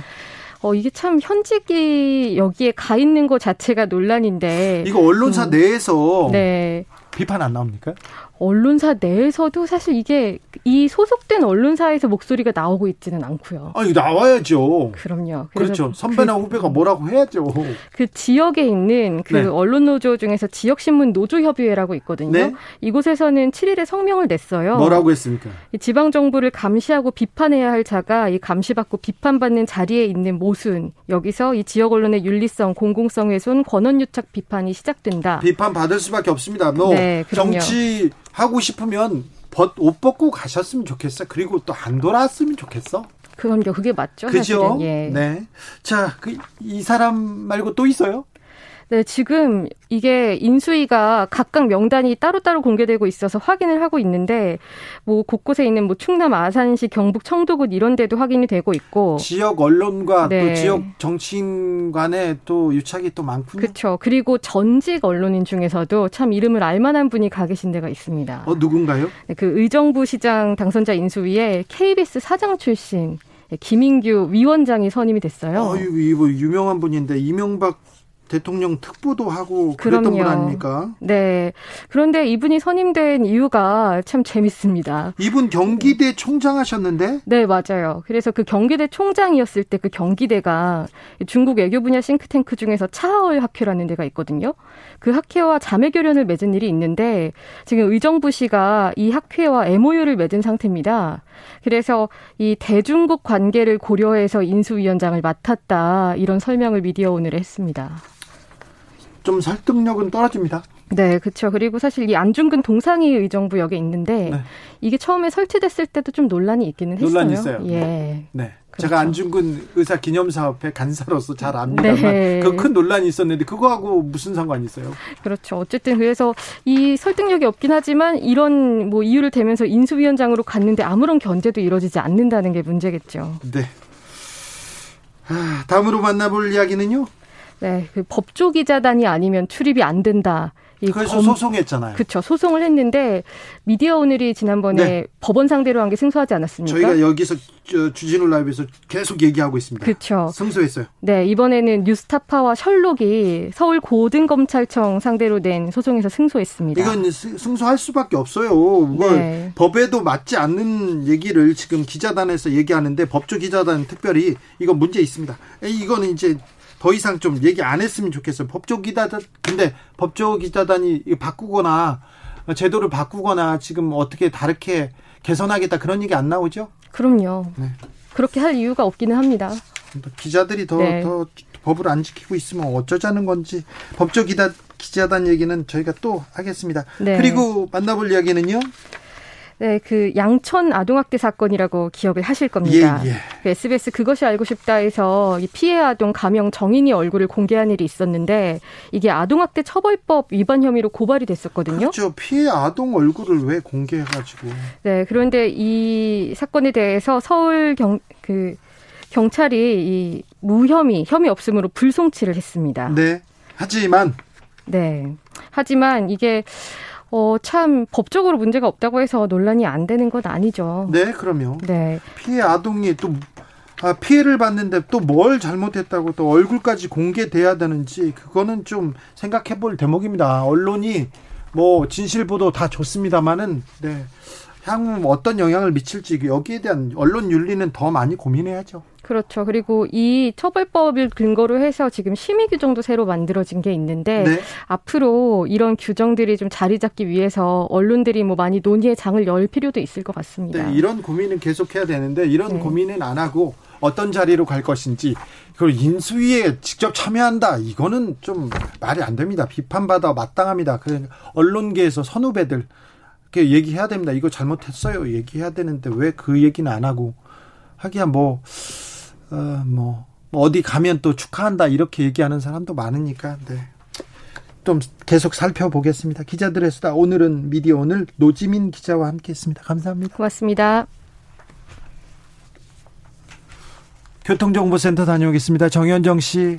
S9: 어, 이게 참 현직이 여기에 가 있는 것 자체가 논란인데.
S1: 이거 언론사 음. 내에서
S9: 네.
S1: 비판 안 나옵니까?
S9: 언론사 내에서도 사실 이게 이 소속된 언론사에서 목소리가 나오고 있지는 않고요.
S1: 아니 나와야죠.
S9: 그럼요.
S1: 그렇죠. 선배나 그, 후배가 뭐라고 해야죠.
S9: 그 지역에 있는 그 네. 언론 노조 중에서 지역 신문 노조 협의회라고 있거든요. 네? 이곳에서는 7일에 성명을 냈어요.
S1: 뭐라고 했습니까?
S9: 지방 정부를 감시하고 비판해야 할 자가 이 감시받고 비판받는 자리에 있는 모순 여기서 이 지역 언론의 윤리성, 공공성 훼손, 권한 유착 비판이 시작된다.
S1: 비판 받을 수밖에 없습니다. 뭐 네, 정치 하고 싶으면 벗, 옷 벗고 가셨으면 좋겠어. 그리고 또 안 돌아왔으면 좋겠어.
S9: 그럼요. 그게 맞죠.
S1: 그죠? 예. 네. 자, 그, 이 사람 말고 또 있어요?
S9: 네, 지금 이게 인수위가 각각 명단이 따로따로 공개되고 있어서 확인을 하고 있는데 뭐 곳곳에 있는 뭐 충남 아산시 경북 청도군 이런 데도 확인이 되고 있고
S1: 지역 언론과 네. 또 지역 정치인 간에 또 유착이 또 많군요.
S9: 그렇죠. 그리고 전직 언론인 중에서도 참 이름을 알 만한 분이 가 계신 데가 있습니다.
S1: 어 누군가요?
S9: 네, 그 의정부 시장 당선자 인수위에 KBS 사장 출신 김인규 위원장이 선임이 됐어요.
S1: 어, 이거 유명한 분인데 이명박 대통령 특보도 하고 그랬던 그럼요. 분 아닙니까?
S9: 네. 그런데 이분이 선임된 이유가 참 재밌습니다.
S1: 이분 경기대 총장 하셨는데?
S9: 네, 맞아요. 그래서 그 경기대 총장이었을 때 그 경기대가 중국 외교 분야 싱크탱크 중에서 차하얼 학회라는 데가 있거든요. 그 학회와 자매 교련을 맺은 일이 있는데 지금 의정부시가 이 학회와 MOU를 맺은 상태입니다. 그래서 이 대중국 관계를 고려해서 인수위원장을 맡았다 이런 설명을 미디어 오늘에 했습니다.
S1: 좀 설득력은 떨어집니다.
S9: 네, 그렇죠. 그리고 사실 이 안중근 동상이 의정부역에 있는데 네. 이게 처음에 설치됐을 때도 좀 논란이 있기는 했어요.
S1: 논란이 있어요. 예. 네. 네. 그렇죠. 제가 안중근 의사 기념 사업회 간사로서 잘 압니다만 네. 그큰 논란이 있었는데 그거하고 무슨 상관이 있어요?
S9: 그렇죠. 어쨌든 그래서 이 설득력이 없긴 하지만 이런 뭐 이유를 대면서 인수위원장으로 갔는데 아무런 견제도 이루어지지 않는다는 게 문제겠죠.
S1: 네. 아, 다음으로 만나볼 이야기는요?
S9: 네, 그 법조기자단이 아니면 출입이 안 된다.
S1: 그래서 검, 소송했잖아요.
S9: 그렇죠. 소송을 했는데 미디어 오늘이 지난번에 네. 법원 상대로 한 게 승소하지 않았습니까?
S1: 저희가 여기서 주진우 라이브에서 계속 얘기하고 있습니다.
S9: 그렇죠.
S1: 승소했어요.
S9: 네, 이번에는 뉴스타파와 셜록이 서울 고등검찰청 상대로 낸 소송에서 승소했습니다.
S1: 이건 승소할 수밖에 없어요. 네. 법에도 맞지 않는 얘기를 지금 기자단에서 얘기하는데 법조 기자단 특별히 이건 문제 있습니다. 이거는 이제 더 이상 좀 얘기 안 했으면 좋겠어요. 법조 기자단 근데 법조 기자단이 바꾸거나 제도를 바꾸거나 지금 어떻게 다르게 개선하겠다 그런 얘기 안 나오죠?
S9: 그럼요. 네. 그렇게 할 이유가 없기는 합니다.
S1: 기자들이 더, 네. 더 법을 안 지키고 있으면 어쩌자는 건지 법조 기자, 기자단 얘기는 저희가 또 하겠습니다. 네. 그리고 만나볼 이야기는요.
S9: 네, 그 양천 아동학대 사건이라고 기억을 하실 겁니다. 예, 예. 그 SBS 그것이 알고 싶다에서 이 피해 아동 가명 정인이 얼굴을 공개한 일이 있었는데 이게 아동학대 처벌법 위반 혐의로 고발이 됐었거든요.
S1: 그렇죠. 피해 아동 얼굴을 왜 공개해가지고?
S9: 네, 그런데 이 사건에 대해서 서울 경 그 경찰이 이 무혐의 혐의 없음으로 불송치를 했습니다.
S1: 네. 하지만
S9: 네. 하지만 이게 어, 참 법적으로 문제가 없다고 해서 논란이 안 되는 건 아니죠.
S1: 네, 그럼요. 네. 피해 아동이 또 아, 피해를 받는데 또 뭘 잘못했다고 또 얼굴까지 공개돼야 되는지 그거는 좀 생각해 볼 대목입니다. 언론이 뭐 진실 보도 다 좋습니다만은 네. 향후 어떤 영향을 미칠지 여기에 대한 언론 윤리는 더 많이 고민해야죠.
S9: 그렇죠. 그리고 이 처벌법을 근거로 해서 지금 심의 규정도 새로 만들어진 게 있는데 네. 앞으로 이런 규정들이 좀 자리 잡기 위해서 언론들이 뭐 많이 논의의 장을 열 필요도 있을 것 같습니다.
S1: 네, 이런 고민은 계속해야 되는데 이런 네. 고민은 안 하고 어떤 자리로 갈 것인지 그리고 인수위에 직접 참여한다 이거는 좀 말이 안 됩니다. 비판받아 마땅합니다. 그 언론계에서 선후배들 얘기해야 됩니다. 이거 잘못했어요. 얘기해야 되는데 왜 그 얘기는 안 하고 하기야 뭐 어, 뭐, 뭐 어디 가면 또 축하한다 이렇게 얘기하는 사람도 많으니까 네. 좀 계속 살펴보겠습니다. 기자들의 수다 오늘은 미디어 오늘 노지민 기자와 함께했습니다. 감사합니다.
S9: 고맙습니다.
S1: 교통정보센터 다녀오겠습니다. 정현정 씨.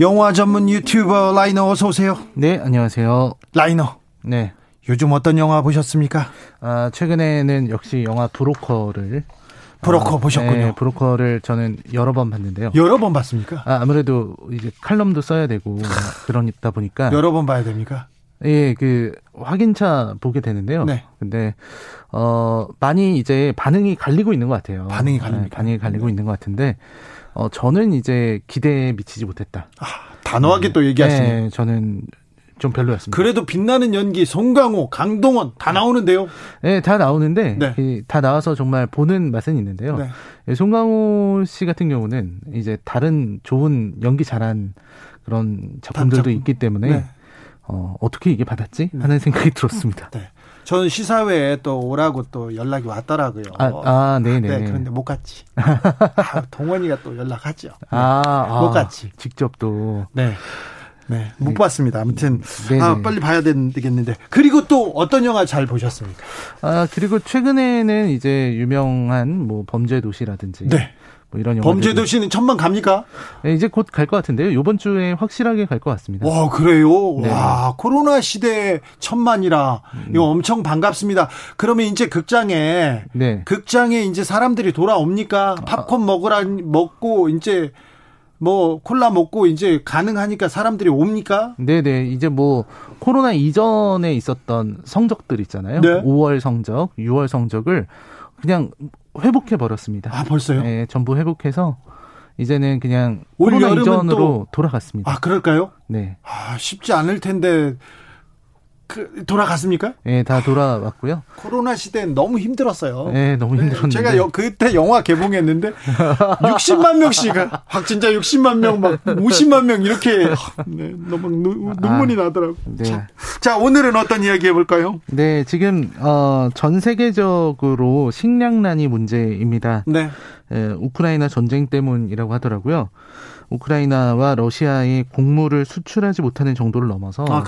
S1: 영화 전문 유튜버 라이너 어서 오세요.
S10: 네, 안녕하세요.
S1: 라이너.
S10: 네.
S1: 요즘 어떤 영화 보셨습니까?
S10: 아, 최근에는 역시 영화 브로커를
S1: 브로커 어, 보셨군요. 네,
S10: 브로커를 저는 여러 번 봤는데요.
S1: 여러 번 봤습니까?
S10: 아, 아무래도 이제 칼럼도 써야 되고 그러다 보니까
S1: 여러 번 봐야 됩니까?
S10: 예, 그 확인차 보게 되는데요. 네. 근데 어 많이 이제 반응이 갈리고 있는 것 같아요.
S1: 반응이 갈립니다. 네,
S10: 반응이 갈리고 네. 있는 것 같은데 어, 저는 이제 기대에 미치지 못했다.
S1: 아, 단호하게 음. 또 얘기하시네요. 네,
S10: 저는 좀 별로였습니다.
S1: 그래도 빛나는 연기 송강호, 강동원 다 나오는데요.
S10: 네, 다 나오는데 네. 다 나와서 정말 보는 맛은 있는데요. 네. 예, 송강호 씨 같은 경우는 이제 다른 좋은 연기 잘한 그런 작품들도 작품. 있기 때문에 네. 어, 어떻게 이게 받았지 하는 생각이 들었습니다. 네.
S1: 저는 시사회에 또 오라고 또 연락이 왔더라고요.
S10: 아, 아 네네.
S1: 네, 그런데 못 갔지. 아, 동원이가 또 연락하죠. 아, 아, 못 갔지.
S10: 직접 또.
S1: 네. 네, 못 봤습니다. 아무튼 아, 빨리 봐야 되겠는데. 그리고 또 어떤 영화 잘 보셨습니까?
S10: 아 그리고 최근에는 이제 유명한 뭐 범죄 도시라든지 네. 뭐 이런
S1: 범죄 도시는 천만 갑니까?
S10: 네, 이제 곧 갈 것 같은데요. 이번 주에 확실하게 갈 것 같습니다.
S1: 와 그래요? 네. 와 코로나 시대 천만이라 음. 이거 엄청 반갑습니다. 그러면 이제 극장에 네. 극장에 이제 사람들이 돌아옵니까? 팝콘 먹으라 먹고 이제 뭐 콜라 먹고 이제 가능하니까 사람들이 옵니까?
S10: 네네 이제 뭐 코로나 이전에 있었던 성적들 있잖아요. 네. 5월 성적, 6월 성적을 그냥 회복해 버렸습니다.
S1: 아 벌써요?
S10: 네, 전부 회복해서 이제는 그냥 코로나 이전으로 또... 돌아갔습니다.
S1: 아 그럴까요?
S10: 네.
S1: 아 쉽지 않을 텐데 그, 돌아갔습니까?
S10: 네, 다 돌아왔고요.
S1: 코로나 시대는 너무 힘들었어요.
S10: 네, 너무 네, 힘들었는데.
S1: 제가 여, 그때 영화 개봉했는데 60만 명씩 확진자 60만 명, 막 50만 명 이렇게 네, 너무 누, 눈물이 아, 나더라고. 네. 자, 자, 오늘은 어떤 이야기 해 볼까요?
S10: 네, 지금 어, 전 세계적으로 식량난이 문제입니다. 네. 에, 우크라이나 전쟁 때문이라고 하더라고요. 우크라이나와 러시아의 곡물을 수출하지 못하는 정도를 넘어서 아,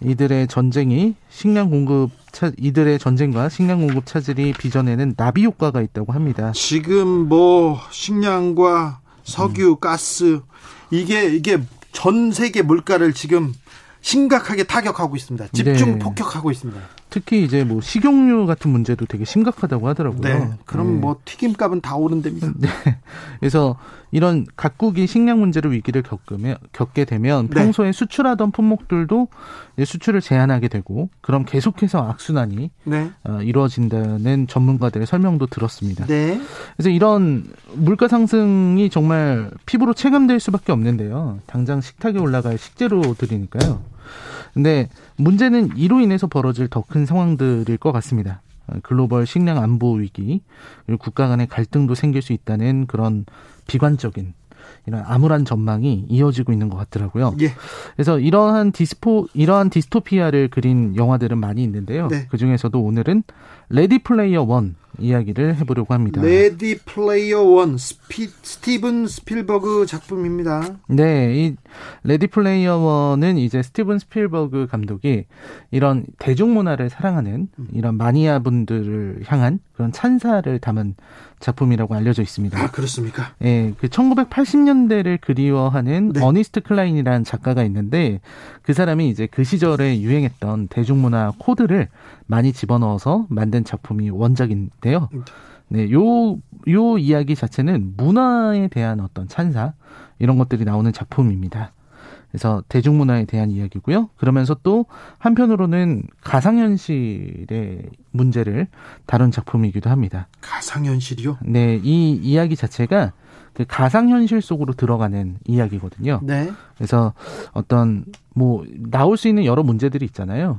S10: 이들의 전쟁이 식량 공급 차, 이들의 전쟁과 식량 공급 차질이 빚어내는 나비 효과가 있다고 합니다.
S1: 지금 뭐 식량과 석유, 음. 가스 이게 이게 전 세계 물가를 지금 심각하게 타격하고 있습니다. 집중 네. 폭격하고 있습니다.
S10: 특히 이제 뭐 식용유 같은 문제도 되게 심각하다고 하더라고요. 네.
S1: 그럼 네. 뭐 튀김값은 다 오른답니다. 네.
S10: 그래서 이런 각국이 식량 문제로 위기를 겪으면 겪게 되면 네. 평소에 수출하던 품목들도 수출을 제한하게 되고 그럼 계속해서 악순환이 네. 어, 이루어진다는 전문가들의 설명도 들었습니다. 네. 그래서 이런 물가 상승이 정말 피부로 체감될 수밖에 없는데요. 당장 식탁에 올라갈 식재료들이니까요. 근데 문제는 이로 인해서 벌어질 더 큰 상황들일 것 같습니다. 글로벌 식량 안보 위기, 그리고 국가 간의 갈등도 생길 수 있다는 그런 비관적인 이런 암울한 전망이 이어지고 있는 것 같더라고요. 예. 그래서 이러한 디스포 이러한 디스토피아를 그린 영화들은 많이 있는데요. 네. 그 중에서도 오늘은 Ready Player One 이야기를 해보려고 합니다.
S1: Ready Player One 스피, 스티븐 스필버그 작품입니다.
S10: 네, 이 Ready Player One은 이제 스티븐 스필버그 감독이 이런 대중문화를 사랑하는 이런 마니아 분들을 향한 그런 찬사를 담은 작품이라고 알려져 있습니다.
S1: 아, 그렇습니까?
S10: 예, 그 1980년대를 그리워하는 네. 어니스트 클라인이라는 작가가 있는데 그 사람이 이제 그 시절에 유행했던 대중문화 코드를 많이 집어넣어서 만든 작품이 원작인데요. 네, 요, 요 이야기 자체는 문화에 대한 어떤 찬사, 이런 것들이 나오는 작품입니다. 그래서 대중문화에 대한 이야기고요. 그러면서 또 한편으로는 가상현실의 문제를 다룬 작품이기도 합니다.
S1: 가상현실이요?
S10: 네, 이 이야기 자체가 그 가상현실 속으로 들어가는 이야기거든요. 네. 그래서 어떤 뭐 나올 수 있는 여러 문제들이 있잖아요.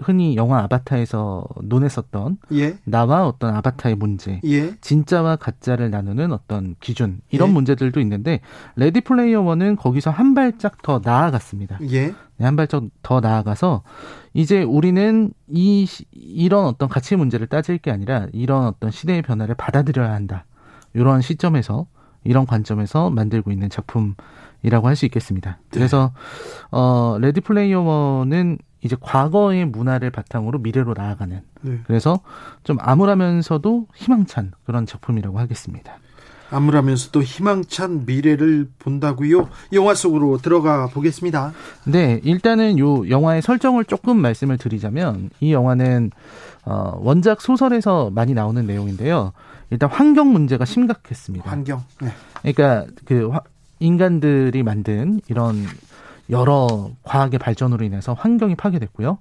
S10: 흔히 영화 아바타에서 논했었던 예. 나와 어떤 아바타의 문제, 예. 진짜와 가짜를 나누는 어떤 기준 이런 예. 문제들도 있는데 레디 플레이어 원은 거기서 한 발짝 더 나아갔습니다. 예. 네, 한 발짝 더 나아가서 이제 우리는 이 이런 어떤 가치 문제를 따질 게 아니라 이런 어떤 시대의 변화를 받아들여야 한다. 이런 시점에서 이런 관점에서 만들고 있는 작품 이라고 할 수 있겠습니다. 네. 그래서 어 레디 플레이어 원은 이제 과거의 문화를 바탕으로 미래로 나아가는 네. 그래서 좀 암울하면서도 희망찬 그런 작품이라고 하겠습니다.
S1: 암울하면서도 희망찬 미래를 본다고요? 영화 속으로 들어가 보겠습니다.
S10: 네, 일단은 요 영화의 설정을 조금 말씀을 드리자면 이 영화는 어, 원작 소설에서 많이 나오는 내용인데요. 일단 환경 문제가 심각했습니다.
S1: 환경. 네.
S10: 그러니까 그 인간들이 만든 이런 여러 과학의 발전으로 인해서 환경이 파괴됐고요.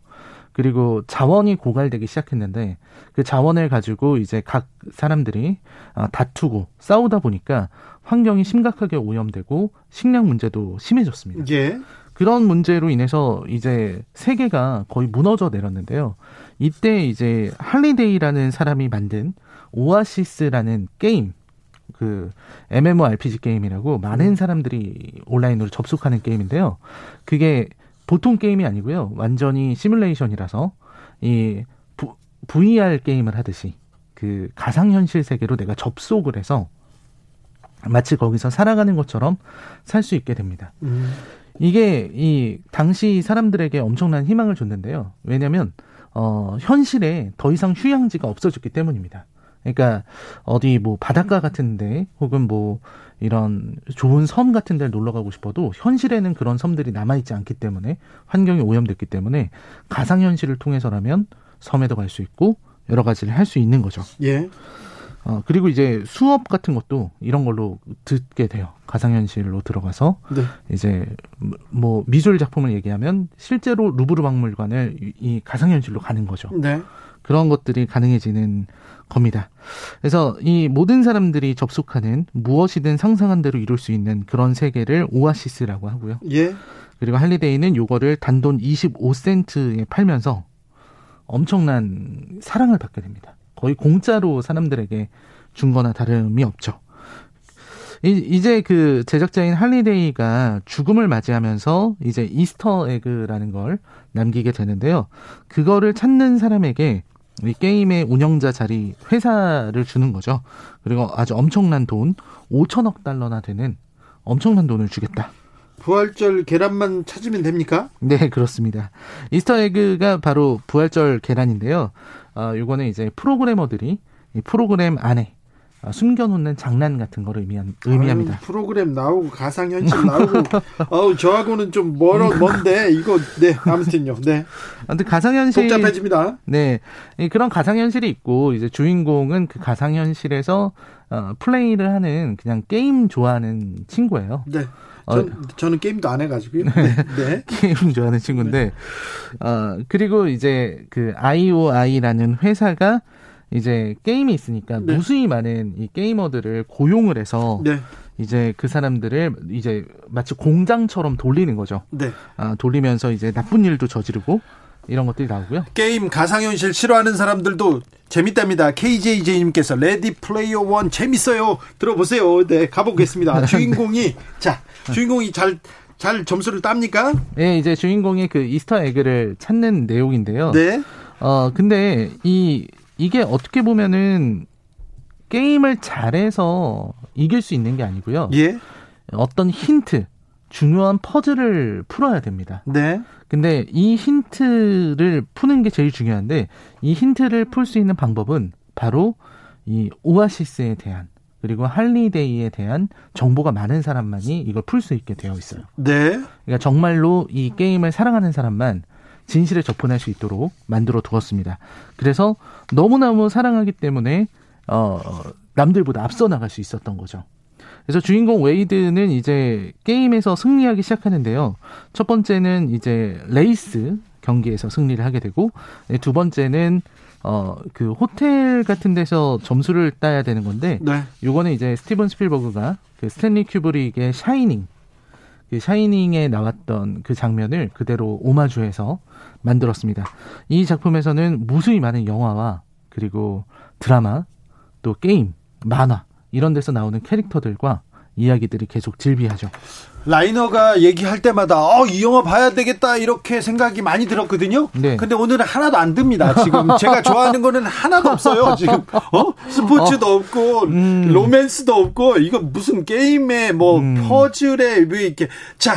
S10: 그리고 자원이 고갈되기 시작했는데 그 자원을 가지고 이제 각 사람들이 어, 다투고 싸우다 보니까 환경이 심각하게 오염되고 식량 문제도 심해졌습니다. 예. 그런 문제로 인해서 이제 세계가 거의 무너져 내렸는데요. 이때 이제 할리데이라는 사람이 만든 오아시스라는 게임 그 MMORPG 게임이라고 많은 음. 사람들이 온라인으로 접속하는 게임인데요. 그게 보통 게임이 아니고요. 완전히 시뮬레이션이라서 이 VR 게임을 하듯이 그 가상현실 세계로 내가 접속을 해서 마치 거기서 살아가는 것처럼 살 수 있게 됩니다. 음. 이게 이 당시 사람들에게 엄청난 희망을 줬는데요. 왜냐하면 어 현실에 더 이상 휴양지가 없어졌기 때문입니다. 그러니까 어디 뭐 바닷가 같은데 혹은 뭐 이런 좋은 섬 같은 데를 놀러 가고 싶어도 현실에는 그런 섬들이 남아 있지 않기 때문에 환경이 오염됐기 때문에 가상 현실을 통해서라면 섬에도 갈 수 있고 여러 가지를 할 수 있는 거죠. 예. 어, 그리고 이제 수업 같은 것도 이런 걸로 듣게 돼요. 가상현실로 들어가서. 네. 이제 뭐 미술 작품을 얘기하면 실제로 루브르 박물관을 이 가상현실로 가는 거죠. 네. 그런 것들이 가능해지는 겁니다. 그래서 이 모든 사람들이 접속하는 무엇이든 상상한 대로 이룰 수 있는 그런 세계를 오아시스라고 하고요. 예. 그리고 할리데이는 요거를 단돈 25센트에 팔면서 엄청난 사랑을 받게 됩니다. 거의 공짜로 사람들에게 준 거나 다름이 없죠. 이제 그 제작자인 할리데이가 죽음을 맞이하면서 이제 Easter egg라는 걸 남기게 되는데요. 그거를 찾는 사람에게 이 게임의 운영자 자리 회사를 주는 거죠. 그리고 아주 엄청난 돈, 5천억 달러나 되는 엄청난 돈을 주겠다.
S1: 부활절 계란만 찾으면 됩니까?
S10: 네, 그렇습니다. Easter egg가 바로 부활절 계란인데요. 어, 요거는 이제 프로그래머들이 이 프로그램 안에 어, 숨겨놓는 장난 같은 거를 의미한, 의미합니다. 아유,
S1: 프로그램 나오고 가상현실 나오고 어우 저하고는 좀 멀어 먼데 이거 네 아무튼요. 네.
S10: 아무튼 가상현실
S1: 복잡해집니다.
S10: 네, 그런 가상현실이 있고 이제 주인공은 그 가상현실에서 어, 플레이를 하는 그냥 게임 좋아하는 친구예요.
S1: 네. 어, 전, 어, 저는 게임도 안 해가지고요. 네. 네.
S10: 게임 좋아하는 친구인데, 네. 어, 그리고 이제 그 IOI라는 회사가 이제 게임이 있으니까 네. 무수히 많은 이 게이머들을 고용을 해서 네. 이제 그 사람들을 이제 마치 공장처럼 돌리는 거죠. 네. 아, 돌리면서 이제 나쁜 일도 저지르고 이런 것들이 나오고요.
S1: 게임 가상현실 싫어하는 사람들도 재밌답니다. KJJ님께서 레디 플레이어 원 재밌어요. 들어보세요. 네, 가보겠습니다. 주인공이 자 주인공이 잘잘 점수를 땁니까?
S10: 네, 이제 주인공이 그 Easter egg를 찾는 내용인데요. 네. 어 근데 이 이게 어떻게 보면은 게임을 잘해서 이길 수 있는 게 아니고요. 예. 어떤 힌트, 중요한 퍼즐을 풀어야 됩니다. 네. 근데 이 힌트를 푸는 게 제일 중요한데 이 힌트를 풀 수 있는 방법은 바로 이 오아시스에 대한 그리고 할리데이에 대한 정보가 많은 사람만이 이걸 풀 수 있게 되어 있어요. 네. 그러니까 정말로 이 게임을 사랑하는 사람만 진실에 접근할 수 있도록 만들어 두었습니다. 그래서 너무너무 사랑하기 때문에 어 남들보다 앞서 나갈 수 있었던 거죠. 그래서 주인공 웨이드는 이제 게임에서 승리하기 시작하는데요. 첫 번째는 이제 레이스 경기에서 승리를 하게 되고 두 번째는 어 그 호텔 같은 데서 점수를 따야 되는 건데 네. 요거는 이제 스티븐 스필버그가 그 스탠리 큐브릭의 샤이닝 그 샤이닝에 나왔던 그 장면을 그대로 오마주해서 만들었습니다. 이 작품에서는 무수히 많은 영화와 그리고 드라마, 또 게임, 만화 이런 데서 나오는 캐릭터들과 이야기들이 계속 질비하죠.
S1: 라이너가 얘기할 때마다 어, 이 영화 봐야 되겠다 이렇게 생각이 많이 들었거든요. 네. 근데 오늘은 하나도 안 듭니다. 지금 제가 좋아하는 거는 하나도 없어요. 지금 어? 스포츠도 어. 없고 음. 로맨스도 없고 이거 무슨 게임에 뭐 음. 퍼즐에 왜 이렇게 자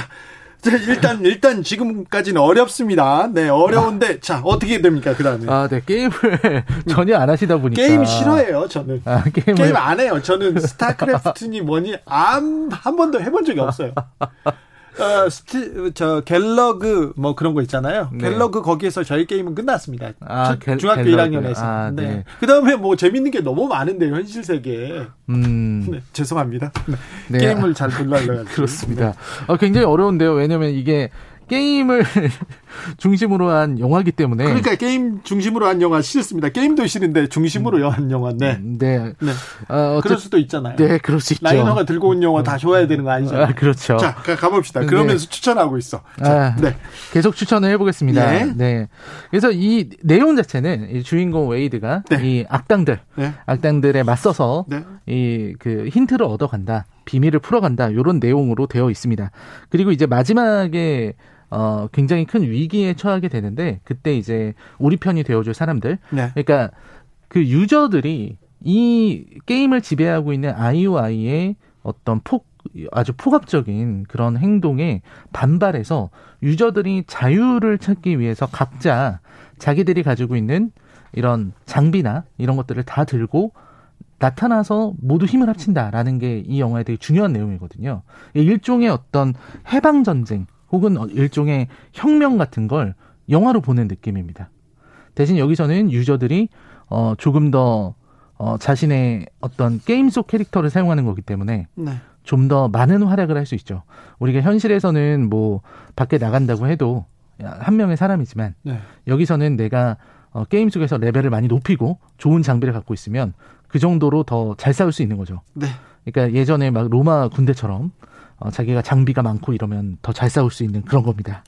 S1: 일단 일단 지금까지는 어렵습니다. 네, 어려운데 자 어떻게 됩니까 그 다음에?
S10: 아, 네 게임을 전혀 안 하시다 보니까
S1: 게임 싫어해요 저는. 아, 게임을... 게임 안 해요. 저는 스타크래프트니 뭐니 한 번도 해본 적이 없어요. 어, 스티, 저 갤러그 뭐 그런 거 있잖아요. 네. 갤러그 거기에서 저희 게임은 끝났습니다. 아, 갤, 중학교 갤러그. 1학년에서. 아, 네. 네. 그다음에 뭐 재밌는 게 너무 많은데요, 현실 세계에. 음. 네, 죄송합니다. 네. 네. 게임을 잘 불러야
S10: 그렇습니다. 어, 굉장히 어려운데요. 왜냐면 이게 게임을 중심으로 한 영화기 때문에
S1: 그러니까 게임 중심으로 한 영화 싫습니다. 게임도 싫은데 중심으로 음. 한 영화. 네.
S10: 네. 네.
S1: 어, 그럴 수도 있잖아요.
S10: 네, 그럴 수 있죠.
S1: 라이너가 들고 온 영화 다 좋아야 되는 거 아니잖아요.
S10: 아, 그렇죠.
S1: 자, 가, 봅시다 네. 그러면서 네. 추천하고 있어. 자,
S10: 아, 네. 계속 추천을 해보겠습니다. 네. 네. 그래서 이 내용 자체는 이 주인공 웨이드가 네. 이 악당들, 네. 악당들에 맞서서 이 그 힌트를 얻어간다. 비밀을 풀어간다. 이런 내용으로 되어 있습니다. 그리고 이제 마지막에 어, 굉장히 큰 위기에 처하게 되는데 그때 이제 우리 편이 되어줄 사람들. 네. 그러니까 그 유저들이 이 게임을 지배하고 있는 아이오아이의 어떤 폭 아주 폭압적인 그런 행동에 반발해서 유저들이 자유를 찾기 위해서 각자 자기들이 가지고 있는 이런 장비나 이런 것들을 다 들고 나타나서 모두 힘을 합친다라는 게 이 영화의 되게 중요한 내용이거든요. 일종의 어떤 해방 전쟁 혹은 일종의 혁명 같은 걸 영화로 보는 느낌입니다. 대신 여기서는 유저들이 어 조금 더 어, 자신의 어떤 게임 속 캐릭터를 사용하는 거기 때문에 네. 좀더 많은 활약을 할 수 있죠. 우리가 현실에서는 뭐 밖에 나간다고 해도 한 명의 사람이지만 네. 여기서는 내가 어, 게임 속에서 레벨을 많이 높이고 좋은 장비를 갖고 있으면 그 정도로 더 잘 싸울 수 있는 거죠. 네. 그러니까 예전에 막 로마 군대처럼 어, 자기가 장비가 많고 이러면 더 잘 싸울 수 있는 그런 겁니다.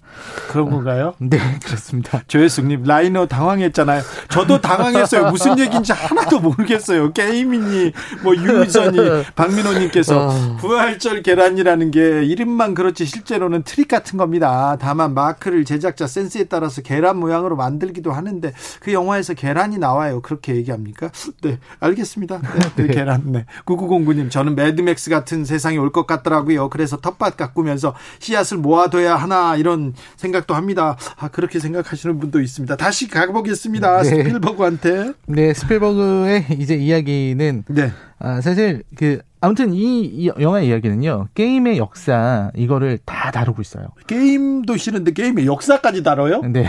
S1: 그런 건가요?
S10: 네, 그렇습니다.
S1: 조혜숙님, 라이너 당황했잖아요. 저도 당황했어요. 무슨 얘기인지 하나도 모르겠어요. 게임이니, 뭐, 유저니, 박민호님께서 어... 부활절 계란이라는 게 이름만 그렇지 실제로는 트릭 같은 겁니다. 다만 마크를 제작자 센스에 따라서 계란 모양으로 만들기도 하는데 그 영화에서 계란이 나와요. 그렇게 얘기합니까? 네, 알겠습니다. 네, 네. 계란. 네. 9909님, 저는 매드맥스 같은 세상이 올 것 같더라고요. 그래서 텃밭 가꾸면서 씨앗을 모아둬야 하나 이런 생각도 합니다. 아 그렇게 생각하시는 분도 있습니다. 다시 가보겠습니다. 네. 스필버그한테.
S10: 네, 스필버그의 이제 이야기는 네. 아, 사실 그 아무튼 이, 이 영화 이야기는요 게임의 역사 이거를 다 다루고 있어요.
S1: 게임도 싫은데 게임의 역사까지 다뤄요?
S10: 네.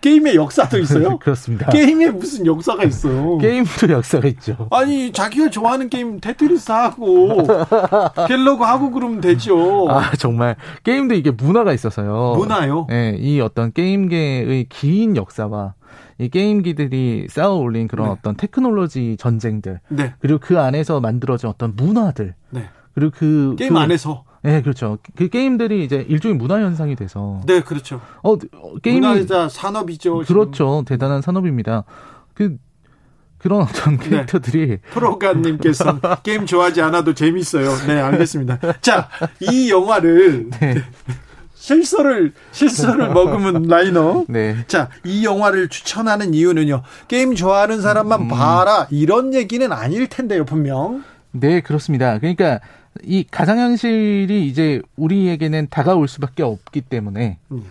S1: 게임의 역사도 있어요?
S10: 그렇습니다.
S1: 게임에 무슨 역사가 있어요?
S10: 게임도 역사가 있죠.
S1: 아니, 자기가 좋아하는 게임 테트리스 하고, 갤러그 하고 그러면 되죠.
S10: 아, 정말. 게임도 이게 문화가 있어서요.
S1: 문화요?
S10: 네, 이 어떤 게임계의 긴 역사와 이 게임기들이 쌓아 올린 그런 네. 어떤 테크놀로지 전쟁들. 네. 그리고 그 안에서 만들어진 어떤 문화들. 네. 그리고 그.
S1: 게임
S10: 그,
S1: 안에서.
S10: 네, 그렇죠. 그 게임들이 이제 일종의 문화 현상이 돼서.
S1: 네, 그렇죠.
S10: 어, 게임이
S1: 문화이자 산업이죠.
S10: 그렇죠. 대단한 산업입니다. 그 그런 어떤 네. 캐릭터들이 네.
S1: 프로가님께서 게임 좋아하지 않아도 재밌어요. 네, 알겠습니다. 자, 이 영화를 네. 실수를 실수를 먹으면 라이너. 네. 자, 이 영화를 추천하는 이유는요. 게임 좋아하는 사람만 음. 봐라 이런 얘기는 아닐 텐데요, 분명.
S10: 네, 그렇습니다. 그러니까 이 가상현실이 이제 우리에게는 다가올 수밖에 없기 때문에 음.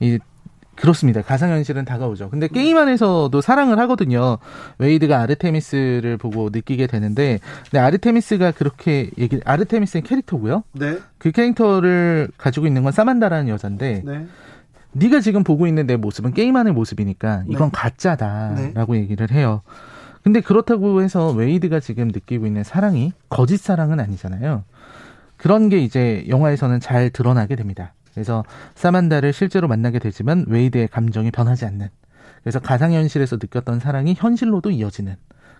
S10: 이 그렇습니다. 가상현실은 다가오죠. 근데 게임 안에서도 사랑을 하거든요. 웨이드가 아르테미스를 보고 느끼게 되는데, 근데 아르테미스가 그렇게 얘기, 아르테미스는 캐릭터고요. 네. 그 캐릭터를 가지고 있는 건 사만다라는 여자인데, 네. 네가 지금 보고 있는 내 모습은 게임 안의 모습이니까 이건 네. 가짜다라고 네. 얘기를 해요. 근데 그렇다고 해서 웨이드가 지금 느끼고 있는 사랑이 거짓 사랑은 아니잖아요. 그런 게 이제 영화에서는 잘 드러나게 됩니다. 그래서 사만다를 실제로 만나게 되지만 웨이드의 감정이 변하지 않는. 그래서 가상현실에서 느꼈던 사랑이 현실로도 이어지는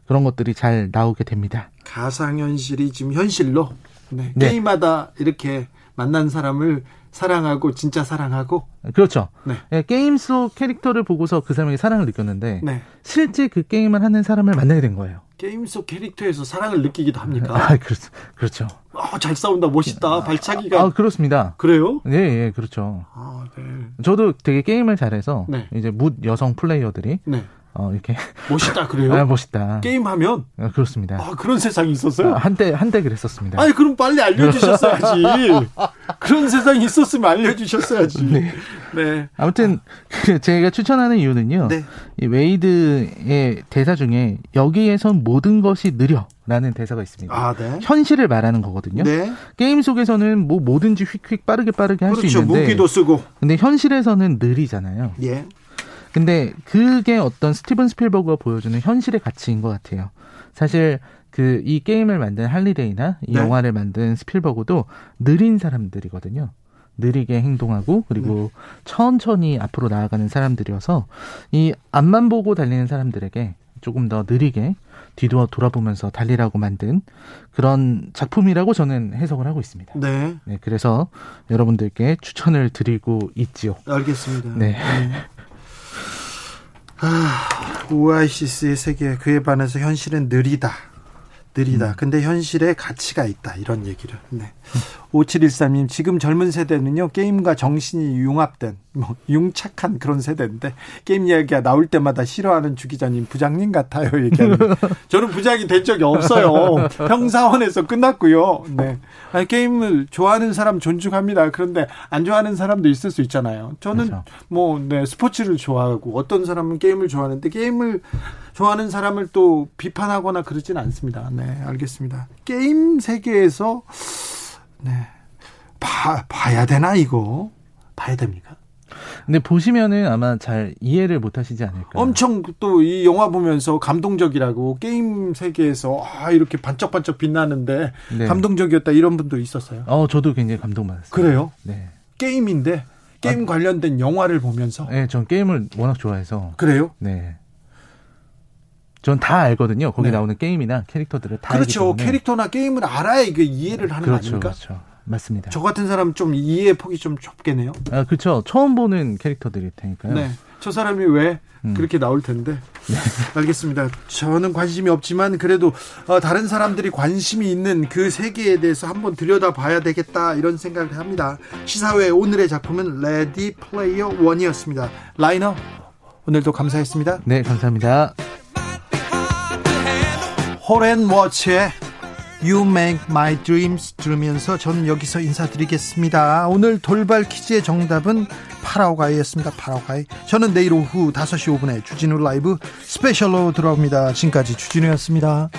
S10: 그런 것들이 잘 나오게 됩니다.
S1: 가상현실이 지금 현실로 네. 네. 게임마다 이렇게 만난 사람을 사랑하고 진짜 사랑하고
S10: 그렇죠. 네. 네. 게임 속 캐릭터를 보고서 그 사람에게 사랑을 느꼈는데 네. 실제 그 게임을 하는 사람을 만나게 된 거예요.
S1: 게임 속 캐릭터에서 사랑을 느끼기도 합니까?
S10: 아, 그렇죠. 그렇죠.
S1: 아, 잘 싸운다, 멋있다, 발차기가.
S10: 아, 그렇습니다.
S1: 그래요?
S10: 네, 예, 그렇죠. 아, 네. 저도 되게 게임을 잘해서 네. 이제 묻 여성 플레이어들이 네. 어, 이렇게.
S1: 멋있다, 그래요?
S10: 아, 멋있다.
S1: 게임하면?
S10: 아, 그렇습니다.
S1: 아, 그런 세상이 있었어요?
S10: 아, 한때, 한때 그랬었습니다.
S1: 아니, 그럼 빨리 알려주셨어야지. 그런 세상이 있었으면 알려주셨어야지. 네.
S10: 네. 아무튼, 아. 제가 추천하는 이유는요. 네. 이 웨이드의 대사 중에 여기에선 모든 것이 느려. 라는 대사가 있습니다.
S1: 아, 네.
S10: 현실을 말하는 거거든요. 네. 게임 속에서는 뭐 뭐든지 휙휙 빠르게 빠르게 할수 그렇죠. 있는데
S1: 무기도 쓰고.
S10: 근데 현실에서는 느리잖아요.
S1: 예.
S10: 근데 그게 어떤 스티븐 스필버그가 보여주는 현실의 가치인 것 같아요. 사실 그 이 게임을 만든 할리데이나 이 네. 영화를 만든 스필버그도 느린 사람들이거든요. 느리게 행동하고 그리고 네. 천천히 앞으로 나아가는 사람들이어서 이 앞만 보고 달리는 사람들에게 조금 더 느리게 뒤돌아 돌아보면서 달리라고 만든 그런 작품이라고 저는 해석을 하고 있습니다. 네. 네 그래서 여러분들께 추천을 드리고 있지요.
S1: 알겠습니다. 네. 네. 아, 오아시스의 세계 그에 반해서 현실은 느리다. 느리다. 음. 근데 현실에 가치가 있다. 이런 얘기를. 네. 5713님, 지금 젊은 세대는요, 게임과 정신이 융합된, 뭐, 융착한 그런 세대인데, 게임 이야기가 나올 때마다 싫어하는 주 기자님, 부장님 같아요. 얘기하는. 저는 부장이 된 적이 없어요. 평사원에서 끝났고요. 네. 아니, 게임을 좋아하는 사람 존중합니다. 그런데 안 좋아하는 사람도 있을 수 있잖아요. 저는 그렇죠. 뭐, 네, 스포츠를 좋아하고, 어떤 사람은 게임을 좋아하는데, 게임을 좋아하는 사람을 또 비판하거나 그러진 않습니다. 네, 알겠습니다. 게임 세계에서 네. 봐, 봐야 되나, 이거? 봐야 됩니까?
S10: 근데 보시면은 아마 잘 이해를 못 하시지 않을까.
S1: 엄청 또 이 영화 보면서 감동적이라고 게임 세계에서 아, 이렇게 반짝반짝 빛나는데 네. 감동적이었다 이런 분도 있었어요.
S10: 어, 저도 굉장히 감동받았어요.
S1: 그래요? 네. 게임인데 게임 아, 관련된 영화를 보면서
S10: 네, 전 게임을 워낙 좋아해서.
S1: 그래요?
S10: 네. 전 다 알거든요. 거기 네. 나오는 게임이나 캐릭터들을 다
S1: 그렇죠. 캐릭터나 게임을 알아야 이게 이해를 하는 그렇죠, 거 아닙니까? 그렇죠.
S10: 맞습니다.
S1: 저 같은 사람 좀 이해 폭이 좀 좁겠네요.
S10: 아, 그렇죠. 처음 보는 캐릭터들일 테니까요. 네.
S1: 저 사람이 왜 음. 그렇게 나올 텐데. 네. 알겠습니다. 저는 관심이 없지만 그래도 어, 다른 사람들이 관심이 있는 그 세계에 대해서 한번 들여다봐야 되겠다 이런 생각을 합니다. 시사회 오늘의 작품은 레디 플레이어 원이었습니다. 라이너 오늘도 감사했습니다.
S10: 네, 감사합니다.
S1: 홀 앤 오츠의 You Make My Dreams 들으면서 저는 여기서 인사드리겠습니다. 오늘 돌발 퀴즈의 정답은 파라오가이였습니다. 파라오가이. 저는 내일 오후 5시 5분에 주진우 라이브 스페셜로 들어옵니다. 지금까지 주진우였습니다.